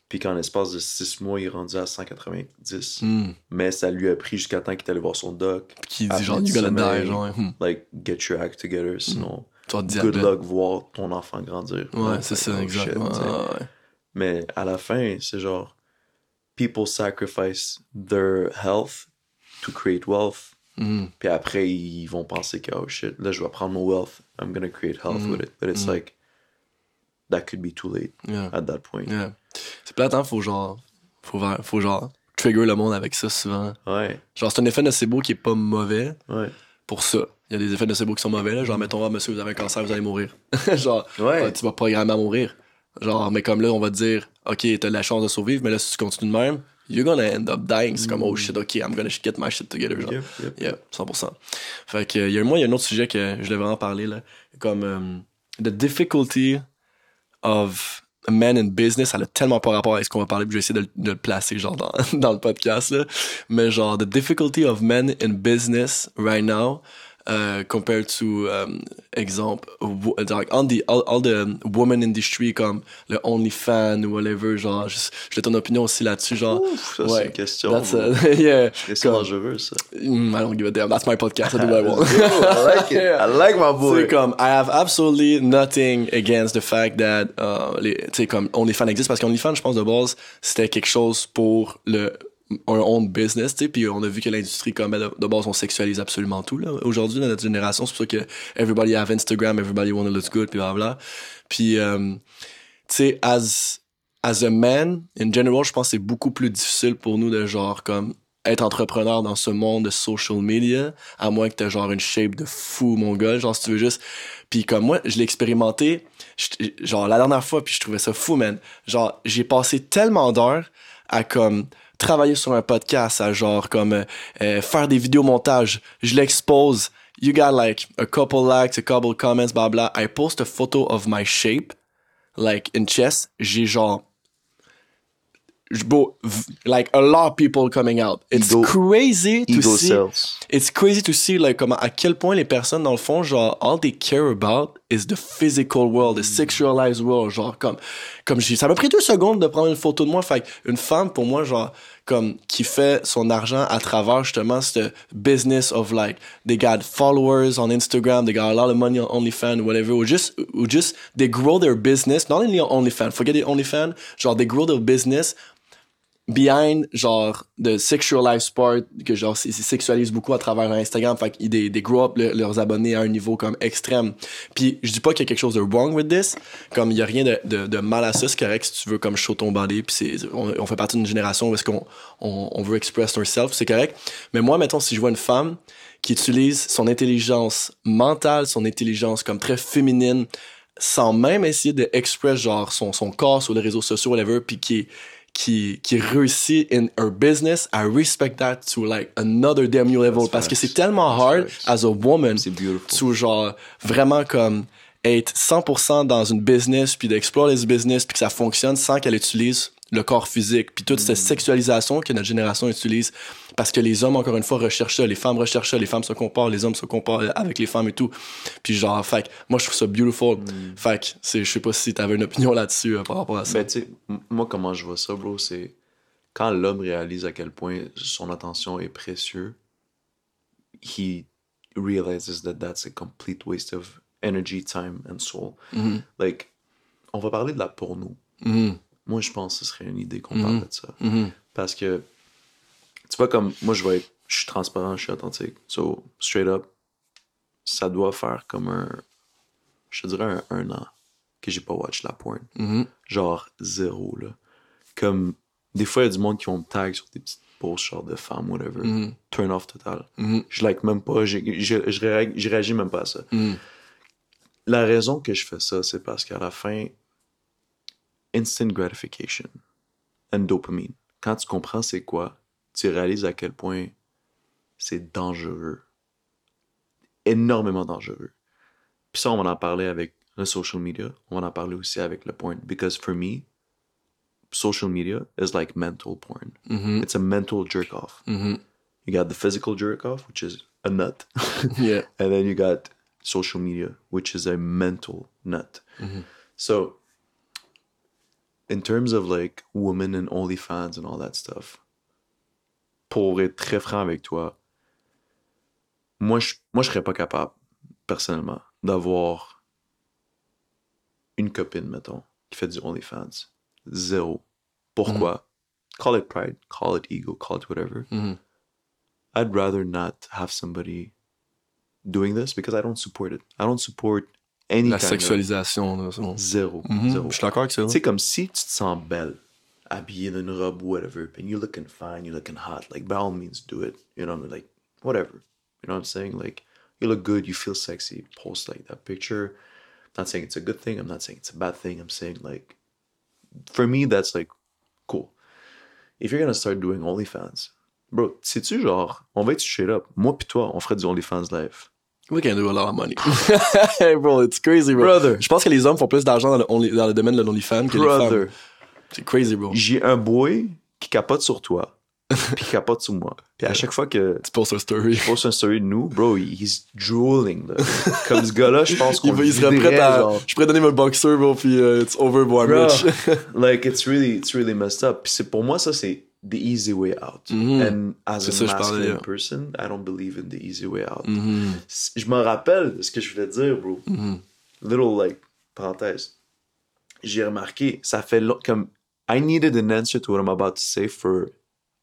puis qu'en l'espace de 6 mois, il est rendu à 190. Mhm. Mais ça lui a pris jusqu'à temps qu'il est allé voir son doc. Qui dit Après genre, die, genre, hmm, Like, get your act together, sinon, tu dire. good luck voir ton enfant grandir. Ouais, Like, c'est ça, oh, exact. shit, sais. ouais. Mais à la fin, c'est genre, people sacrifice their health to create wealth. Mhm. Puis après, ils vont penser que, oh shit, là, je vais prendre mon wealth. I'm gonna create health Mm. with it. But it's like, that could be too late Yeah. at that point. Yeah. C'est plate, hein, faut genre, faut, faut genre trigger le monde avec ça souvent. Ouais, Genre, c'est un effet nocebo qui est pas mauvais ouais. pour ça. Il y a des effets nocebo qui sont mauvais, là. Genre, mettons, ah, monsieur, vous avez un cancer, vous allez mourir. genre, Ouais. ah, tu vas programmer à mourir. Genre, mais comme là, on va te dire, OK, t'as de la chance de survivre, mais là, si tu continues de même, you're gonna end up dying. C'est comme, oh shit, OK, I'm gonna get my shit together. Genre. Yep, yep. Yeah, 100%. Fait que, y a, moi, il y a un autre sujet que je devais vraiment parler, là. Comme, euh, the difficulty of a man in business, elle a tellement pas rapport avec ce qu'on va parler, puis je vais essayer de, le- de le placer, genre, dans, dans le podcast, là. Mais genre, the difficulty of men in business right now, uh, compared to, um, exemple, wo- like, on the, all, all the woman industry, comme le OnlyFans ou whatever, genre, je, je ton opinion aussi là-dessus, genre. Ouf, ça, c'est une question. That's a- yeah. Question dangereuse, ça. Mm, I don't give a damn. That's my podcast. I do what I want. I like it. I like my boy. C'est comme, I have absolutely nothing against the fact that, uh, tu sais, comme, OnlyFans existe parce qu'OnlyFans, je pense, de base, c'était quelque chose pour le, un own business, tu sais, puis on a vu que l'industrie, comme, elle, de base, on sexualise absolument tout, là. Aujourd'hui, dans notre génération, c'est pour ça que everybody have Instagram, everybody wanna look good, puis blablabla. Puis, euh, tu sais, as, as a man, in general, je pense que c'est beaucoup plus difficile pour nous de genre comme être entrepreneur dans ce monde de social media, à moins que t'aies genre une shape de fou, mon gars, genre si tu veux juste. Puis comme moi, je l'ai expérimenté, genre la dernière fois, puis je trouvais ça fou, man. Genre, j'ai passé tellement d'heures à comme travailler sur un podcast, à genre comme euh, euh, faire des vidéos montages, je l'expose. You got like a couple likes, a couple comments, blah blah. I post a photo of my shape, like in chess. J'ai genre like a lot of people coming out. It's crazy to see. It's crazy to see like comment à quel point les personnes dans le fond genre all they care about is the physical world, the sexualized world, genre comme comme j'ai ça m'a pris deux secondes de prendre une photo de moi, fait une femme pour moi genre comme qui fait son argent à travers justement ce business of like they got followers on Instagram, they got a lot of money on OnlyFans whatever, or just or just they grow their business. Not only on OnlyFans, forget the OnlyFans, genre they grow their business behind genre de sexual life sport que genre ils sexualisent beaucoup à travers Instagram fait qu'ils des, des grow up le- leurs abonnés à un niveau comme extrême. Puis je dis pas qu'il y a quelque chose de wrong with this comme il y a rien de, de, mal à ça c'est correct si tu veux comme show ton body puis c'est on, fait partie d'une génération où est-ce qu'on on, on veut express ourselves c'est correct. Mais moi mettons si je vois une femme qui utilise son intelligence mentale son intelligence comme très féminine sans même essayer de express genre son, son corps sur les réseaux sociaux whatever puis qui qui qui réussit in her business I respect that to like another damn new level That's parce que c'est tellement hard as a woman to genre vraiment comme être 100% dans une business puis d'explorer ce business puis que ça fonctionne sans qu'elle utilise le corps physique puis toute cette Mm. sexualisation que notre génération utilise parce que les hommes encore une fois recherchent ça les femmes recherchent ça les femmes se comparent les hommes se comparent avec les femmes et tout puis genre fait moi je trouve ça beautiful Mm. fait je sais pas si t'avais une opinion là-dessus euh, par rapport à ça Ben, tu sais, m- moi, comment je vois ça, bro, c'est quand l'homme réalise à quel point son attention est précieux, he realizes that that's a complete waste of energy, time, and soul. Mhm. Like, on va parler de la porno. Mhm. Moi, je pense que ce serait une idée qu'on Mhm. parle de ça. Parce que, tu vois, comme moi, je vais être, je suis transparent, je suis authentique. So, straight up, ça doit faire comme un, je te dirais un, un an que j'ai pas watch la porn. Mhm. Genre zéro, là. Comme, des fois, il y a du monde qui vont me tag sur des petites posts, genre de femmes, whatever. Mhm. Turn off total. Mhm. Je like même pas, je, je, réag- je réagis même pas à ça. La raison que je fais ça, c'est parce qu'à la fin, instant gratification and dopamine. Quand tu comprends c'est quoi, tu réalises à quel point c'est dangereux. Énormément dangereux. Puis ça, on va en parler avec le social media. On va en parler aussi avec le porn. Because for me, social media is like mental porn. Mhm. It's a mental jerk off. Mhm. You got the physical jerk off, which is a nut. Yeah. and then you got social media, which is a mental nut. So, in terms of like women and OnlyFans and all that stuff, pour être très franc avec toi, moi je, moi, je serais pas capable, personnellement, d'avoir une copine, mettons, qui fait du OnlyFans. Zéro. Pourquoi? Call it pride, call it ego, call it whatever. Mhm. I'd rather not have somebody doing this because I don't support it. I don't support any La sexualisation. là, c'est bon. of zéro, Mhm. zéro. Je suis d'accord avec ça. Sais, comme si tu te sens belle, habillée d'une robe, whatever, and you're looking fine, you're looking hot, like by all means do it. You know, like whatever. You know what I'm saying? Like you look good, you feel sexy, post like that picture. I'm not saying it's a good thing. I'm not saying it's a bad thing. I'm saying like, for me, that's like cool. If you're gonna start doing OnlyFans, bro, sais-tu genre, on va être straight up. Moi pis toi, on ferait du OnlyFans live. We can do a lot of money. hey bro, it's crazy, bro. Brother. Je pense que les hommes font plus d'argent dans le, only- dans le domaine de l'OnlyFans que les femmes. C'est crazy, bro. J'ai un boy qui capote sur toi, puis qui capote sur moi. Puis à chaque fois que Tu postes un story. je poste un story de nous, bro, he's drooling. Là. Comme ce gars-là, je pense Il, qu'on va- il serait prêt à. genre. Je pourrais donner mon boxer, bro, puis euh, it's over, Bro, rich. like it's really, it's really messed up. Puis c'est pour moi ça c'est the easy way out. Mhm. And as a ça, masculine person, I don't believe in the easy way out. Mhm. Je me rappelle de ce que je voulais dire, bro. Mhm. Little like parenthèse. J'ai remarqué, ça fait long, comme I needed an answer to what I'm about to say for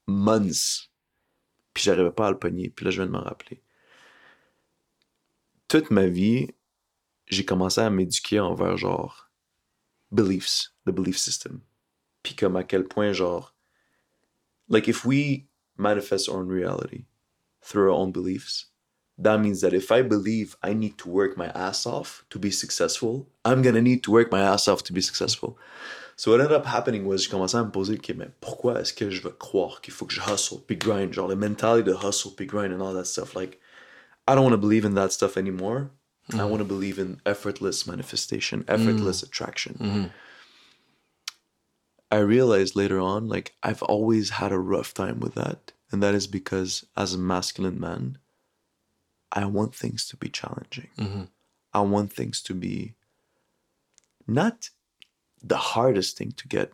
months. Puis j'arrivais pas à le pogner. Puis là, je viens de m'en rappeler. Toute ma vie, j'ai commencé à m'éduquer envers genre beliefs, the belief system. Puis comme à quel point genre like if we manifest our own reality through our own beliefs, that means that if I believe I need to work my ass off to be successful, I'm gonna need to work my ass off to be successful. So what ended up happening was, j'ai commencé à me poser, ok, mais pourquoi est-ce que je veux croire qu'il faut que je hustle puis grind, genre mentality de hustle puis grind and all that stuff, like, I don't want to believe in that stuff anymore. I mm-hmm. want to believe in effortless manifestation, effortless mm. attraction. Mm-hmm. I realized later on, like, I've always had a rough time with that. And that is because, as a masculine man, I want things to be challenging. Mm-hmm. I want things to be not the hardest thing to get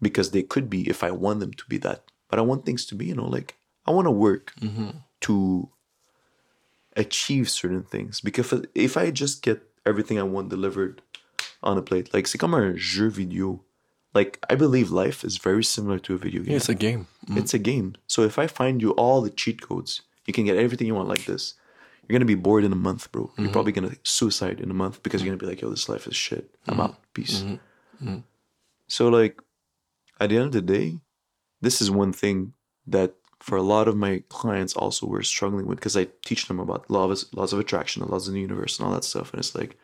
because they could be if I want them to be that. But I want things to be, you know, like, I want to work mm-hmm. to achieve certain things. Because if, I just get everything I want delivered on a plate, like, c'est comme un jeu vidéo like I believe life is very similar to a video game. Yeah, it's a game. Mm-hmm. It's a game. So if I find you all the cheat codes, you can get everything you want like this. You're gonna be bored in a month, bro. You're mm-hmm. probably gonna suicide in a month because you're gonna be like, yo, this life is shit. I'm out. Peace. So like at the end of the day, this is one thing that for a lot of my clients also were struggling with because I teach them about law of, laws of attraction, the laws of the universe, and all that stuff. And it's like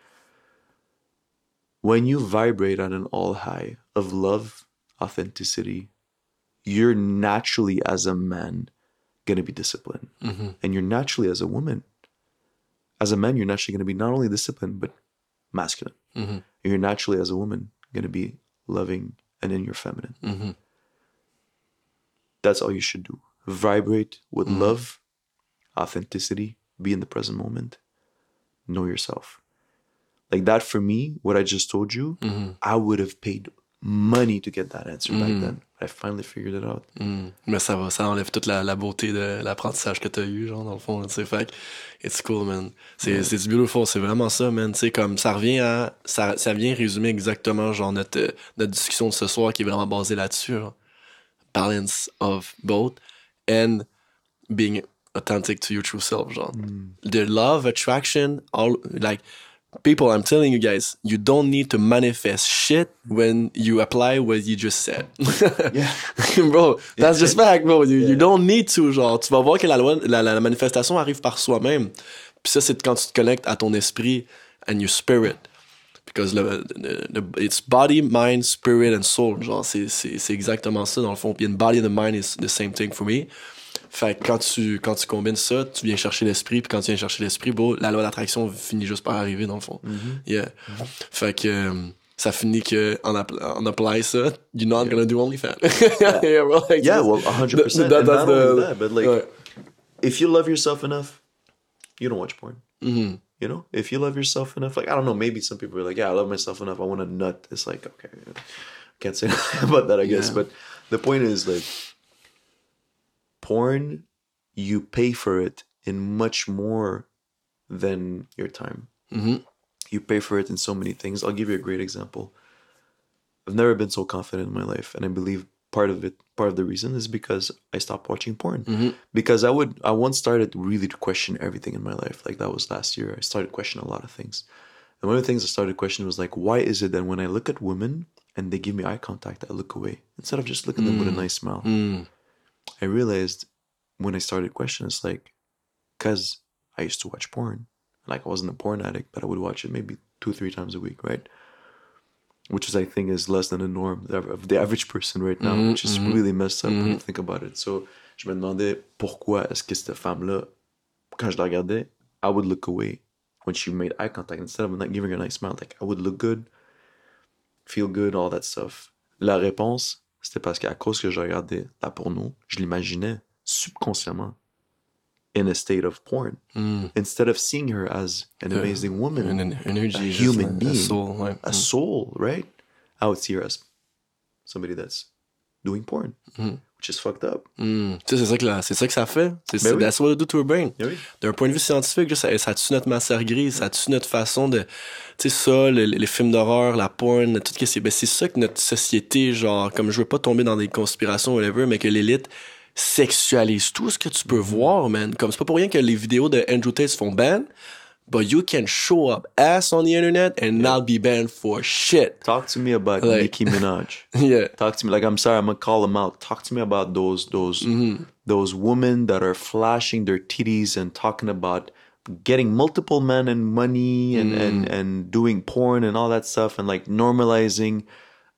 when you vibrate at an all high of love, authenticity, you're naturally as a man gonna be disciplined, mm-hmm. and you're naturally as a woman. As a man, you're naturally gonna be not only disciplined but masculine. And you're naturally as a woman gonna be loving and in your feminine. Mm-hmm. That's all you should do. Vibrate with mm-hmm. love, authenticity, be in the present moment, know yourself. Like that for me, what I just told you, mm-hmm. I would have paid money to get that answer back then. I finally figured it out. Mais ça va, ça enlève toute la, la beauté de l'apprentissage que t'as eu, genre, dans le fond, tu sais. Fait it's cool, man. C'est c'est beautiful, c'est vraiment ça, man. Tu sais, comme, ça revient à, ça, ça vient résumer exactement, genre, notre, notre discussion de ce soir qui est vraiment basée là-dessus. Balance of both and being authentic to your true self, genre. The love, attraction, all, like, people, I'm telling you guys, you don't need to manifest shit when you apply what you just said. Yeah. bro, that's just fact, bro. You, you don't need to, genre, tu vas voir que la loi, la, la, manifestation arrive par soi-même. Puis ça, c'est quand tu te connectes à ton esprit and your spirit. Because le, le- le- it's body, mind, spirit and soul. Genre, c'est, exactement ça, dans le fond. Puis body and the mind is the same thing for me. Fait que quand tu, quand tu combines ça, tu viens chercher l'esprit, puis quand tu viens chercher l'esprit, bro, la loi d'attraction finit juste par arriver, dans le fond. Yeah. Fait que euh, ça finit que en, app- en apply ça, you're not gonna do OnlyFans. yeah, bro, like, Yeah, well, 100%. that- and that's not only the- that, but like, Ouais. if you love yourself enough, you don't watch porn. You know, if you love yourself enough, like I don't know, maybe some people are like, yeah, I love myself enough. I want a nut. It's like, okay, can't say about that, I guess. Yeah. But the point is, like, porn, you pay for it in much more than your time. Mhm. You pay for it in so many things. I'll give you a great example. I've never been so confident in my life, and I believe part of it, part of the reason is because I stopped watching porn. Mm-hmm. Because I would, I once started really to question everything in my life. Like that was last year. I started questioning a lot of things, and one of the things I started questioning was like, why is it that when I look at women and they give me eye contact, I look away instead of just looking at them with a mm. nice smile? Mm. I realized when I started questioning, it's like, because I used to watch porn. Like I wasn't a porn addict, but I would watch it maybe two, three times a week, right? Which is, I think, is less than the norm of the average person right now, mm-hmm, which is mm-hmm. really messed up when you mm-hmm. think about it. So, je me demandais pourquoi est-ce que cette femme-là, quand je la regardais, I would look away when she made eye contact instead of like giving her a nice smile. Like I would look good, feel good, all that stuff. La réponse, c'était parce qu'à cause que je regardais la porno, je l'imaginais subconsciemment in a state of porn. Instead of seeing her as an amazing woman, une énergie, a human being, soul, a soul, right? I would see her as somebody that's doing porn, which is fucked up. Mm. Tu sais, c'est ça, que la- ça que ça fait. C'est Ben oui. That's what it do to a brain. Ben oui. D'un point de vue scientifique, ça, ça tue notre matière grise, ça tue notre façon de. Tu sais, ça, le- les films d'horreur, la porn, tout ce que c'est. Ben, c'est ça que notre société, genre, comme je veux pas tomber dans des conspirations, whatever, mais que l'élite sexualise tout ce que tu peux voir, man. Comme c'est pas pour rien que les vidéos de Andrew Tate se font ban, but you can show up ass on the internet and not be banned for shit. Talk to me about Like- Nicki Minaj. Yeah. Talk to me like I'm sorry, I'm gonna call them out. Talk to me about those those Mm-hmm. those women that are flashing their titties and talking about getting multiple men and money and Mm. and and doing porn and all that stuff and like normalizing.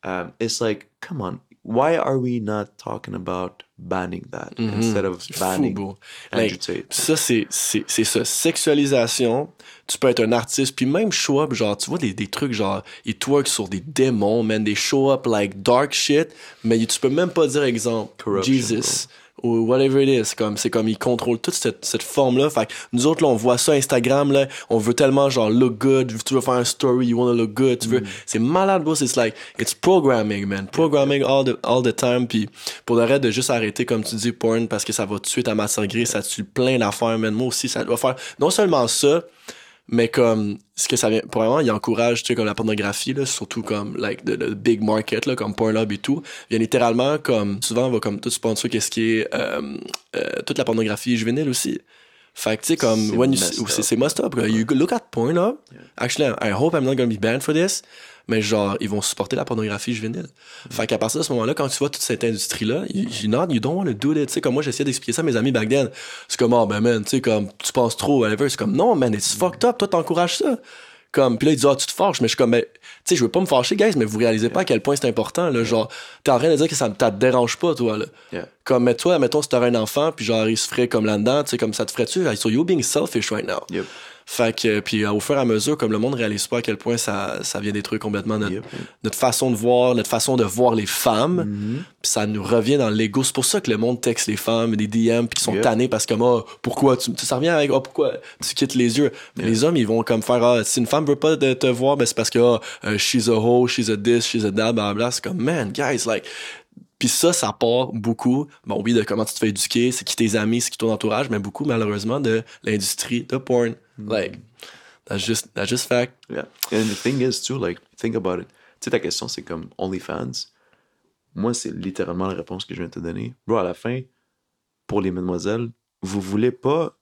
Um, it's like, come on, why are we not talking about banning that instead of Mm-hmm. Fou, banning bro. Andrew Like, ça, c'est, c'est, c'est ça. Sexualisation. Tu peux être un artiste, puis même show up, genre, tu vois des, des trucs, genre, ils twerk sur des démons, man, des show up like dark shit, mais tu peux même pas dire, exemple, Corruption, Jesus. Ou whatever it is. Comme, c'est comme, ils contrôlent toute cette, cette forme-là. Fait que nous autres, là, on voit ça Instagram, là, on veut tellement, genre, look good. Tu veux faire un story, you wanna look good. Tu veux, c'est malade, bro. C'est like, it's programming, man. Programming all the, all the time. Puis pour le reste de juste arrêter, comme tu dis, porn, parce que ça va tuer ta matière grise, ça tue plein d'affaires, man. Moi aussi, ça doit faire non seulement ça, Mais comme, ce que ça vient, probablement, il encourage, tu sais, comme la pornographie, là, surtout comme, like, the, big market, là, comme Pornhub et tout. Il y a littéralement, comme, souvent, on va comme tout sponsor qu'est-ce qui est, euh, euh, toute la pornographie juvénile aussi. Fait que, tu sais, comme, when you, c'est, messed up. You look at Pornhub. Actually, I hope I'm not gonna be banned for this. Mais genre, ils vont supporter la pornographie juvénile. Fait qu'à partir de ce moment-là, quand tu vois toute cette industrie-là, you, you not, you don't want to do it. Tu sais, comme moi, j'essayais d'expliquer ça à mes amis back then. C'est comme, oh, ben, man, tu sais, comme, tu penses trop, whatever. C'est comme, non, man, it's fucked up. Toi, t'encourages ça. Comme, puis là, ils disent, ah, tu te fâches. Mais je suis comme, ben, tu sais, je veux pas me fâcher, guys, mais vous réalisez pas à quel point c'est important, là. Genre, t'es en train de dire que ça, te dérange pas, toi, là. Yeah. Comme, mais toi, mettons, si t'aurais un enfant, puis genre, il se ferait comme là-dedans, tu sais, comme ça te ferait-tu? So you're being selfish right now. Yep. Fait que, puis euh, au fur et à mesure, comme le monde réalise pas à quel point ça, ça vient détruire complètement notre, Yep. notre façon de voir, notre façon de voir les femmes, puis ça nous revient dans l'ego. C'est pour ça que le monde texte les femmes, des DM, puis qu'ils sont Yep. tannés parce que, ah, pourquoi, tu, ça revient avec, ah, pourquoi tu quittes les yeux? Mais les hommes, ils vont comme faire, ah, si une femme veut pas te voir, ben c'est parce que, ah, euh, she's a hoe, she's a this, she's a that, blablabla. C'est comme, man, guys, like, puis ça, ça part beaucoup, bon oui, de comment tu te fais éduquer, c'est qui tes amis, c'est qui ton entourage, mais beaucoup, malheureusement, de l'industrie de porn. Like, that's just, that's just fact. Yeah. And the thing is, too, like, think about it. Tu sais, ta question, c'est comme OnlyFans. Moi, c'est littéralement la réponse que je viens de te donner. Bro, à la fin, pour les mesdemoiselles, vous voulez pas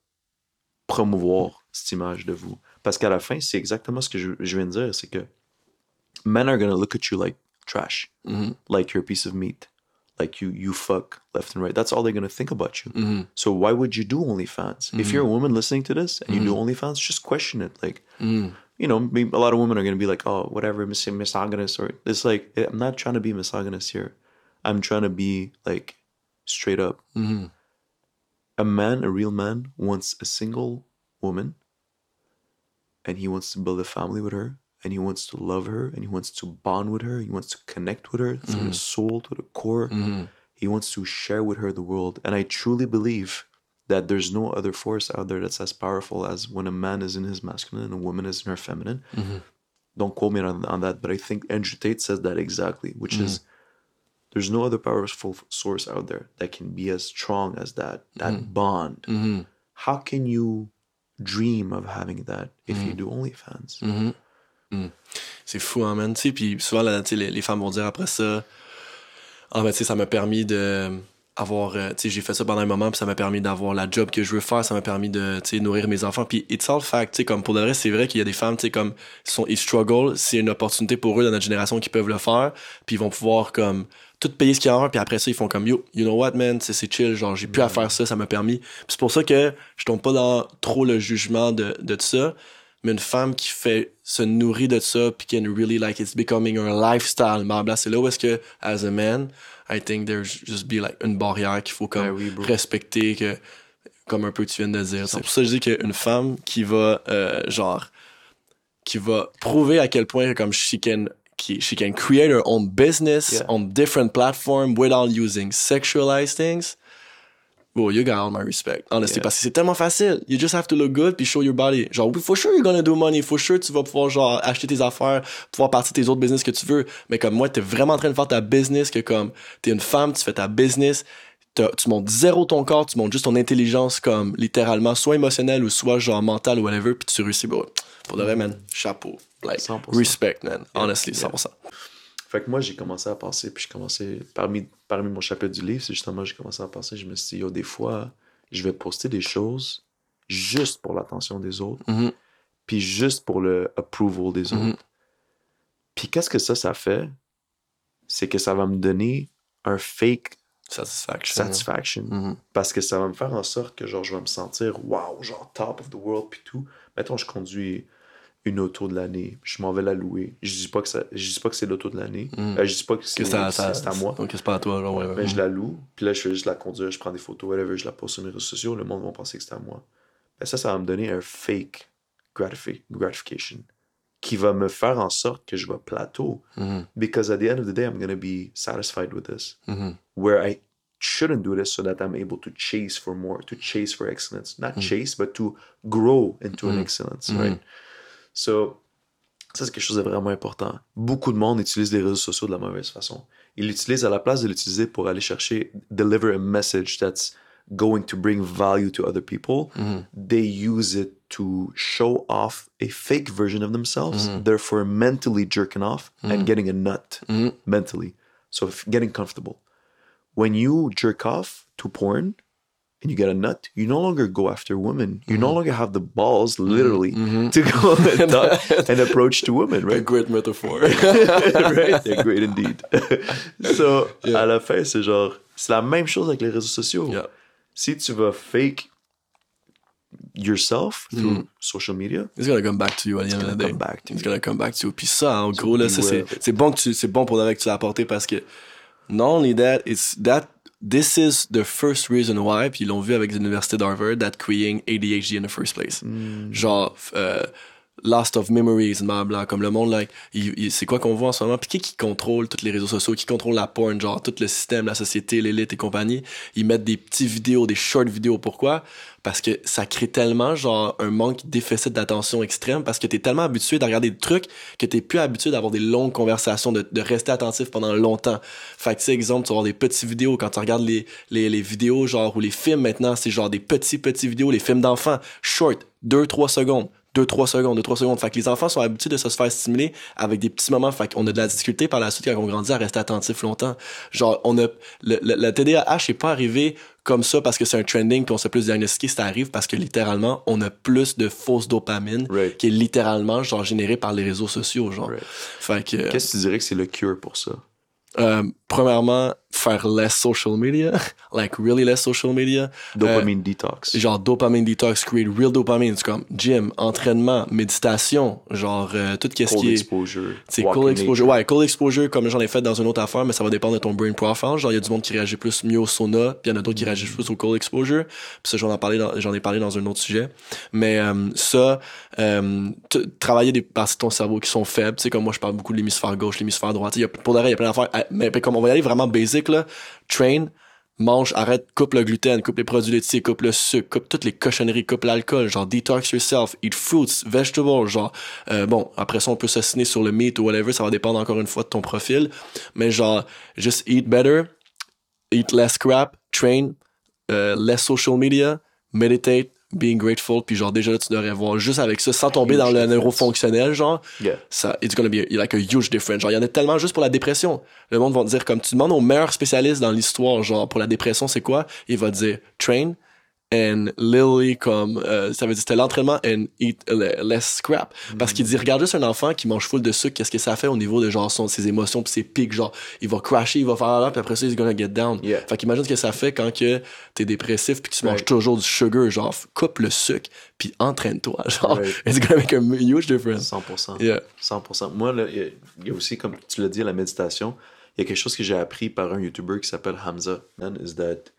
promouvoir cette image de vous. Parce qu'à la fin, c'est exactement ce que je, je viens de dire, c'est que men are gonna look at you like trash, like you're a piece of meat, like you you fuck left and right. That's all they're gonna think about you. Mm-hmm. So why would you do OnlyFans? If mm-hmm. you're a woman listening to this and you do mm-hmm. OnlyFans, just question it. Like, you know, maybe a lot of women are gonna be like, "Oh, whatever, mis- misogynist," or it's like, eh, I'm not trying to be misogynist here. I'm trying to be like straight up. A man, a real man, wants a single woman, and he wants to build a family with her, and he wants to love her, and he wants to bond with her, he wants to connect with her from the mm-hmm. soul to the core. Mm-hmm. He wants to share with her the world. And I truly believe that there's no other force out there that's as powerful as when a man is in his masculine and a woman is in her feminine. Mm-hmm. Don't quote me on, on that, but I think Andrew Tate says that exactly, which is there's no other powerful source out there that can be as strong as that, that bond. How can you dream of having that if you do OnlyFans? C'est fou, hein, man. Puis souvent, là, les, les femmes vont dire après ça, ah, ben, tu sais, ça m'a permis de avoir, euh, tu sais, j'ai fait ça pendant un moment, puis ça m'a permis d'avoir la job que je veux faire, ça m'a permis de, tu sais, nourrir mes enfants. Puis it's all fact, tu sais, comme pour le reste, c'est vrai qu'il y a des femmes, tu sais, comme, ils sont, ils struggle, c'est une opportunité pour eux dans notre génération qui peuvent le faire, puis ils vont pouvoir, comme, tout payer ce qu'il y a en puis après ça, ils font comme, yo, you know what, man, c'est chill, genre, j'ai plus à faire ça, ça m'a permis. Puis c'est pour ça que je tombe pas dans trop le jugement de, de tout ça, mais une femme qui fait se nourrit de ça puis qui can really like it's becoming her lifestyle blabla c'est là où est-ce que as a man I think there's just be like une barrière qu'il faut comme Ben oui, respecter que comme un peu tu viens de dire. C'est pour ça que je dis qu'une femme qui va euh, genre qui va prouver à quel point comme she can qui, she can create her own business Yeah. on different platforms without using sexualized things Bro, you got all my respect. Honestly, Yeah. parce que c'est tellement facile. You just have to look good puis show your body. Genre, oui, for sure you're gonna do money. For sure tu vas pouvoir, genre, acheter tes affaires, pouvoir partir tes autres business que tu veux. Mais comme moi, t'es vraiment en train de faire ta business que comme, t'es une femme, tu fais ta business, tu montes zéro ton corps, tu montes juste ton intelligence comme, littéralement, soit émotionnelle ou soit, genre, mentale ou whatever, puis tu réussis, bro. Pour de vrai, man, chapeau. Like, 100%. respect, man. Honestly, 100%. Fait que moi, j'ai commencé à penser, puis je commençais, parmi, parmi mon chapitre du livre, c'est justement, j'ai commencé à penser, je me suis dit, yo, des fois, je vais poster des choses juste pour l'attention des autres, Mhm. puis juste pour le approval des Mhm. autres. Puis qu'est-ce que ça, ça fait? C'est que ça va me donner un fake Satisfaction. satisfaction. Mhm. Parce que ça va me faire en sorte que genre, je vais me sentir wow, genre top of the world puis tout. Mettons, je conduis une auto de l'année, je m'en vais la louer. Je dis pas que ça, je dis pas que c'est l'auto de l'année. Mhm. Euh, je dis pas que c'est à moi. Donc, c'est pas à toi, genre, ouais, ouais. Mais je la loue, puis là, je fais juste la conduire, je prends des photos, whatever, je la poste sur mes réseaux sociaux, le monde va penser que c'est à moi. Ben ça, ça va me donner un fake gratifi- gratification qui va me faire en sorte que je vais plateau. Mhm. Because at the end of the day, I'm going to be satisfied with this. Mhm. Where I shouldn't do this so that I'm able to chase for more, to chase for excellence. Not chase, but to grow into an excellence, right? So, ça, c'est quelque chose de vraiment important. Beaucoup de monde utilise les réseaux sociaux de la mauvaise façon. Ils l'utilisent à la place de l'utiliser pour aller chercher, deliver a message that's going to bring value to other people. Mm-hmm. They use it to show off a fake version of themselves, mm-hmm. therefore mentally jerking off and mm-hmm. getting a nut mentally. So getting comfortable. When you jerk off to porn and you get a nut, you no longer go after women. You no longer have the balls, literally, to go and, and approach to women, A right? great metaphor. right? They're great indeed. so, à la fin, c'est genre, c'est la même chose avec les réseaux sociaux. Yeah. Si tu vas fake yourself through social media, It's gonna come back to you at the end of the gonna day. come back to It's you. gonna come back to you. Puis ça, en gros, là, ça, c'est, c'est bon que tu, c'est bon pour que tu l'as apporté parce que not only that, it's that this is the first reason why, puis ils l'ont vu avec l'université d'Harvard, that creating ADHD in the first place. Hmm. Genre, euh, Lost of Memories, bla comme le monde, like, c'est quoi qu'on voit en ce moment? Puis qui, qui contrôle tous les réseaux sociaux, qui contrôle la porn, genre, tout le système, la société, l'élite et compagnie, ils mettent des petits vidéos, des short vidéos. Pourquoi? Parce que ça crée tellement, genre, un manque déficit d'attention extrême, parce que t'es tellement habitué de regarder des trucs que t'es plus habitué d'avoir des longues conversations, de, de rester attentif pendant longtemps. Fait que, tu sais, exemple, tu vas avoir des petites vidéos, quand tu regardes les, les, les vidéos, genre, ou les films maintenant, c'est genre des petits, petits vidéos, les films d'enfants, short, 2-3 secondes. 2-3 secondes, 2-3 secondes. Fait que les enfants sont habitués de se faire stimuler avec des petits moments. Fait qu'on a de la difficulté par la suite quand on grandit à rester attentif longtemps. Genre, on a, le, le, le TDAH n'est pas arrivé comme ça parce que c'est un trending puis on s'est plus diagnostiqué. Ça arrive parce que littéralement, on a plus de fausses dopamine Right. qui est littéralement, genre, générée par les réseaux sociaux, genre. Right. Fait que, qu'est-ce que tu dirais que c'est le cure pour ça? euh, premièrement, faire less social media. like, really less social media. Dopamine detox. genre dopamine detox, create real dopamine, c'est comme gym, entraînement, méditation, genre euh, tout ce Cold qui est exposure. c'est cold exposure. nature. Ouais, cold exposure comme j'en ai fait dans une autre affaire, mais ça va dépendre de ton brain profile. Genre il y a du monde qui réagit plus mieux au sauna, puis il y en a d'autres qui réagissent plus au cold exposure. Puis ça j'en ai parlé dans, j'en ai parlé dans un autre sujet. Mais euh, ça euh, travailler des parties de ton cerveau qui sont faibles, tu sais comme moi je parle beaucoup de l'hémisphère gauche, l'hémisphère droit, tu sais il y a pour de vrai, il y a plein d'affaires Euh, mais comme on va y aller vraiment basic là, train mange, arrête, coupe le gluten, coupe les produits laitiers, coupe le sucre, coupe toutes les cochonneries, coupe l'alcool, genre detox yourself, eat fruits, vegetables, genre, euh, bon, après ça, on peut s'assiner sur le meat ou whatever, ça va dépendre encore une fois de ton profil, mais genre, just eat better, eat less crap, train, euh, less social media, meditate, being grateful, puis genre, déjà là, tu devrais voir juste avec ça, sans tomber dans le neurofonctionnel, genre, Yeah. ça, it's gonna be like a huge difference. Genre, il y en a tellement juste pour la dépression. Le monde va te dire, comme tu demandes au meilleur spécialiste dans l'histoire, genre, pour la dépression, c'est quoi? Il va te dire, train and literally comme, euh, ça veut dire, c'était l'entraînement and eat le- less scrap. Parce qu'il dit, regarde juste un enfant qui mange full de sucre, qu'est-ce que ça fait au niveau de genre, son, ses émotions pis ses pics, genre, il va crasher, il va faire là, puis après ça, he's gonna get down. Yeah. Fait qu'imagine ce que ça fait quand que t'es dépressif puis tu manges toujours du sugar, genre, coupe le sucre puis entraîne-toi, genre, Right. it's gonna make a huge difference. 100%. Yeah. 100%. Moi, il y y, a aussi, comme tu l'as dit, la méditation. Il y a quelque chose que j'ai appris par un YouTuber qui s'appelle Hamza. Man, is that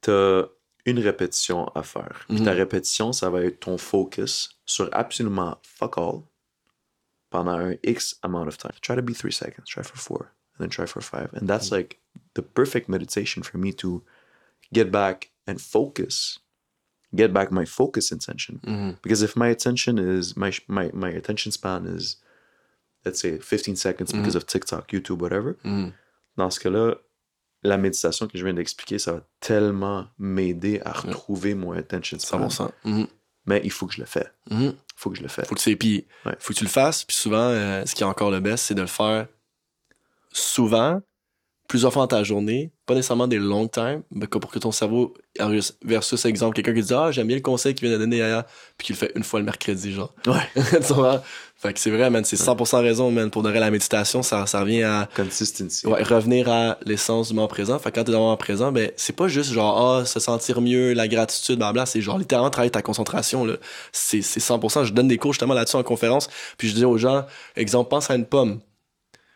t'as une répétition à faire. Puis ta mhm. répétition, ça va être ton focus sur absolument fuck all pendant un X amount of time. Try to be three seconds, try for four, and then try for five. And that's mhm. like the perfect meditation for me to get back and focus. Get back my focus intention. Mhm. Because if my attention is my my my attention span is let's say 15 seconds because of TikTok, YouTube, whatever. Dans ce cas-là, la méditation que je viens d'expliquer, ça va tellement m'aider à retrouver mon attention span. 100%. Mhm. Mais il faut que je le fais. Il Mhm. faut que je le fais. Faut que tu puis Ouais. faut que tu le fasses. Puis souvent, euh, ce qui est encore le best, c'est de le faire souvent, plusieurs fois dans ta journée, pas nécessairement des long time, mais pour que ton cerveau. Versus, exemple, quelqu'un qui dit Ah, j'aime bien le conseil qu'il vient de donner Yaya, puis qu'il le fait une fois le mercredi, genre. Ouais. Tu vois? Fait que c'est vrai, man, c'est 100% raison, man. Pour vrai, la méditation, ça, ça revient à Consistency. ouais, revenir à l'essence du moment présent. Fait que quand t'es dans le moment présent, ben, c'est pas juste genre, ah, se sentir mieux, la gratitude, blabla. C'est genre littéralement travailler ta concentration, là. C'est, c'est 100%. Je donne des cours justement là-dessus en conférence. Puis je dis aux gens, exemple, pense à une pomme.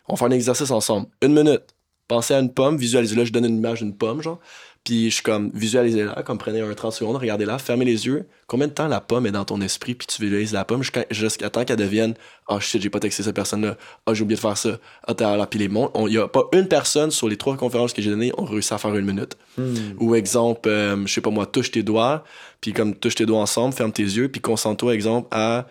On fait un exercice ensemble. Une minute. Pensez à une pomme, visualisez-la. Je donne une image d'une pomme, genre. Puis je suis comme, visualisez-la, comme prenez un 30 secondes, regardez-la, fermez les yeux. Combien de temps la pomme est dans ton esprit, puis tu visualises la pomme jusqu'à, temps qu'elle devienne, oh shit, j'ai pas texté cette personne-là, oh j'ai oublié de faire ça, ah t'as là, puis les mondes. Il y a pas une personne sur les trois conférences que j'ai données, ont réussi à faire une minute. Ou exemple, euh, je sais pas moi, touche tes doigts, puis comme touche tes doigts ensemble, ferme tes yeux, puis concentre-toi, exemple, à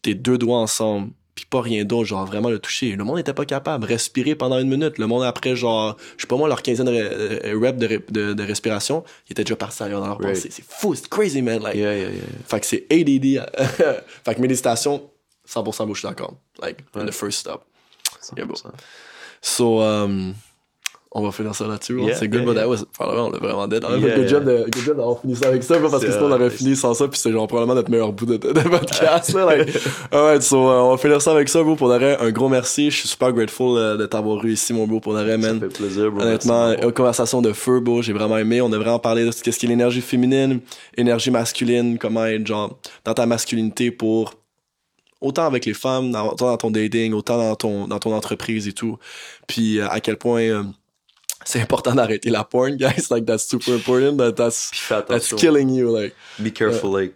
tes deux doigts ensemble, puis pas rien d'autre, genre vraiment le toucher. Le monde n'était pas capable. Respirer pendant une minute. Le monde après, genre, je sais pas moi, leur quinzaine de re- reps de, de, de respiration, ils étaient déjà partis ailleurs dans leur Right. pensée. C'est fou, c'est crazy, man. Like, Yeah, yeah, yeah. Fait que c'est ADD. fait que méditation, 100% moi, je suis d'accord. Like, the first step. Yeah, bro. 100%. So, um, on va finir ça là-dessus. hein. Yeah, c'est good, yeah, but that was, on l'a vraiment dead. Yeah, good, yeah. job de, good job d'avoir fini ça avec ça, parce que sinon on aurait fini sans ça, puis c'est genre probablement notre meilleur bout de, de, de podcast. là, like. Alright, so, euh, on va finir ça avec ça, bro. Pour l'arrêt, un gros merci. Je suis super grateful euh, de t'avoir eu ici, mon bro, pour l'arrêt, Ça man. fait plaisir, bro. Honnêtement, Merci, une conversation de feu, bro. J'ai vraiment aimé. On a vraiment parlé de ce qu'est-ce qui est l'énergie féminine, énergie masculine, comment être, genre, dans ta masculinité pour autant avec les femmes, autant dans ton dating, autant dans ton, dans ton entreprise et tout. Puis euh, à quel point euh, c'est important d'arrêter la porn, guys. Like, that's super important. That, that's, that's killing you, like. Be careful, like,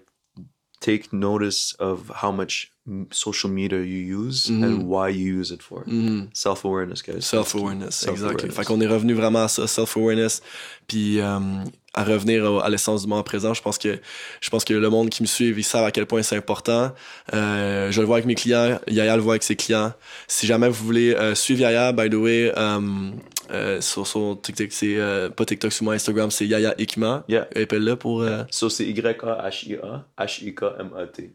take notice of how much social media you use and why you use it for. Self-awareness, guys. Self-awareness, exactly. Self-awareness. Fait qu'on est revenu vraiment à ça, self-awareness, puis euh, à revenir à l'essence du moment présent. Je pense que je pense que le monde qui me suit, ils savent à quel point c'est important. Euh, je le vois avec mes clients, Yaya le voit avec ses clients. Si jamais vous voulez euh, suivre Yaya, by the way, euh, sur son TikTok, c'est euh, pas TikTok, sur mon Instagram, c'est Yaya Ikma. Yeah. Appelle-le pour. euh, So, c'est Y-A-H-I-A, H-I-K-M-A-T.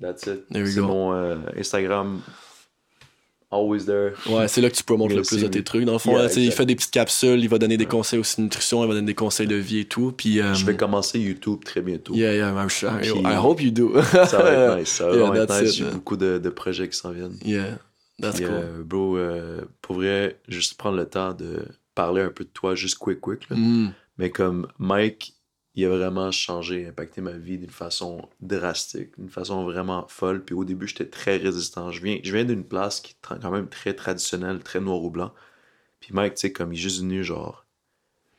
That's it. C'est mon euh, Instagram. Always there. Ouais, c'est là que tu promotes le plus de tes trucs. Dans le fond, Yeah, là, il fait des petites capsules, il va donner des conseils aussi de nutrition, il va donner des conseils de vie et tout. Puis, Je vais commencer YouTube très bientôt. Yeah, yeah, I'm sure. Puis- I hope you do. Ça va être nice. Ça va être nice. J'ai beaucoup de, de projets qui s'en viennent. Yeah, that's cool. euh, bro, euh, pour vrai, juste prendre le temps de parler un peu de toi, juste quick, quick. là. Mm. Mais comme Mike, il a vraiment changé, impacté ma vie d'une façon drastique, d'une façon vraiment folle. Puis au début, j'étais très résistant. Je viens, je viens d'une place qui est quand même très traditionnelle, très noir ou blanc. Puis Mike, tu sais, comme il est juste venu, genre,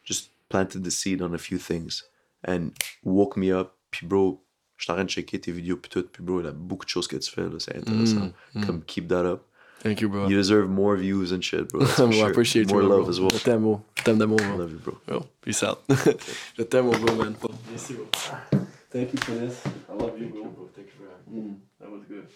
just planted the seed on a few things and woke me up. Puis bro, je suis en train de checker tes vidéos puis tout. Puis bro, il y a beaucoup de choses que tu fais, là, c'est intéressant. Comme keep that up. Thank you, bro. You deserve more views and shit, bro. well, sure. I appreciate more you. More love bro. as well. Tamo. Tamo, bro. Love you, bro. Yo, peace out. Tamo, bro, man. Merci, bro. Thank you for this. I love you, bro. bro. Thank you for having me. Mm. That was good.